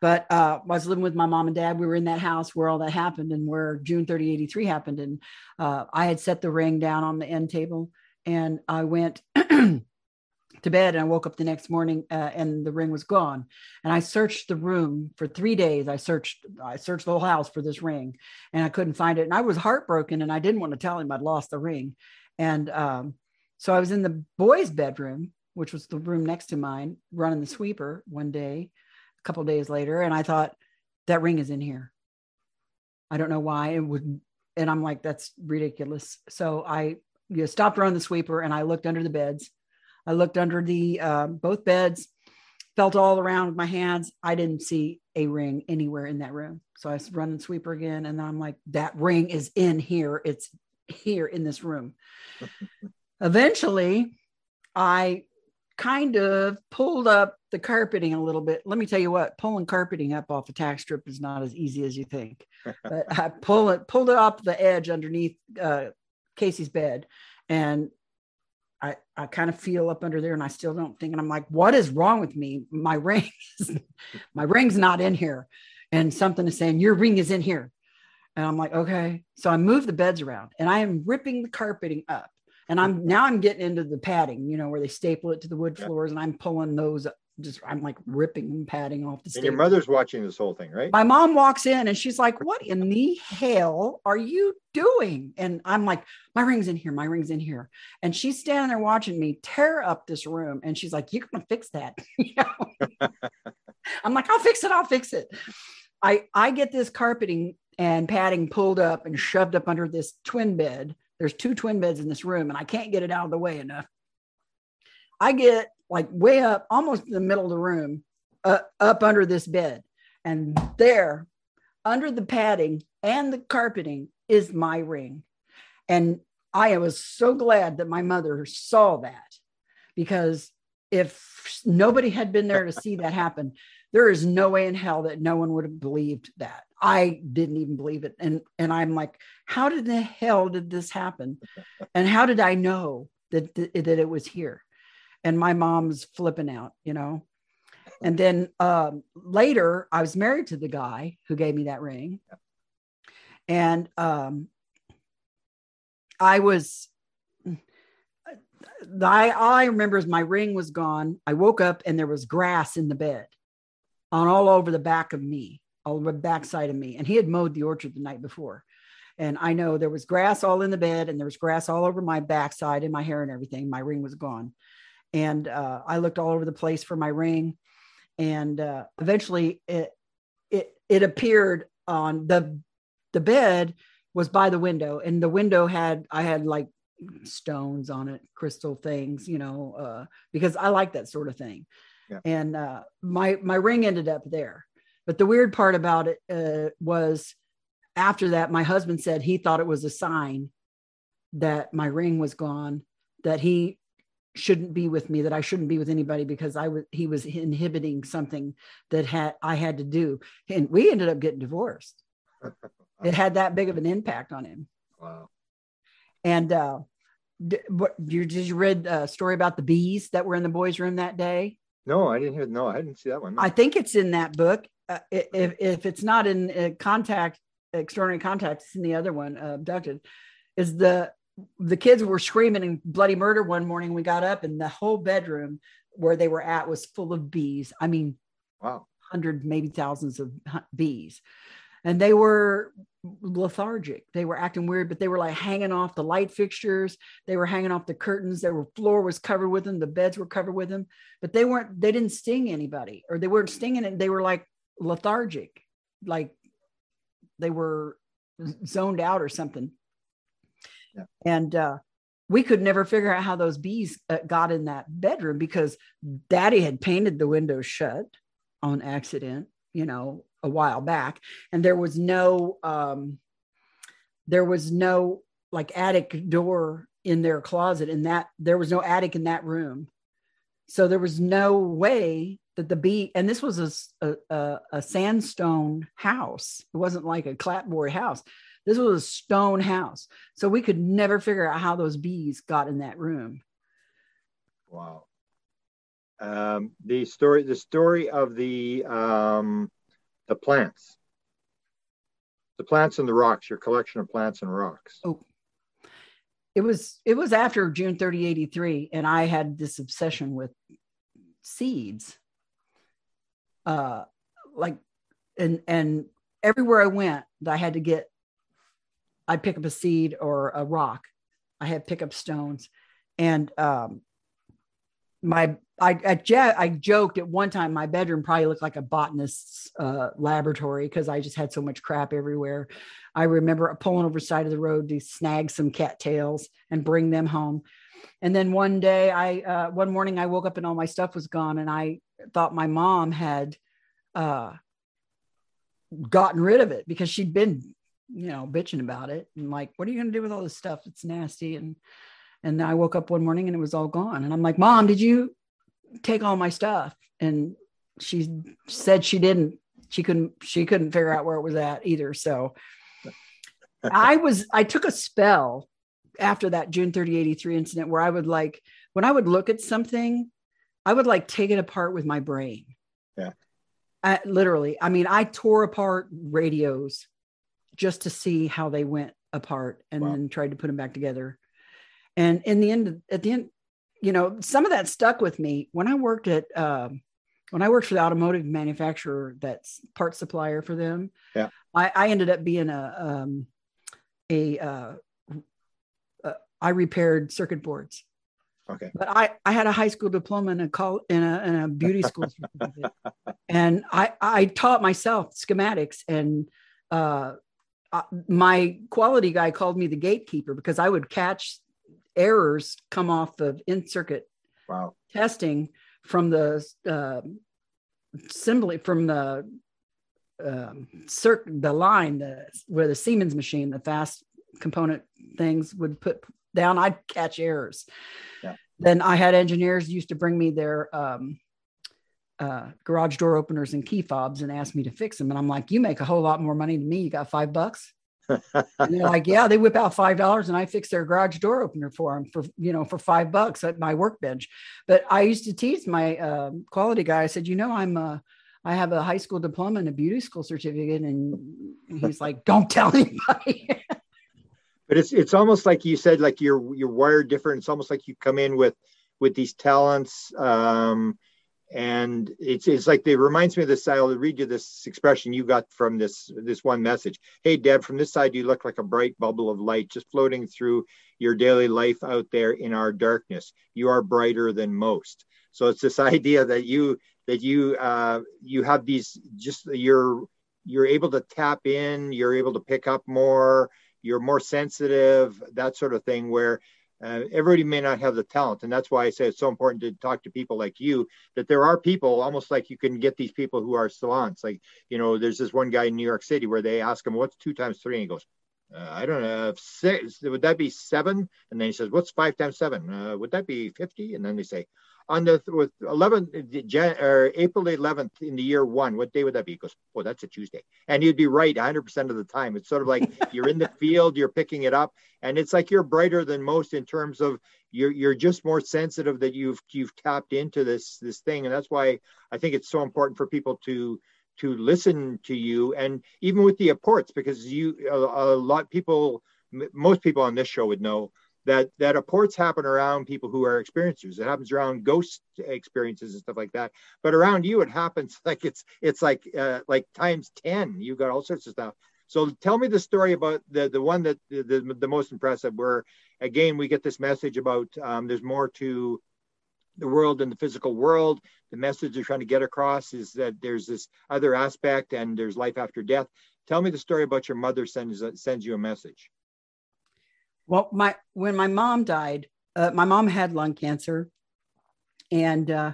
But uh, I was living with my mom and dad. We were in that house where all that happened and where June 30, 83 happened. And uh, I had set the ring down on the end table and I went <clears throat> to bed and I woke up the next morning uh, and the ring was gone. And I searched the room for three days. I searched, I searched the whole house for this ring and I couldn't find it. And I was heartbroken and I didn't want to tell him I'd lost the ring. And um, so I was in the boys' bedroom, which was the room next to mine, running the sweeper one day a couple days later and I thought that ring is in here. I don't know why it would and I'm like that's ridiculous. So I you know, stopped running the sweeper and I looked under the beds. I looked under the uh, both beds, felt all around with my hands. I didn't see a ring anywhere in that room. So I was running sweeper again, and I'm like, that ring is in here. It's here in this room. Eventually, I kind of pulled up the carpeting a little bit. Let me tell you what, pulling carpeting up off a tack strip is not as easy as you think. but I pull it, pulled it up the edge underneath uh, Casey's bed, and I I kind of feel up under there, and I still don't think. And I'm like, what is wrong with me? My <laughs> ring, is, my ring's not in here, and something is saying your ring is in here. And I'm like, okay. So I move the beds around, and I am ripping the carpeting up and I'm now I'm getting into the padding, you know, where they staple it to the wood floors, and I'm pulling those just I'm like ripping and padding off the. And your mother's watching this whole thing, right? My mom walks in and she's like, "What in the hell are you doing?" And I'm like, "My ring's in here. My ring's in here." And she's standing there watching me tear up this room, and she's like, "You're gonna fix that?" <laughs> <laughs> I'm like, "I'll fix it. I'll fix it." I I get this carpeting and padding pulled up and shoved up under this twin bed there's two twin beds in this room and I can't get it out of the way enough. I get like way up, almost in the middle of the room, uh, up under this bed. And there, under the padding and the carpeting, is my ring. And I was so glad that my mother saw that because if nobody had been there to see that happen, there is no way in hell that no one would have believed that. I didn't even believe it. And and I'm like, how did the hell did this happen? And how did I know that that it was here? And my mom's flipping out, you know. And then um, later, I was married to the guy who gave me that ring, and um, I was. I all I remember is my ring was gone. I woke up and there was grass in the bed, on all over the back of me all the backside of me. And he had mowed the orchard the night before. And I know there was grass all in the bed and there was grass all over my backside and my hair and everything. My ring was gone. And uh, I looked all over the place for my ring. And uh, eventually it, it, it appeared on the, the bed was by the window and the window had, I had like stones on it, crystal things, you know, uh, because I like that sort of thing. Yeah. And uh, my, my ring ended up there but the weird part about it uh, was after that, my husband said he thought it was a sign that my ring was gone, that he shouldn't be with me, that I shouldn't be with anybody because I was he was inhibiting something that had I had to do, and we ended up getting divorced. <laughs> it had that big of an impact on him. Wow. And uh, did, what you did you read a story about the bees that were in the boys' room that day? No, I didn't hear. No, I didn't see that one. No. I think it's in that book. Uh, if if it's not in uh, contact, extraordinary contact, it's in the other one, uh, abducted. Is the the kids were screaming and bloody murder one morning. We got up and the whole bedroom where they were at was full of bees. I mean, wow, hundred, maybe thousands of bees, and they were lethargic. They were acting weird, but they were like hanging off the light fixtures. They were hanging off the curtains. Their floor was covered with them. The beds were covered with them, but they weren't, they didn't sting anybody or they weren't stinging it. They were like lethargic, like they were zoned out or something. Yeah. And, uh, we could never figure out how those bees uh, got in that bedroom because daddy had painted the windows shut on accident, you know, a while back. And there was no um there was no like attic door in their closet and that there was no attic in that room. So there was no way that the bee and this was a, a, a sandstone house. It wasn't like a clapboard house this was a stone house so we could never figure out how those bees got in that room wow um, the story the story of the um, the plants. The plants and the rocks, your collection of plants and rocks. Oh. It was it was after June 30, 83, and I had this obsession with seeds. Uh like and and everywhere I went, I had to get I'd pick up a seed or a rock. I had pick up stones. And um my I I, I joked at one time my bedroom probably looked like a botanist's uh, laboratory because I just had so much crap everywhere. I remember pulling over side of the road to snag some cattails and bring them home. And then one day, I uh, one morning I woke up and all my stuff was gone, and I thought my mom had uh, gotten rid of it because she'd been, you know, bitching about it and like, what are you going to do with all this stuff? It's nasty and and I woke up one morning and it was all gone. And I'm like, Mom, did you take all my stuff? And she said she didn't. She couldn't, she couldn't figure out where it was at either. So I was, I took a spell after that June 30, 83 incident where I would like, when I would look at something, I would like take it apart with my brain. Yeah. I, literally. I mean, I tore apart radios just to see how they went apart and wow. then tried to put them back together. And in the end at the end you know some of that stuck with me. When i worked at um, when i worked for the automotive manufacturer that's part supplier for them yeah. I, I ended up being a um, a uh, uh, I repaired circuit boards. Okay. But i i had a high school diploma in a call in a, in a beauty school <laughs> and i i taught myself schematics and uh, uh, my quality guy called me the gatekeeper because I would catch errors come off of in circuit wow. testing from the uh, assembly from the um, circ- the line the, where the Siemens machine, the fast component things would put down, I'd catch errors. Yeah. Then I had engineers used to bring me their um, uh, garage door openers and key fobs and asked me to fix them. And I'm like, you make a whole lot more money than me. You got five bucks and they're like, yeah, they whip out five dollars and I fix their garage door opener for them for you know for five bucks at my workbench. But I used to tease my uh, quality guy. I said, you know, I'm a I have a high school diploma and a beauty school certificate, and he's like, don't tell anybody. <laughs> but it's it's almost like you said, like you're you're wired different. It's almost like you come in with with these talents. Um, and it's it's like it reminds me of this. I'll read you this expression you got from this this one message. Hey Deb, from this side you look like a bright bubble of light just floating through your daily life out there in our darkness. You are brighter than most. So it's this <laughs> idea that you that you uh, you have these just you're you're able to tap in, you're able to pick up more, you're more sensitive, that sort of thing. Where uh, everybody may not have the talent, and that's why I say it's so important to talk to people like you. That there are people, almost like you can get these people who are savants. Like you know, there's this one guy in New York City where they ask him, "What's two times three? And he goes, uh, "I don't know, six. Would that be seven? And then he says, "What's five times seven? Uh, would that be 50? And then they say, on the with 11th uh, Jan, or April 11th in the year one, what day would that be? He goes, oh, that's a Tuesday, and you'd be right 100% of the time. It's sort of like <laughs> you're in the field, you're picking it up, and it's like you're brighter than most in terms of you're you're just more sensitive that you've you've tapped into this this thing, and that's why I think it's so important for people to to listen to you, and even with the apports, because you a, a lot people most people on this show would know that that apports happen around people who are experiencers. It happens around ghost experiences and stuff like that. But around you, it happens <laughs> like it's it's like uh, like times ten. You've got all sorts of stuff. So tell me the story about the the one that the the, the most impressive. Where again we get this message about um, there's more to the world and the physical world. The message they're trying to get across is that there's this other aspect and there's life after death. Tell me the story about your mother sends sends you a message. Well, my when my mom died, uh, my mom had lung cancer, and uh,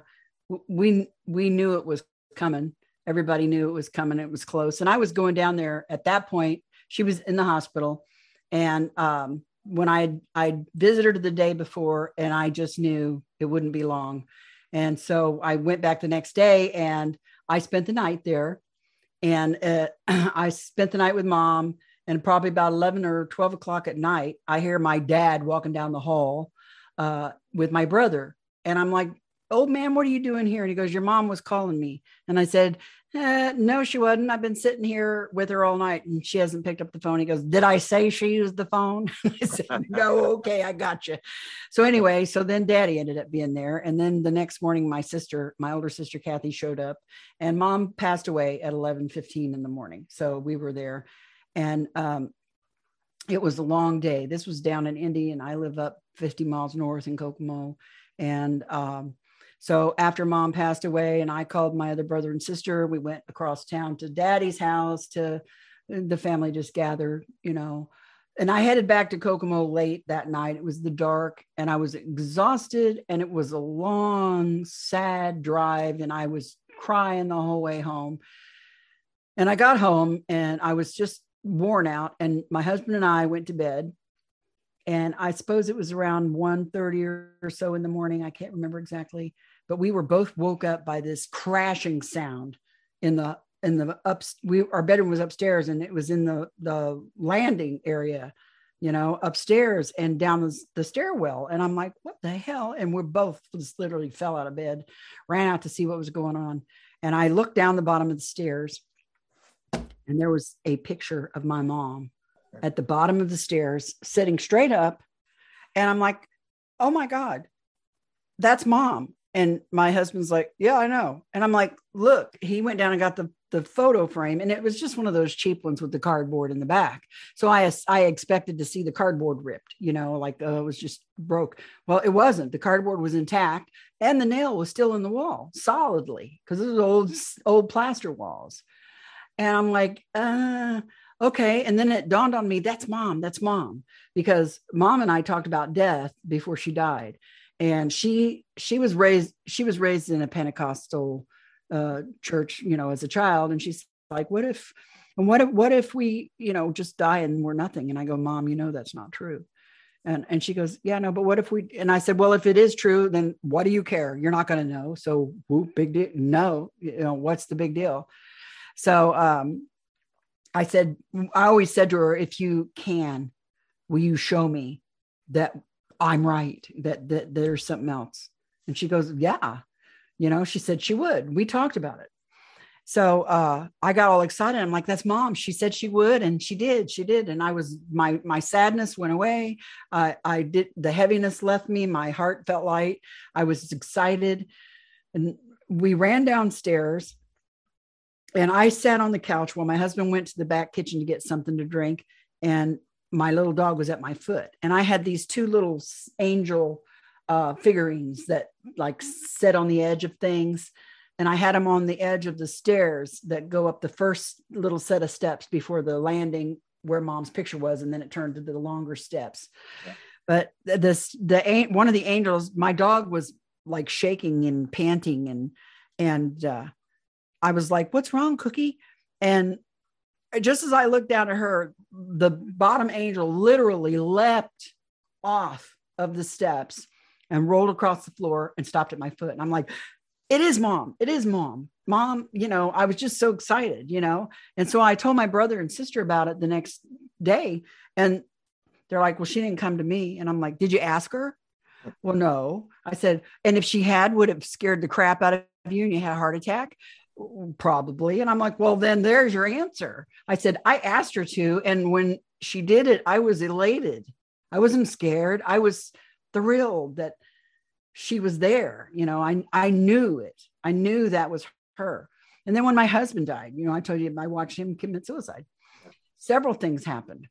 we we knew it was coming. Everybody knew it was coming. It was close, and I was going down there at that point. She was in the hospital, and um, when I I visited her the day before, and I just knew it wouldn't be long, and so I went back the next day, and I spent the night there, and uh, <clears throat> I spent the night with mom and probably about 11 or 12 o'clock at night, I hear my dad walking down the hall uh, with my brother. And I'm like, old man, what are you doing here? And he goes, Your mom was calling me. And I said, eh, No, she wasn't. I've been sitting here with her all night and she hasn't picked up the phone. He goes, Did I say she used the phone? <laughs> I said, No, okay, I got you. So, anyway, so then daddy ended up being there. And then the next morning, my sister, my older sister, Kathy, showed up and mom passed away at 11 15 in the morning. So we were there and um, it was a long day. This was down in Indy, and I live up 50 miles north in Kokomo. And um, so after mom passed away, and I called my other brother and sister, we went across town to daddy's house to the family just gathered, you know. And I headed back to Kokomo late that night. It was the dark, and I was exhausted, and it was a long, sad drive, and I was crying the whole way home. And I got home, and I was just worn out and my husband and I went to bed. And I suppose it was around 1.30 or so in the morning. I can't remember exactly, but we were both woke up by this crashing sound in the in the up we our bedroom was upstairs and it was in the the landing area you know upstairs and down the, the stairwell. And i'm like what the hell? And we're both just literally fell out of bed ran out to see what was going on. And i looked down the bottom of the stairs and there was a picture of my mom at the bottom of the stairs sitting straight up. And i'm like oh my god that's mom. And my husband's like yeah i know. And i'm like look he went down and got the the photo frame. And it was just one of those cheap ones with the cardboard in the back. So i i expected to see the cardboard ripped you know like uh, it was just broke. Well it wasn't. The cardboard was intact and the nail was still in the wall solidly because it was old old plaster walls and I'm like, uh, okay. And then it dawned on me that's mom, that's mom, because mom and I talked about death before she died. And she she was raised she was raised in a Pentecostal uh, church, you know, as a child. And she's like, what if and what if what if we, you know, just die and we're nothing? And I go, Mom, you know that's not true. And and she goes, Yeah, no, but what if we and I said, Well, if it is true, then what do you care? You're not gonna know. So whoop, big deal. No, you know, what's the big deal? So um, I said, I always said to her, if you can, will you show me that I'm right, that, that there's something else? And she goes, yeah. You know, she said she would. We talked about it. So uh, I got all excited. I'm like, that's mom. She said she would, and she did. She did. And I was my my sadness went away. Uh, I did the heaviness left me. My heart felt light. I was excited, and we ran downstairs and I sat on the couch while my husband went to the back kitchen to get something to drink. And my little dog was at my foot. And I had these two little angel uh, figurines that like sit on the edge of things. And I had them on the edge of the stairs that go up the first little set of steps before the landing where mom's picture was. And then it turned to the longer steps. Yeah. But this, the, one of the angels, my dog was like shaking and panting and, and, uh, I was like, What's wrong, Cookie? And just as I looked down at her, the bottom angel literally leapt off of the steps and rolled across the floor and stopped at my foot. And I'm like, it is mom. It is mom. Mom, you know, I was just so excited, you know. And so I told my brother and sister about it the next day. And they're like, well, she didn't come to me. And I'm like, did you ask her? Well, no. I said, and if she had, would have scared the crap out of you and you had a heart attack? Probably. And I'm like, well, then there's your answer. I said, I asked her to. And when she did it, I was elated. I wasn't scared. I was thrilled that she was there. You know, I, I knew it. I knew that was her. And then when my husband died, you know, I told you I watched him commit suicide. Several things happened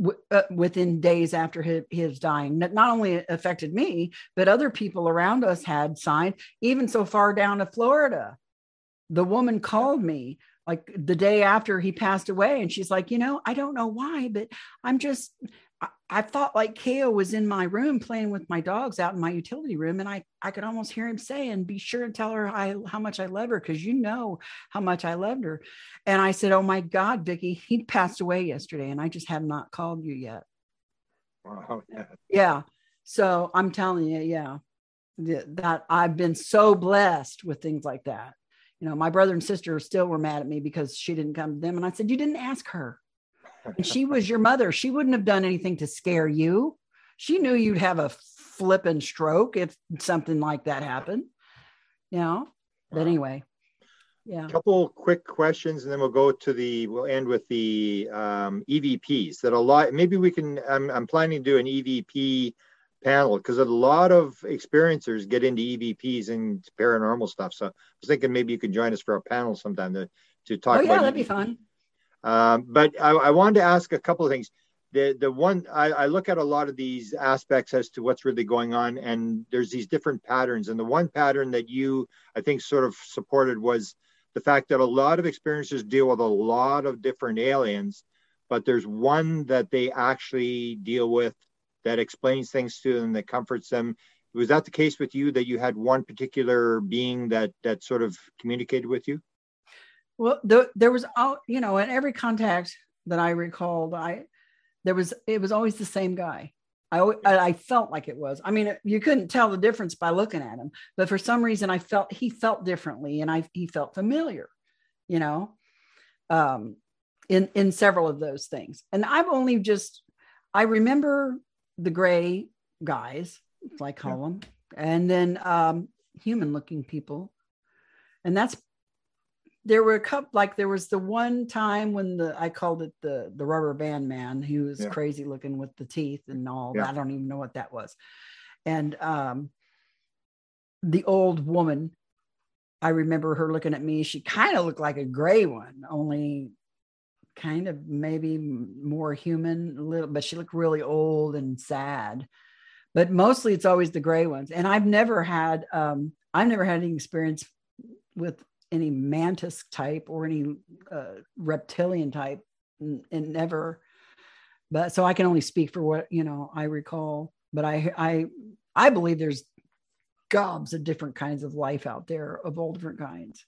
w- uh, within days after his, his dying. Not, not only affected me, but other people around us had signed, even so far down to Florida. The woman called me like the day after he passed away, and she's like, You know, I don't know why, but I'm just, I, thought like Kale was in my room playing with my dogs out in my utility room, and I I could almost hear him saying, "Be sure and tell her I, how much I love her, because you know how much I loved her." And I said, "Oh my God, Vicki, he passed away yesterday, and I just have not called you yet." Wow. <laughs> Yeah. yeah. So I'm telling you, yeah, that I've been so blessed with things like that. You know, my brother and sister still were mad at me because she didn't come to them, and I said, "You didn't ask her." and she was your mother. She wouldn't have done anything to scare you. She knew you'd have a flipping stroke if something like that happened. You know, but anyway, yeah. A couple quick questions, and then we'll go to the. We'll end with the um, EVPs. That a lot. Maybe we can. I'm, I'm planning to do an EVP panel because a lot of experiencers get into EVPs and paranormal stuff. So I was thinking maybe you could join us for a panel sometime to to talk. Oh yeah, that'd be fun. Um, but I, I, wanted to ask a couple of things. The the one I, I, look at a lot of these aspects as to what's really going on, and there's these different patterns. And the one pattern that you I think sort of supported was the fact that a lot of experiencers deal with a lot of different aliens, but there's one that they actually deal with that explains things to them that comforts them. Was that the case with you that you had one particular being that that sort of communicated with you? Well, the, there was, all you know, in every contact that I recalled, I there was it was always the same guy. I I felt like it was. I mean, you couldn't tell the difference by looking at him, but for some reason, I felt he felt differently, and I he felt familiar, you know, um, in in several of those things. And I've only just I remember the gray guys, like call yeah. them, and then um, human looking people, and that's there were a couple like there was the one time when the I called it the the rubber band man who was yeah. crazy looking with the teeth and all yeah. I don't even know what that was. And um the old woman, I remember her looking at me. She kind of looked like a gray one, only kind of maybe more human, a little, but she looked really old and sad. But mostly it's always the gray ones. And I've never had um I've never had any experience with any mantis type or any uh, reptilian type and, and never but so i can only speak for what you know i recall but i i i believe there's gobs of different kinds of life out there of all different kinds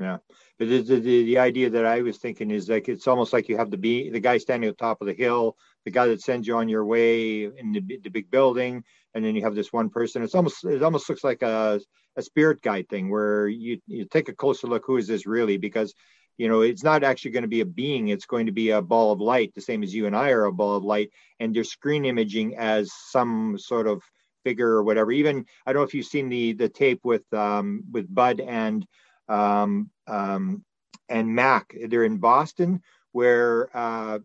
yeah. But the, the, the idea that i was thinking is like it's almost like you have the be the guy standing at the top of the hill the guy that sends you on your way in the, the big building and then you have this one person. It's almost it almost looks like a a spirit guide thing where you, you take a closer look who is this really? Because you know it's not actually going to be a being. It's going to be a ball of light the same as you and i are a ball of light and you're screen imaging as some sort of figure or whatever. Even i don't know if you've seen the the tape with um with budd and um um and mack they're in boston where uh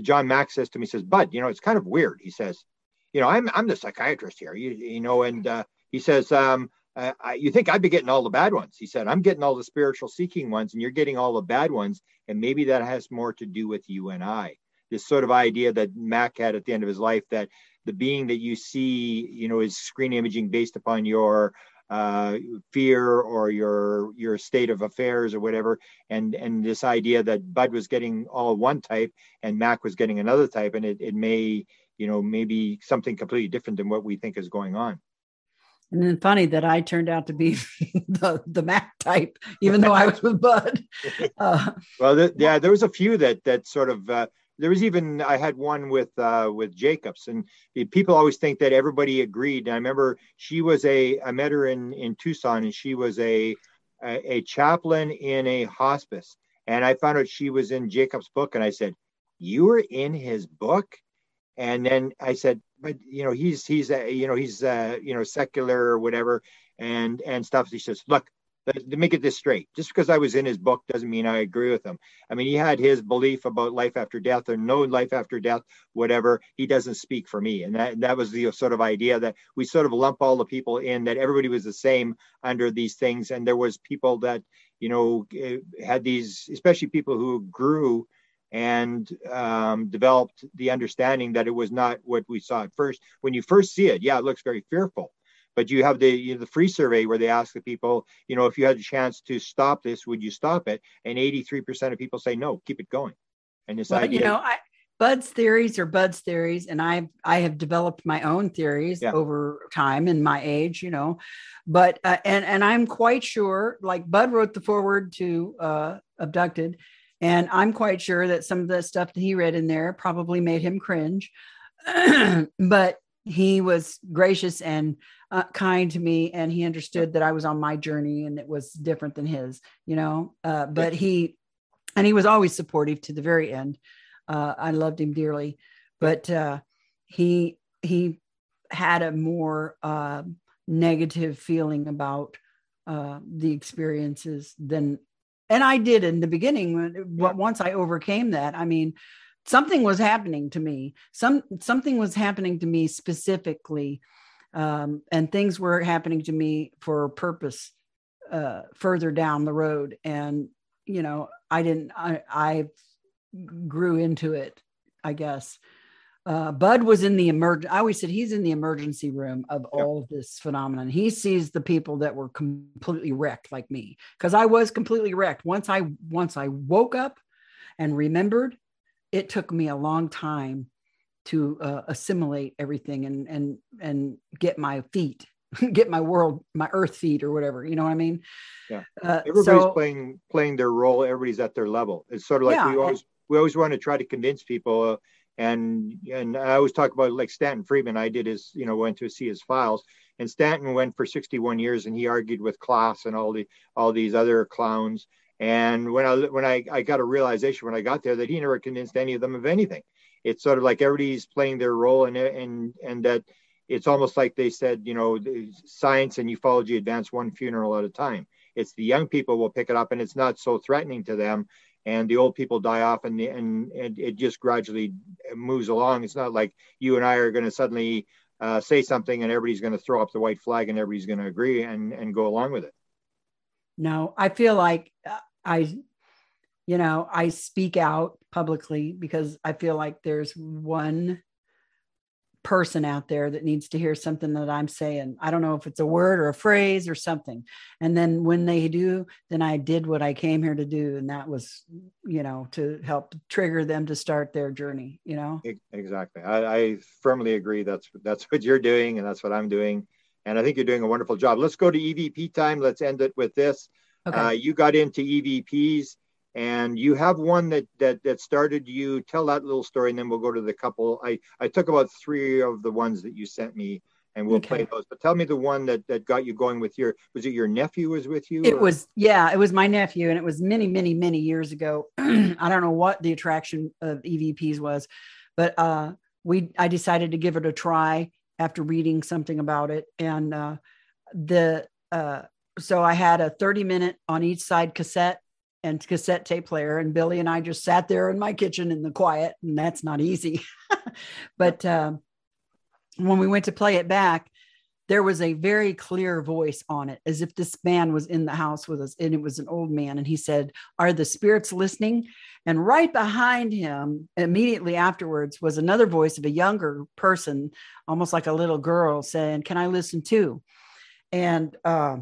john mack says to me says budd you know it's kind of weird he says you know i'm i'm the psychiatrist here you, you know and uh he says um uh, I, you think I'd be getting all the bad ones. He said, I'm getting all the spiritual seeking ones, and you're getting all the bad ones. And maybe that has more to do with you and I. This sort of idea that Mack had at the end of his life that the being that you see, you know, is screen imaging based upon your uh, fear or your your state of affairs or whatever, and and this idea that Budd was getting all one type and Mack was getting another type, and it, it may, you know, maybe something completely different than what we think is going on. And then funny that I turned out to be <laughs> the the Mack type, even though I was with Budd. <laughs> Uh, well, the, yeah, there was a few that that sort of uh, there was even I had one with uh, with Jacobs, and people always think that everybody agreed. And I remember she was a I met her in in Tucson, and she was a a, a chaplain in a hospice, and I found out she was in Jacobs' book, and I said, "You were in his book," and then I said, "But you know, he's he's a, you know he's uh, you know secular or whatever." And and stuff. He says, "Look, to make it this straight. Just because i was in his book doesn't mean i agree with him. I mean he had his belief about life after death or no life after death whatever. He doesn't speak for me. And that, that was the sort of idea that we sort of lump all the people in that everybody was the same under these things. And there was people that you know eh, had these especially people who grew and um, developed the understanding that it was not what we saw at first. When you first see it yeah it looks very fearful but you have the you know, the free survey where they ask the people, you know, if you had a chance to stop this, would you stop it? And 83% of people say no, keep it going. And this well, idea, you know, I, Budd's theories are Budd's theories, and I I have developed my own theories yeah. over time in my age, you know, but uh, and and I'm quite sure, like Budd wrote the foreword to uh, Abducted, and I'm quite sure that some of the stuff that he read in there probably made him cringe, <clears throat> but he was gracious and uh, kind to me and he understood that i was on my journey and it was different than his you know? Uh, but he and he was always supportive to the very end. Uh, i loved him dearly but uh, he he had a more uh, negative feeling about uh, the experiences than and i did in the beginning when, once i overcame that i mean something was happening to me. Some something was happening to me specifically um, and things were happening to me for a purpose uh, further down the road. And you know i didn't i, I grew into it i guess. Uh, budd was in the emerg i always said he's in the emergency room of all of this phenomenon. He sees the people that were completely wrecked like me because i was completely wrecked. Once i once i woke up and remembered it took me a long time to uh, assimilate everything and and and get my feet <laughs> get my world my earth feet or whatever you know what i mean? Yeah. Uh, everybody's so, playing playing their role everybody's at their level. It's sort of like yeah, we always we always want to try to convince people uh, and and i always talk about like stanton friedman. I did his you know went to see his files and stanton went for 61 years and he argued with Klass and all the all these other clowns and when I when I, I got a realization when I got there that he never convinced any of them of anything. It's sort of like everybody's playing their role and and and that it's almost like they said, you know, science and ufology advance one funeral at a time. It's the young people will pick it up and it's not so threatening to them. And the old people die off and, and, and it just gradually moves along. It's not like you and I are going to suddenly uh, say something and everybody's going to throw up the white flag and everybody's going to agree and, and go along with it. No, I feel like uh, I, you know, I speak out publicly because I feel like there's one person out there that needs to hear something that I'm saying. I don't know if it's a word or a phrase or something. And then when they do, then I did what I came here to do. And that was, you know, to help trigger them to start their journey, you know? Exactly. I, I firmly agree. That's, that's what you're doing. And that's what I'm doing. And I think you're doing a wonderful job. Let's go to EVP time. Let's end it with this. Okay. Uh, you got into EVPs and you have one that, that that started you tell that little story and then we'll go to the couple i i took about three of the ones that you sent me and we'll okay. play those but tell me the one that that got you going with your was it your nephew was with you it or? was yeah it was my nephew and it was many many many years ago <clears throat> i don't know what the attraction of evps was but uh we i decided to give it a try after reading something about it and uh the uh so I had a 30 minute on each side cassette and cassette tape player. And Billy and I just sat there in my kitchen in the quiet, and that's not easy. <laughs> but uh, when we went to play it back, there was a very clear voice on it, as if this man was in the house with us, and it was an old man. And he said, Are the spirits listening? And right behind him, immediately afterwards, was another voice of a younger person, almost like a little girl, saying, Can I listen too? And uh,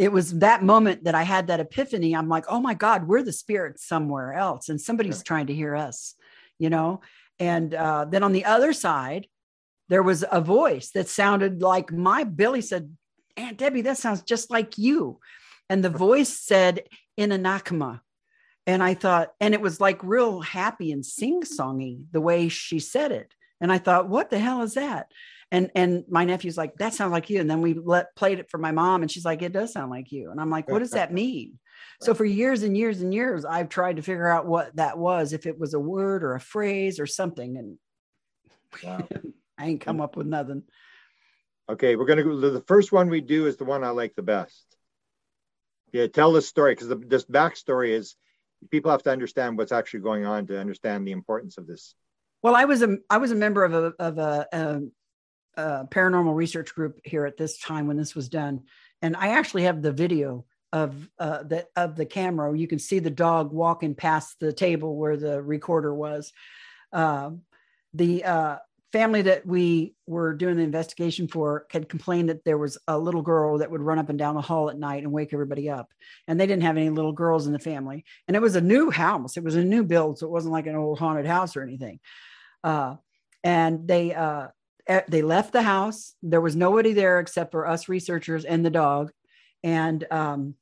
it was that moment that I had that epiphany. I'm like, oh my God, we're the spirits somewhere else, and somebody's sure. trying to hear us, you know. And uh, then on the other side, there was a voice that sounded like my Billy said, Aunt Debbie, that sounds just like you. And the voice said in Anakama. And I thought, and it was like real happy and sing songy the way she said it. And I thought, what the hell is that? And and my nephew's like, that sounds like you. And then we let played it for my mom, and she's like, it does sound like you. And I'm like, what does that mean? So for years and years and years, I've tried to figure out what that was, if it was a word or a phrase or something. And Wow. <laughs> I ain't come up with nothing. Okay, we're gonna go. The first one we do is the one I like the best. Yeah, tell the story because this backstory is people have to understand what's actually going on to understand the importance of this. Well, I was a I was a member of a of a, a, a paranormal research group here at this time when this was done, and I actually have the video of uh, the of the camera. You can see the dog walking past the table where the recorder was. Uh, the uh, family that we were doing the investigation for had complained that there was a little girl that would run up and down the hall at night and wake everybody up. And they didn't have any little girls in the family. And it was a new house. It was a new build, so it wasn't like an old haunted house or anything. Uh, and they uh, they left the house. There was nobody there except for us researchers and the dog. And um,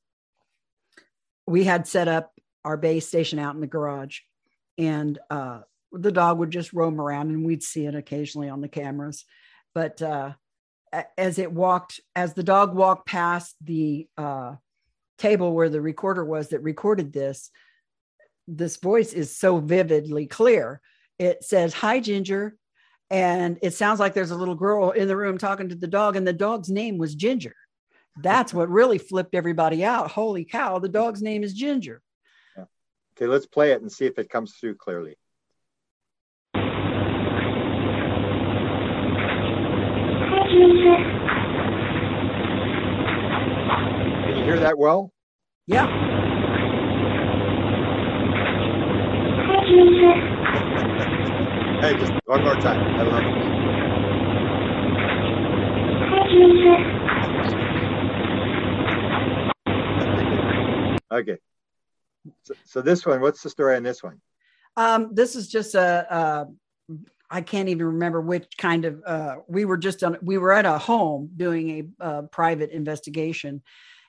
we had set up our base station out in the garage. And uh, the dog would just roam around and we'd see it occasionally on the cameras. But uh, as it walked, as the dog walked past the uh, table where the recorder was that recorded this, this voice is so vividly clear. It says, Hi, Ginger. And it sounds like there's a little girl in the room talking to the dog, and the dog's name was Ginger. That's what really flipped everybody out. Holy cow, the dog's name is Ginger. Okay, let's play it and see if it comes through clearly. Can you hear that well? Yeah. <laughs> Hey, just one more time. I love it. Okay. So, so this one, what's the story on this one? Um, this is just a, uh, can't even remember which kind of, uh, we were just on, we were at a home doing a, private investigation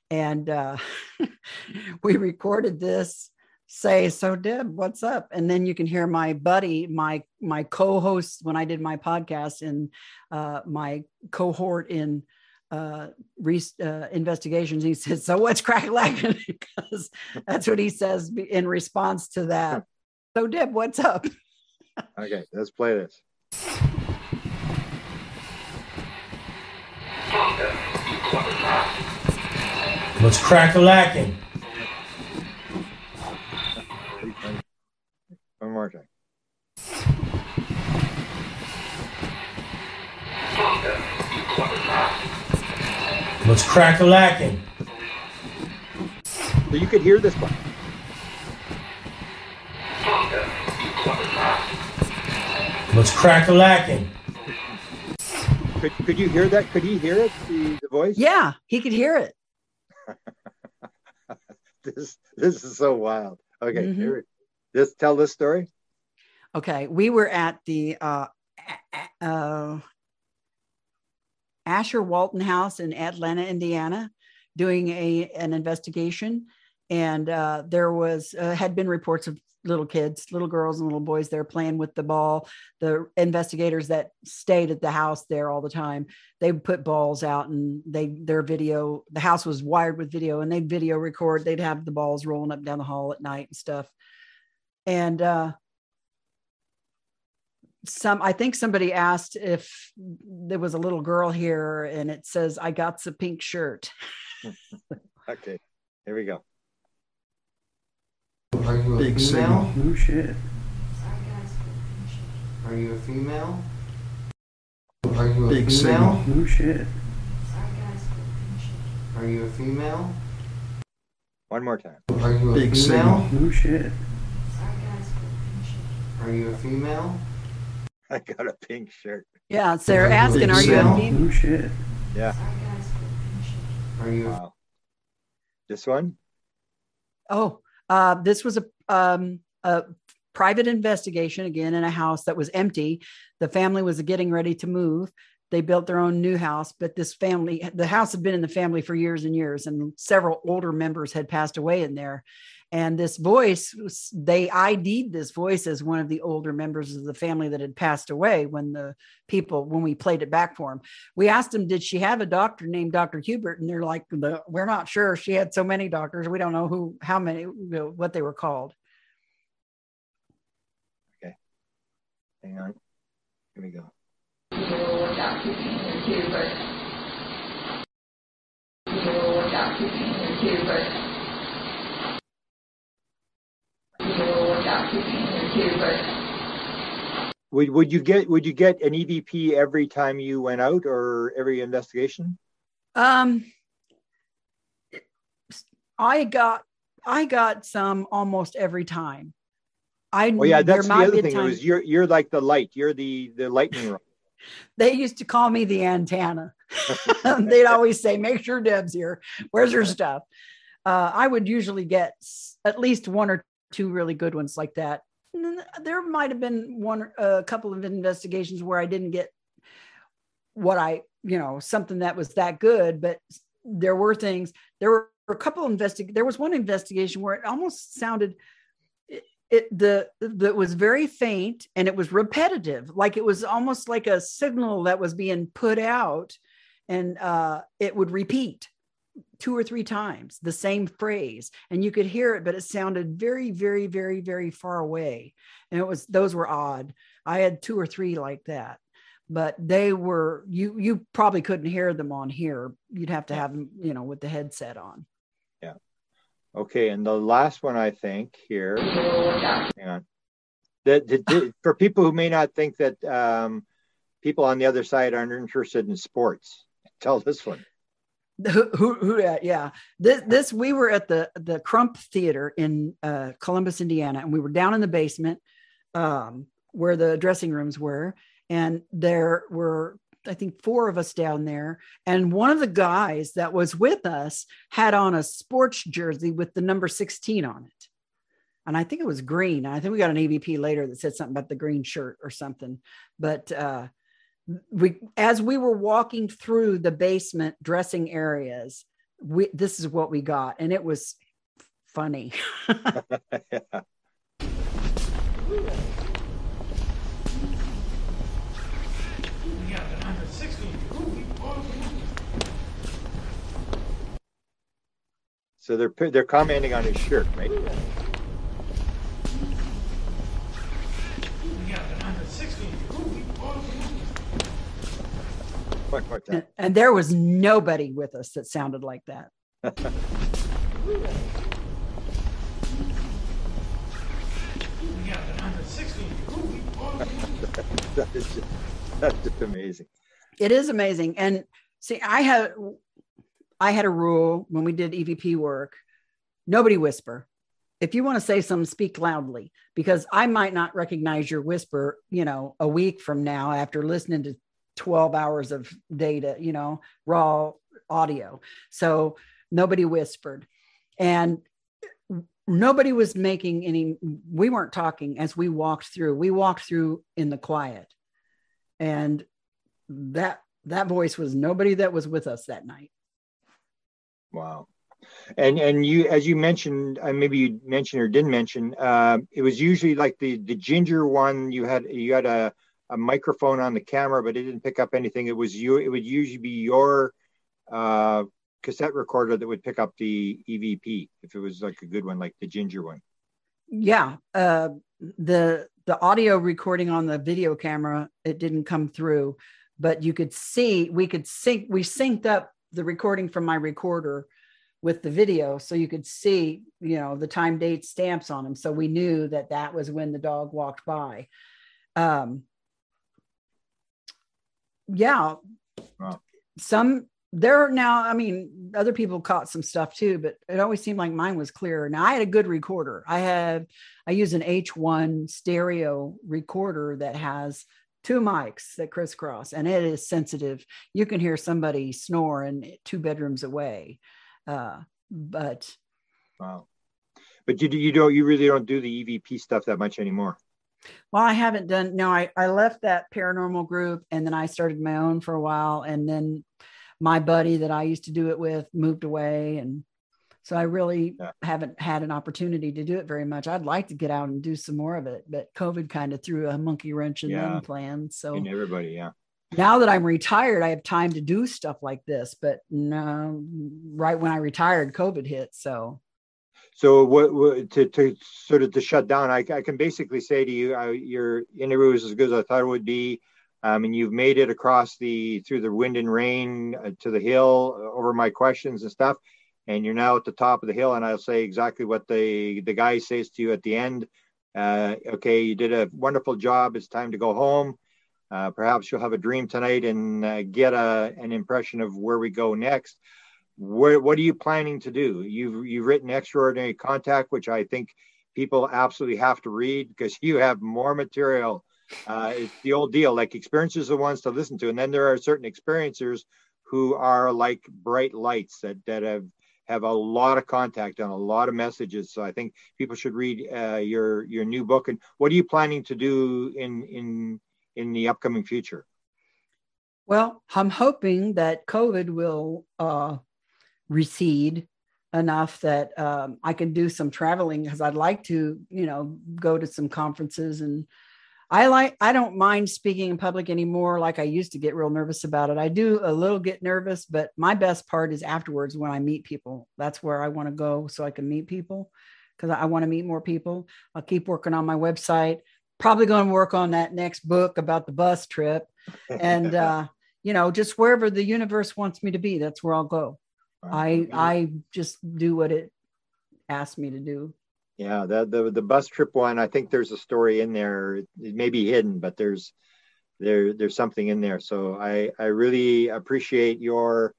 and uh, <laughs> we recorded this say, so Deb, what's up? And then you can hear my buddy, my, my co-host when I did my podcast and uh, my cohort in uh, re- uh, investigations. He said, so what's crack lacking? <laughs> because that's what he says in response to that. So Deb, what's up? <laughs> Okay, let's play this. What's crack a lacking? Pretty funny. One more time. What's crack a lacking? So you could hear this one. What's crack a lacking? Could, could you hear that? Could he hear it? The, the voice? Yeah, he could hear it. <laughs> This this is so wild. Okay, Mhm. here. Just tell this story. Okay, we were at the uh, uh, Asher Walton House in Atlanta, Indiana, doing a an investigation, and uh, there was uh, had been reports of little kids, little girls and little boys there playing with the ball. The investigators that stayed at the house there all the time, they put balls out and they their video. The house was wired with video, and they'd video record. They'd have the balls rolling up down the hall at night and stuff, and. uh some i think somebody asked if there was a little girl here and it says i got the pink shirt <laughs> Okay, here we go. Are you a Big female? signal. No shit. Are you a female? Are you a Big female? signal. No shit. Are you a female? One more time. Are you a Big female? signal. No shit. Are you a female? <laughs> I got a pink shirt. yeah so they're Are you a asking are you a female No shit. Yeah. Are you Wow. This one? oh uh this was a um a private investigation again in a house that was empty the family was getting ready to move they built their own new house but this family the house had been in the family for years and years and several older members had passed away in there And this voice, they ID'd this voice as one of the older members of the family that had passed away when the people, when we played it back for them. We asked them, did she have a doctor named Dr. Hubert? And they're like, "The- we're not sure. She had so many doctors. We don't know who, how many, you know, what they were called. Okay. Hang on. Here we go. Would, would you get would you get an EVP every time you went out or every investigation? Um, I got, I got some almost every time. I, Oh yeah, that's the other thing. It was you're you're like the light. You're the the lightning rod. <laughs> they used to call me the antenna. <laughs> They'd always say, "Make sure Deb's here. Where's her stuff?" Uh, I would usually get s- at least one or two really good ones like that. There might have been one, a couple of investigations where I didn't get what I, you know, something that was that good, but there were things. There were a couple of investig. There was one investigation where it almost sounded it the that was very faint and it was repetitive like it was almost like a signal that was being put out and uh it would repeat two or three times the same phrase and you could hear it but it sounded very very very very far away and it was those were odd i had two or three like that but they were you you probably couldn't hear them on here you'd have to have them you know with the headset on Yeah. Okay, and the last one I think here. Hang on. That, that- that- for people who may not think that um, people on the other side aren't interested in sports, <laughs> tell this one. Who, who, who yeah this, this we were at the the crump theater in uh, columbus indiana and we were down in the basement um, where the dressing rooms were and there were i think four of us down there and one of the guys that was with us had on a sports jersey with the number 16 on it. And i think it was green. I think we got an evp later that said something about the green shirt or something but uh we as we were walking through the basement dressing areas we this is what we got and it was funny <laughs> So they're they're commenting on his shirt, right? One more time. and, and there was nobody with us that sounded like that That is just, that's just amazing. it is amazing and see i had i had a rule when we did evp work nobody whisper if you want to say something speak loudly because i might not recognize your whisper you know a week from now after listening to 12 hours of data you know raw audio so nobody whispered and nobody was making any we weren't talking as we walked through we walked through in the quiet and that that voice was nobody that was with us that night Wow. And and you, as you mentioned, uh, maybe you mentioned or didn't mention, uh, it was usually like the the ginger one. You had you had a, a microphone on the camera, but it didn't pick up anything. It was you. It would usually be your uh, cassette recorder that would pick up the EVP if it was like a good one, like the ginger one. yeah uh the the audio recording on the video camera it didn't come through but you could see we could sync we synced up the recording from my recorder with the video so you could see you know the time date stamps on them so we knew that that was when the dog walked by um yeah Wow. some there are now i mean other people caught some stuff too but it always seemed like mine was clearer now i had a good recorder i have i use an h1 stereo recorder that has two mics that crisscross and it is sensitive you can hear somebody snoring two bedrooms away uh, but Wow. But you you don't you really don't do the EVP stuff that much anymore. Well i haven't done no I, I left that paranormal group and then i started my own for a while and then my buddy that i used to do it with moved away and So I really Yeah. haven't had an opportunity to do it very much. I'd like to get out and do some more of it, but COVID kind of threw a monkey wrench in Yeah. them plans. So And everybody, yeah. now that I'm retired, I have time to do stuff like this. But no, right when I retired, COVID hit. So So what, what to, to sort of to shut down, I, I can basically say to you, uh, your interview was as good as I thought it would be. Um, and you've made it across the through the wind and rain uh, to the hill uh, over my questions and stuff. And you're now at the top of the hill, and I'll say exactly what the the guy says to you at the end. Uh, okay, you did a wonderful job. It's time to go home. Uh, perhaps you'll have a dream tonight and uh, get a, an impression of where we go next what, what are you planning to do? You've you've written extraordinary contact, which I think people absolutely have to read because <laughs> you have more material. Uh, it's the old deal, like experiences are the ones to listen to, and then there are certain experiencers who are like bright lights that that have have a lot of contact and a lot of messages. So I think people should read uh, your your new book. And what are you planning to do in in in the upcoming future? Well, I'm hoping that COVID will uh, recede enough that um, I can do some traveling because I'd like to, you know, go to some conferences and I like I don't mind speaking in public anymore like I used to get real nervous about it. I do a little get nervous, but my best part is afterwards when I meet people. That's where I want to go so I can meet people because I want to meet more people. I'll keep working on my website. Probably going to work on that next book about the bus trip and <laughs> uh you know just wherever the universe wants me to be that's where i'll go i i just do what it asked me to do Yeah, the, the the bus trip one. I think there's a story in there. It may be hidden, but there's there there's something in there. So I I really appreciate your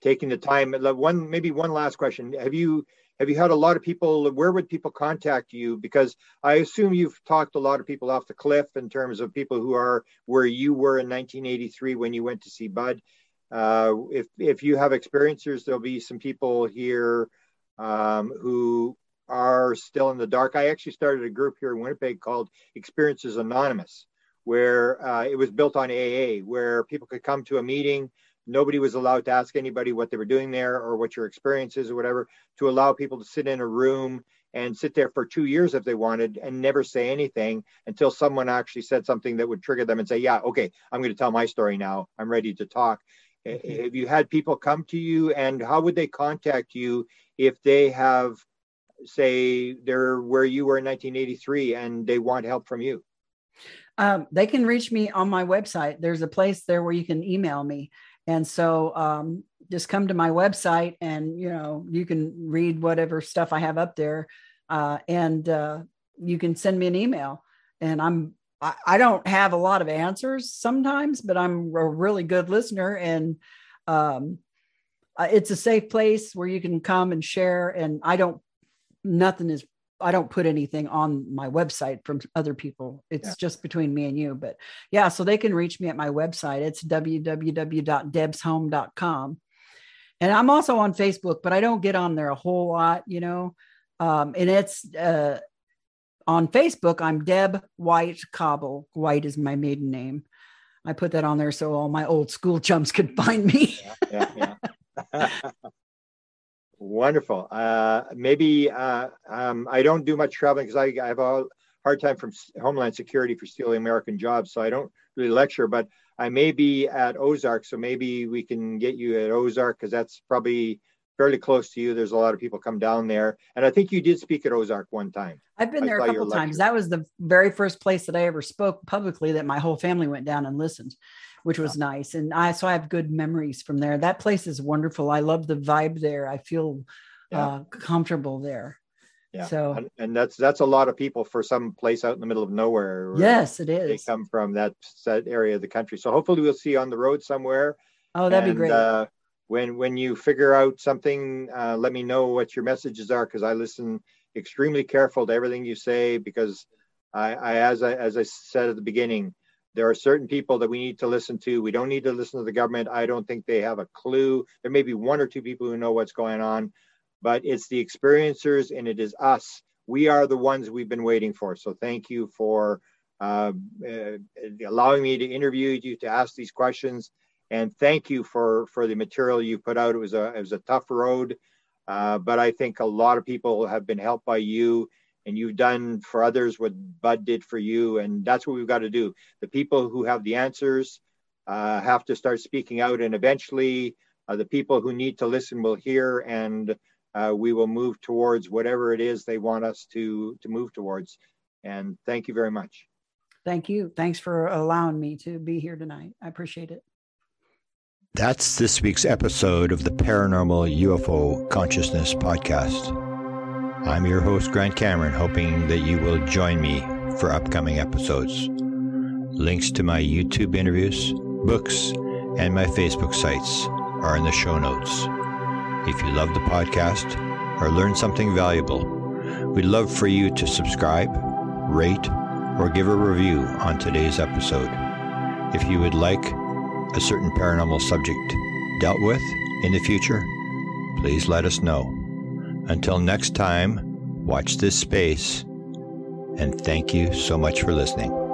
taking the time. Uh, One maybe one last question. Have you have you had a lot of people? Where would people contact you? Because I assume you've talked a lot of people off the cliff in terms of people who are where you were in 1983 when you went to see Budd. Uh, if if you have experiencers, there'll be some people here um, who are still in the dark. I actually started a group here in Winnipeg called Experiences Anonymous, where uh, it was built on AA, where people could come to a meeting. Nobody was allowed to ask anybody what they were doing there or what your experience is or whatever, to allow people to sit in a room and sit there for two years if they wanted and never say anything until someone actually said something that would trigger them and say, Yeah, okay, I'm going to tell my story now. I'm ready to talk. Mm-hmm. Have you had people come to you and how would they contact you if they have say they're where you were in 1983 and they want help from you? Um, they can reach me on my website. There's a place there where you can email me. And so um, just come to my website and you know you can read whatever stuff i have up there uh, and uh, you can send me an email. And i'm I, I don't have a lot of answers sometimes but i'm a really good listener and um, uh, it's a safe place where you can come and share and i don't nothing is I don't put anything on my website from other people. It's Yeah. just between me and you. But yeah, so they can reach me at my website. It's www.debshome.com. And I'm also on Facebook, but I don't get on there a whole lot, you know. Um, and it's uh, on Facebook, I'm Deb White Kauble. White is my maiden name. I put that on there so all my old school chums could find me. <laughs> yeah, yeah. <laughs> Wonderful. Uh, maybe uh, um, I don't do much traveling because I, I have a hard time from Homeland Security for stealing American jobs, so I don't really lecture. But I may be at Ozark, so maybe we can get you at Ozark because that's probably fairly close to you. There's a lot of people come down there, and I think you did speak at Ozark one time. I've been I there a couple times. That was the very first place that I ever spoke publicly that my whole family went down and listened, which was nice. And I so I have good memories from there. That place is wonderful. I love the vibe there. I feel Yeah. uh, comfortable there. Yeah. So And, and that's that's a lot of people for some place out in the middle of nowhere. yes, it is. They come from that, that area of the country. So hopefully we'll see you on the road somewhere. Oh, that'd be great. Uh, when when you figure out something, uh, let me know what your messages are because I listen extremely careful to everything you say because I, I as I as I said at the beginning, there are certain people that we need to listen to. We don't need to listen to the government. I don't think they have a clue. There may be one or two people who know what's going on, but it's the experiencers and it is us. We are the ones we've been waiting for. So thank you for uh, uh, allowing me to interview you to ask these questions and thank you for for the material you put out. It was a it was a tough road. Uh, but I think a lot of people have been helped by you and you've done for others what Budd did for you. And that's what we've got to do. The people who have the answers uh, have to start speaking out, and eventually, uh, the people who need to listen will hear, and uh, we will move towards whatever it is they want us to to move towards. And thank you very much. Thank you. Thanks for allowing me to be here tonight. I appreciate it. That's this week's episode of the Paranormal UFO Consciousness Podcast. I'm your host, Grant Cameron, hoping that you will join me for upcoming episodes. Links to my YouTube interviews, books, and my Facebook sites are in the show notes. If you love the podcast or learned something valuable, we'd love for you to subscribe, rate, or give a review on today's episode. If you would like a certain paranormal subject dealt with in the future, please let us know. Until next time, watch this space, and thank you so much for listening.